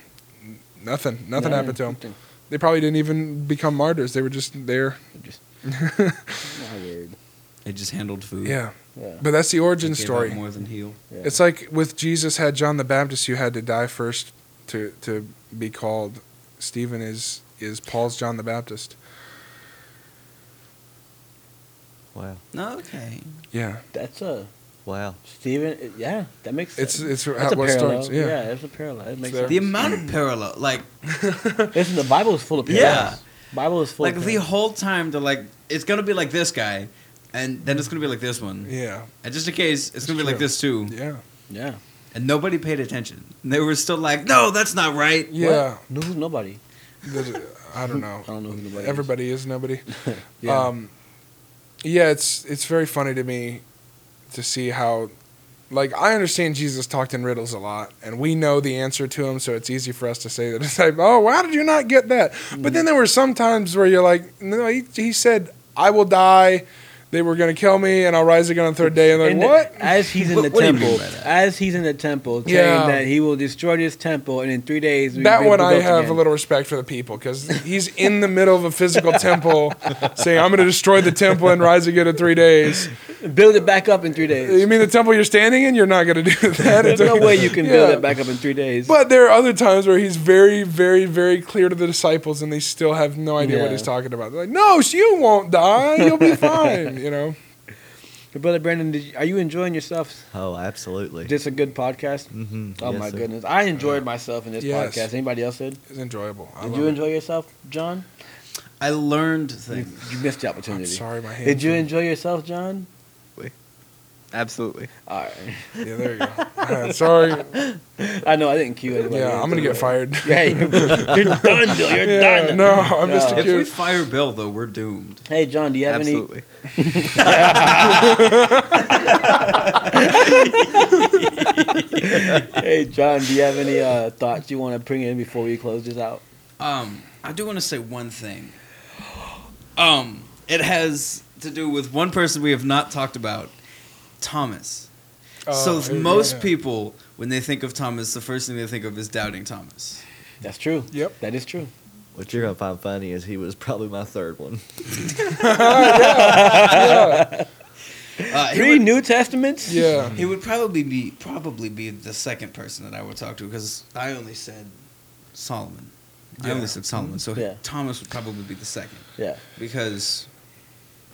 Nothing. Nothing Yeah, happened to them. nothing. They probably didn't even become martyrs. They were just there. My word. They just handled food. Yeah. Yeah. But that's the origin They gave story. out more than heal. yeah. It's like with Jesus had John the Baptist, you had to die first to to be called. Stephen is is Paul's John the Baptist. Wow. Okay. Yeah, that's a Wow. Steven. Yeah, that makes it's sense. it's That's how a parallel. starts. yeah. Yeah, that's a parallel. It makes sense. The amount of parallel, like, Listen, the Bible is full of parallels. Yeah. parallels. Bible is full like of the whole time they're like, it's gonna be like this guy, and then it's gonna be like this one, yeah, and just in case, it's gonna be like this too, yeah, Yeah. and nobody paid attention. They were still like, no, that's not right. yeah. No, who's nobody? There's- I don't know. I don't know who nobody. Everybody is nobody. Yeah. Um, yeah, it's it's very funny to me to see how, like, I understand Jesus talked in riddles a lot, and we know the answer to them, so it's easy for us to say that. It's like, oh, why did you not get that? But then mm-hmm. there were some times where you're like, no, he, he said, I will die. They were going to kill me, and I'll rise again on the third day. And they're like, the- what? as he's in the what do you mean temple, by that? as he's in the temple, saying Yeah. that he will destroy this temple, and in three days we That one I have again. a little respect for the people because he's in the middle of a physical temple saying, I'm going to destroy the temple and rise again in three days. build it back up in three days. You mean the temple you're standing in? You're not going to do that. There's It's no okay. way you can build it back up in three days. But there are other times where he's very, very, very clear to the disciples, and they still have no idea what he's talking about. They're like, "No, you won't die. You'll be fine." You know. But brother Brandon, did you, are you enjoying yourself? Oh, absolutely. Is this a good podcast? mm-hmm. Oh my goodness, I enjoyed myself in this Yes. podcast. Anybody else did? It's enjoyable. I Did love you it. enjoy yourself, John? I learned You, things. you missed the I'm opportunity. sorry, my hands. Did you enjoy yourself, John? Absolutely. All right. Yeah, there you go. Uh, sorry. I know I didn't cue anybody. Yeah, I'm gonna get fired. Yeah, you're, you're done, Bill. You're Yeah, done. no, I'm No. Mr. If we Cute. fire Bill, though, we're doomed. Hey, John, do you have any? Absolutely. Hey, John, do you have any uh, thoughts you want to bring in before we close this out? Um, I do want to say one thing. Um, it has to do with one person we have not talked about, Thomas. so Oh, yeah, most yeah. people, when they think of Thomas, the first thing they think of is doubting Thomas. That's true. Yep. That is true. What you're gonna find funny is he was probably my third one. Yeah. Uh, Three would, New Testaments. Yeah. he would probably be probably be the second person that I would talk to because I only said Solomon. I only said Solomon, so Yeah. Thomas would probably be the second Yeah. because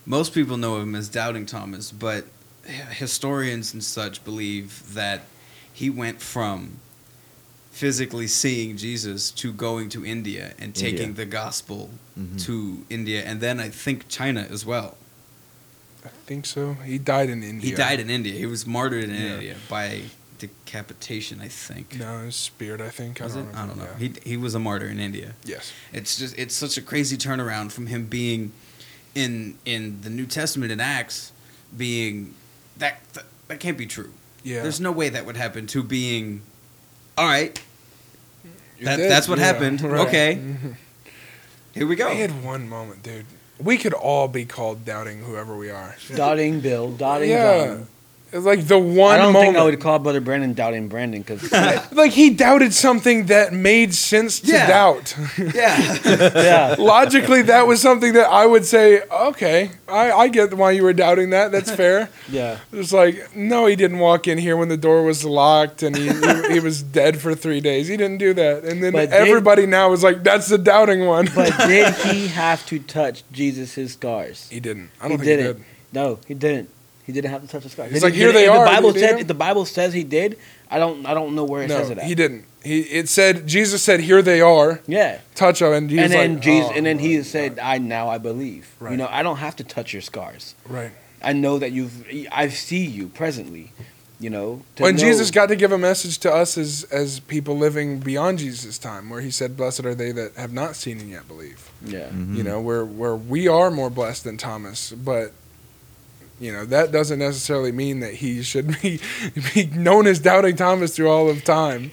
most people know him as Doubting Thomas, but historians and such believe that he went from physically seeing Jesus to going to India and taking India. the gospel Mhm. to India, and then I think China as well. I think so. He died in India. He died in India. He was martyred in Yeah. India by decapitation, I think. No, his spirit. I think. Was I don't I don't know. Yeah. He he was a martyr in India. yes. It's just it's such a crazy turnaround from him being in in the New Testament in Acts being that that, that can't be true. Yeah. There's no way that would happen to being all right. That, that's what yeah, happened. right. Okay. Here we go. I had one moment, dude. We could all be called doubting whoever we are. Doubting Bill, doubting Yeah. John. It's like the one I don't moment. think I would call Brother Brandon doubting Brandon because like he doubted something that made sense to Yeah. doubt. yeah. yeah, Logically, that was something that I would say, okay, I, I get why you were doubting that. That's fair. yeah. It's like, no, he didn't walk in here when the door was locked and he, he, he was dead for three days. He didn't do that. And then But did- everybody now is like, that's the doubting one. But did he have to touch Jesus' scars? he didn't. I He don't think he didn't. did. No, he didn't. He didn't have to touch the scars. He's Did like, he- "Here they if are, The Bible said if the Bible says he did. I don't. I don't know where it says it. At. he didn't. He it said Jesus said, "Here they are." Yeah. Touch them, and he's and then like, Jesus, "Oh, and then he my said, God." "I now I believe." Right. You know, I don't have to touch your scars. "Right." I know that you've. I see you presently. You know. to When know- Jesus got to give a message to us as as people living beyond Jesus' time, where he said, "Blessed are they that have not seen and yet believe." Yeah. Mhm. You know, where where we are more blessed than Thomas, but you know that doesn't necessarily mean that he should be be known as doubting Thomas through all of time.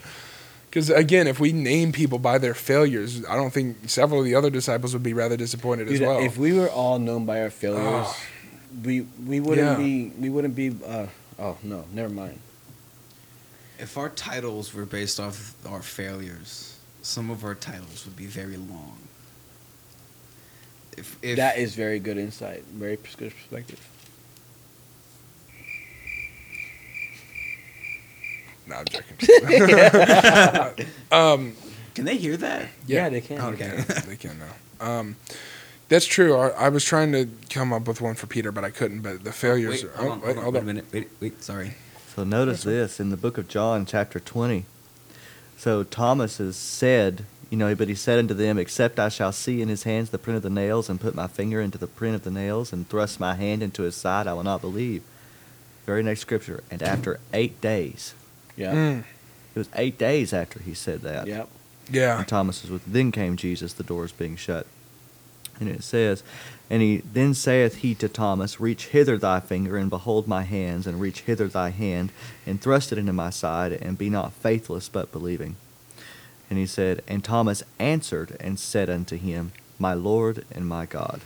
Because again, if we name people by their failures, I don't think several of the other disciples would be rather disappointed as well. If we were all known by our failures, Oh. we we wouldn't Yeah. be we wouldn't be. Uh, oh no, never mind. If our titles were based off our failures, some of our titles would be very long. If, if that is very good insight. Very pers- good perspective. No, I'm joking. um, can they hear that? Yeah, they can. Okay. they can now. Um, that's true. I, I was trying to come up with one for Peter, but I couldn't. But the failures. Wait, oh, hold on, wait, hold on, hold wait on. a minute. Wait, wait, sorry. So notice this in the book of John, chapter 20. So Thomas has said, you know, but he said unto them, Except I shall see in his hands the print of the nails, and put my finger into the print of the nails, and thrust my hand into his side, I will not believe. Very next scripture. And after eight days, Yeah. Mm, it was eight days after he said that. Yep. yeah. And Thomas was with. Then came Jesus, the doors being shut. And it says, And he then saith he to Thomas, Reach hither thy finger, and behold my hands, and reach hither thy hand, and thrust it into my side, and be not faithless, but believing. And he said, And Thomas answered and said unto him, My Lord and my God.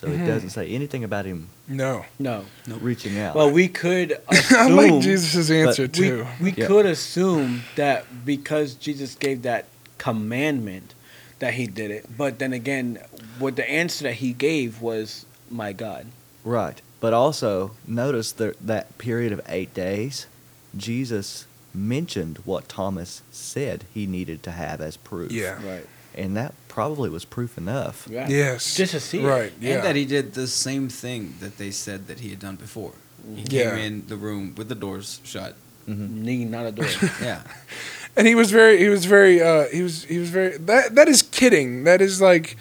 So Mhm. it doesn't say anything about him No. No. reaching out. Well, we could I assume. like Jesus' answer we, too. we Yeah. could assume that because Jesus gave that commandment that he did it. But then again, what the answer that he gave was my God. Right. But also, notice that that period of eight days, Jesus mentioned what Thomas said he needed to have as proof. Yeah. Right. And that probably was proof enough. Yeah. Yes. Just to see it. Right. Yeah. And that he did the same thing that they said that he had done before. He Yeah. came in the room with the doors shut. Need not a door. Yeah. and he was very he was very uh he was he was very that that is kidding that is like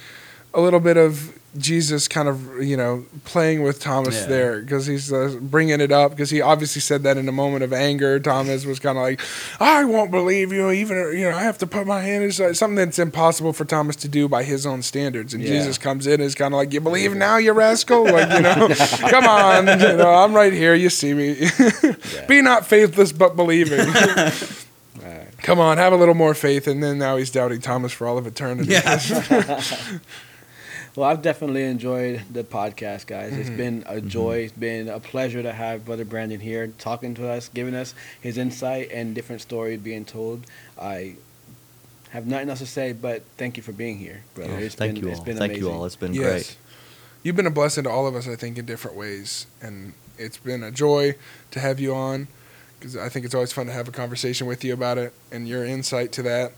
a little bit of jesus kind of you know playing with thomas Yeah. there because he's uh, bringing it up because he obviously said that in a moment of anger thomas was kind of like i won't believe you even you know i have to put my hand inside something that's impossible for thomas to do by his own standards and Yeah. jesus comes in and is kind of like you believe now you rascal like you know come on you know i'm right here you see me be not faithless but believing Right. Come on, have a little more faith. And then now he's doubting Thomas for all of eternity. Yeah. Well, I've definitely enjoyed the podcast, guys. It's Mhm. been a joy. It's been a pleasure to have Brother Brandon here talking to us, giving us his insight and different stories being told. I have nothing else to say, but thank you for being here, brother. It's Thank been, you It's all. been Thank amazing. you all. It's been yes. great. You've been a blessing to all of us, I think, in different ways. And it's been a joy to have you on because I think it's always fun to have a conversation with you about it and your insight to that.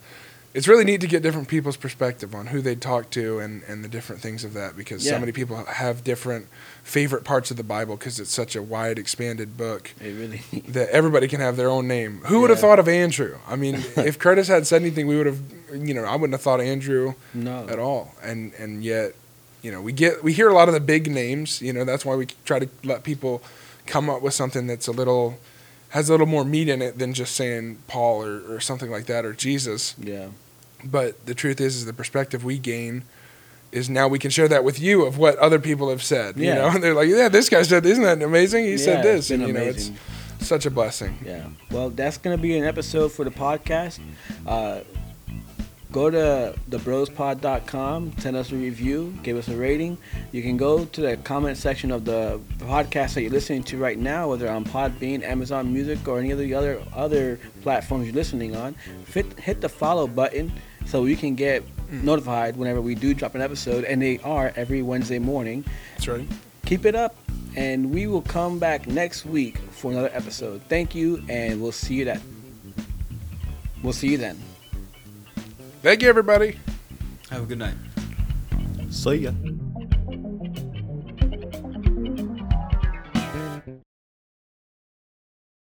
It's really neat to get different people's perspective on who they talk to and, and the different things of that because so many people have different favorite parts of the Bible because it's such a wide, expanded book It really. that everybody can have their own name. Who would have thought of Andrew? I mean, if Curtis had said anything, we would have, you know, I wouldn't have thought Andrew no. at all. And and yet, you know, we get we hear a lot of the big names. You know, that's why we try to let people come up with something that's a little has a little more meat in it than just saying Paul or, or something like that or Jesus. Yeah. But the truth is, is the perspective we gain is now we can share that with you of what other people have said. You Yeah. know, and they're like, yeah, this guy said, isn't that amazing? He Yeah, said this, and you know, it's such a blessing. Yeah. Well, that's going to be an episode for the podcast. Uh, go to thebrospod.com, send us a review, give us a rating. You can go to the comment section of the podcast that you're listening to right now, whether on Podbean, Amazon Music, or any of the other other platforms you're listening on. Fit, hit the follow button so you can get notified whenever we do drop an episode, and they are every Wednesday morning. That's right. Keep it up, and we will come back next week for another episode. Thank you, and we'll see you then. We'll see you then. Thank you, everybody. Have a good night. See ya.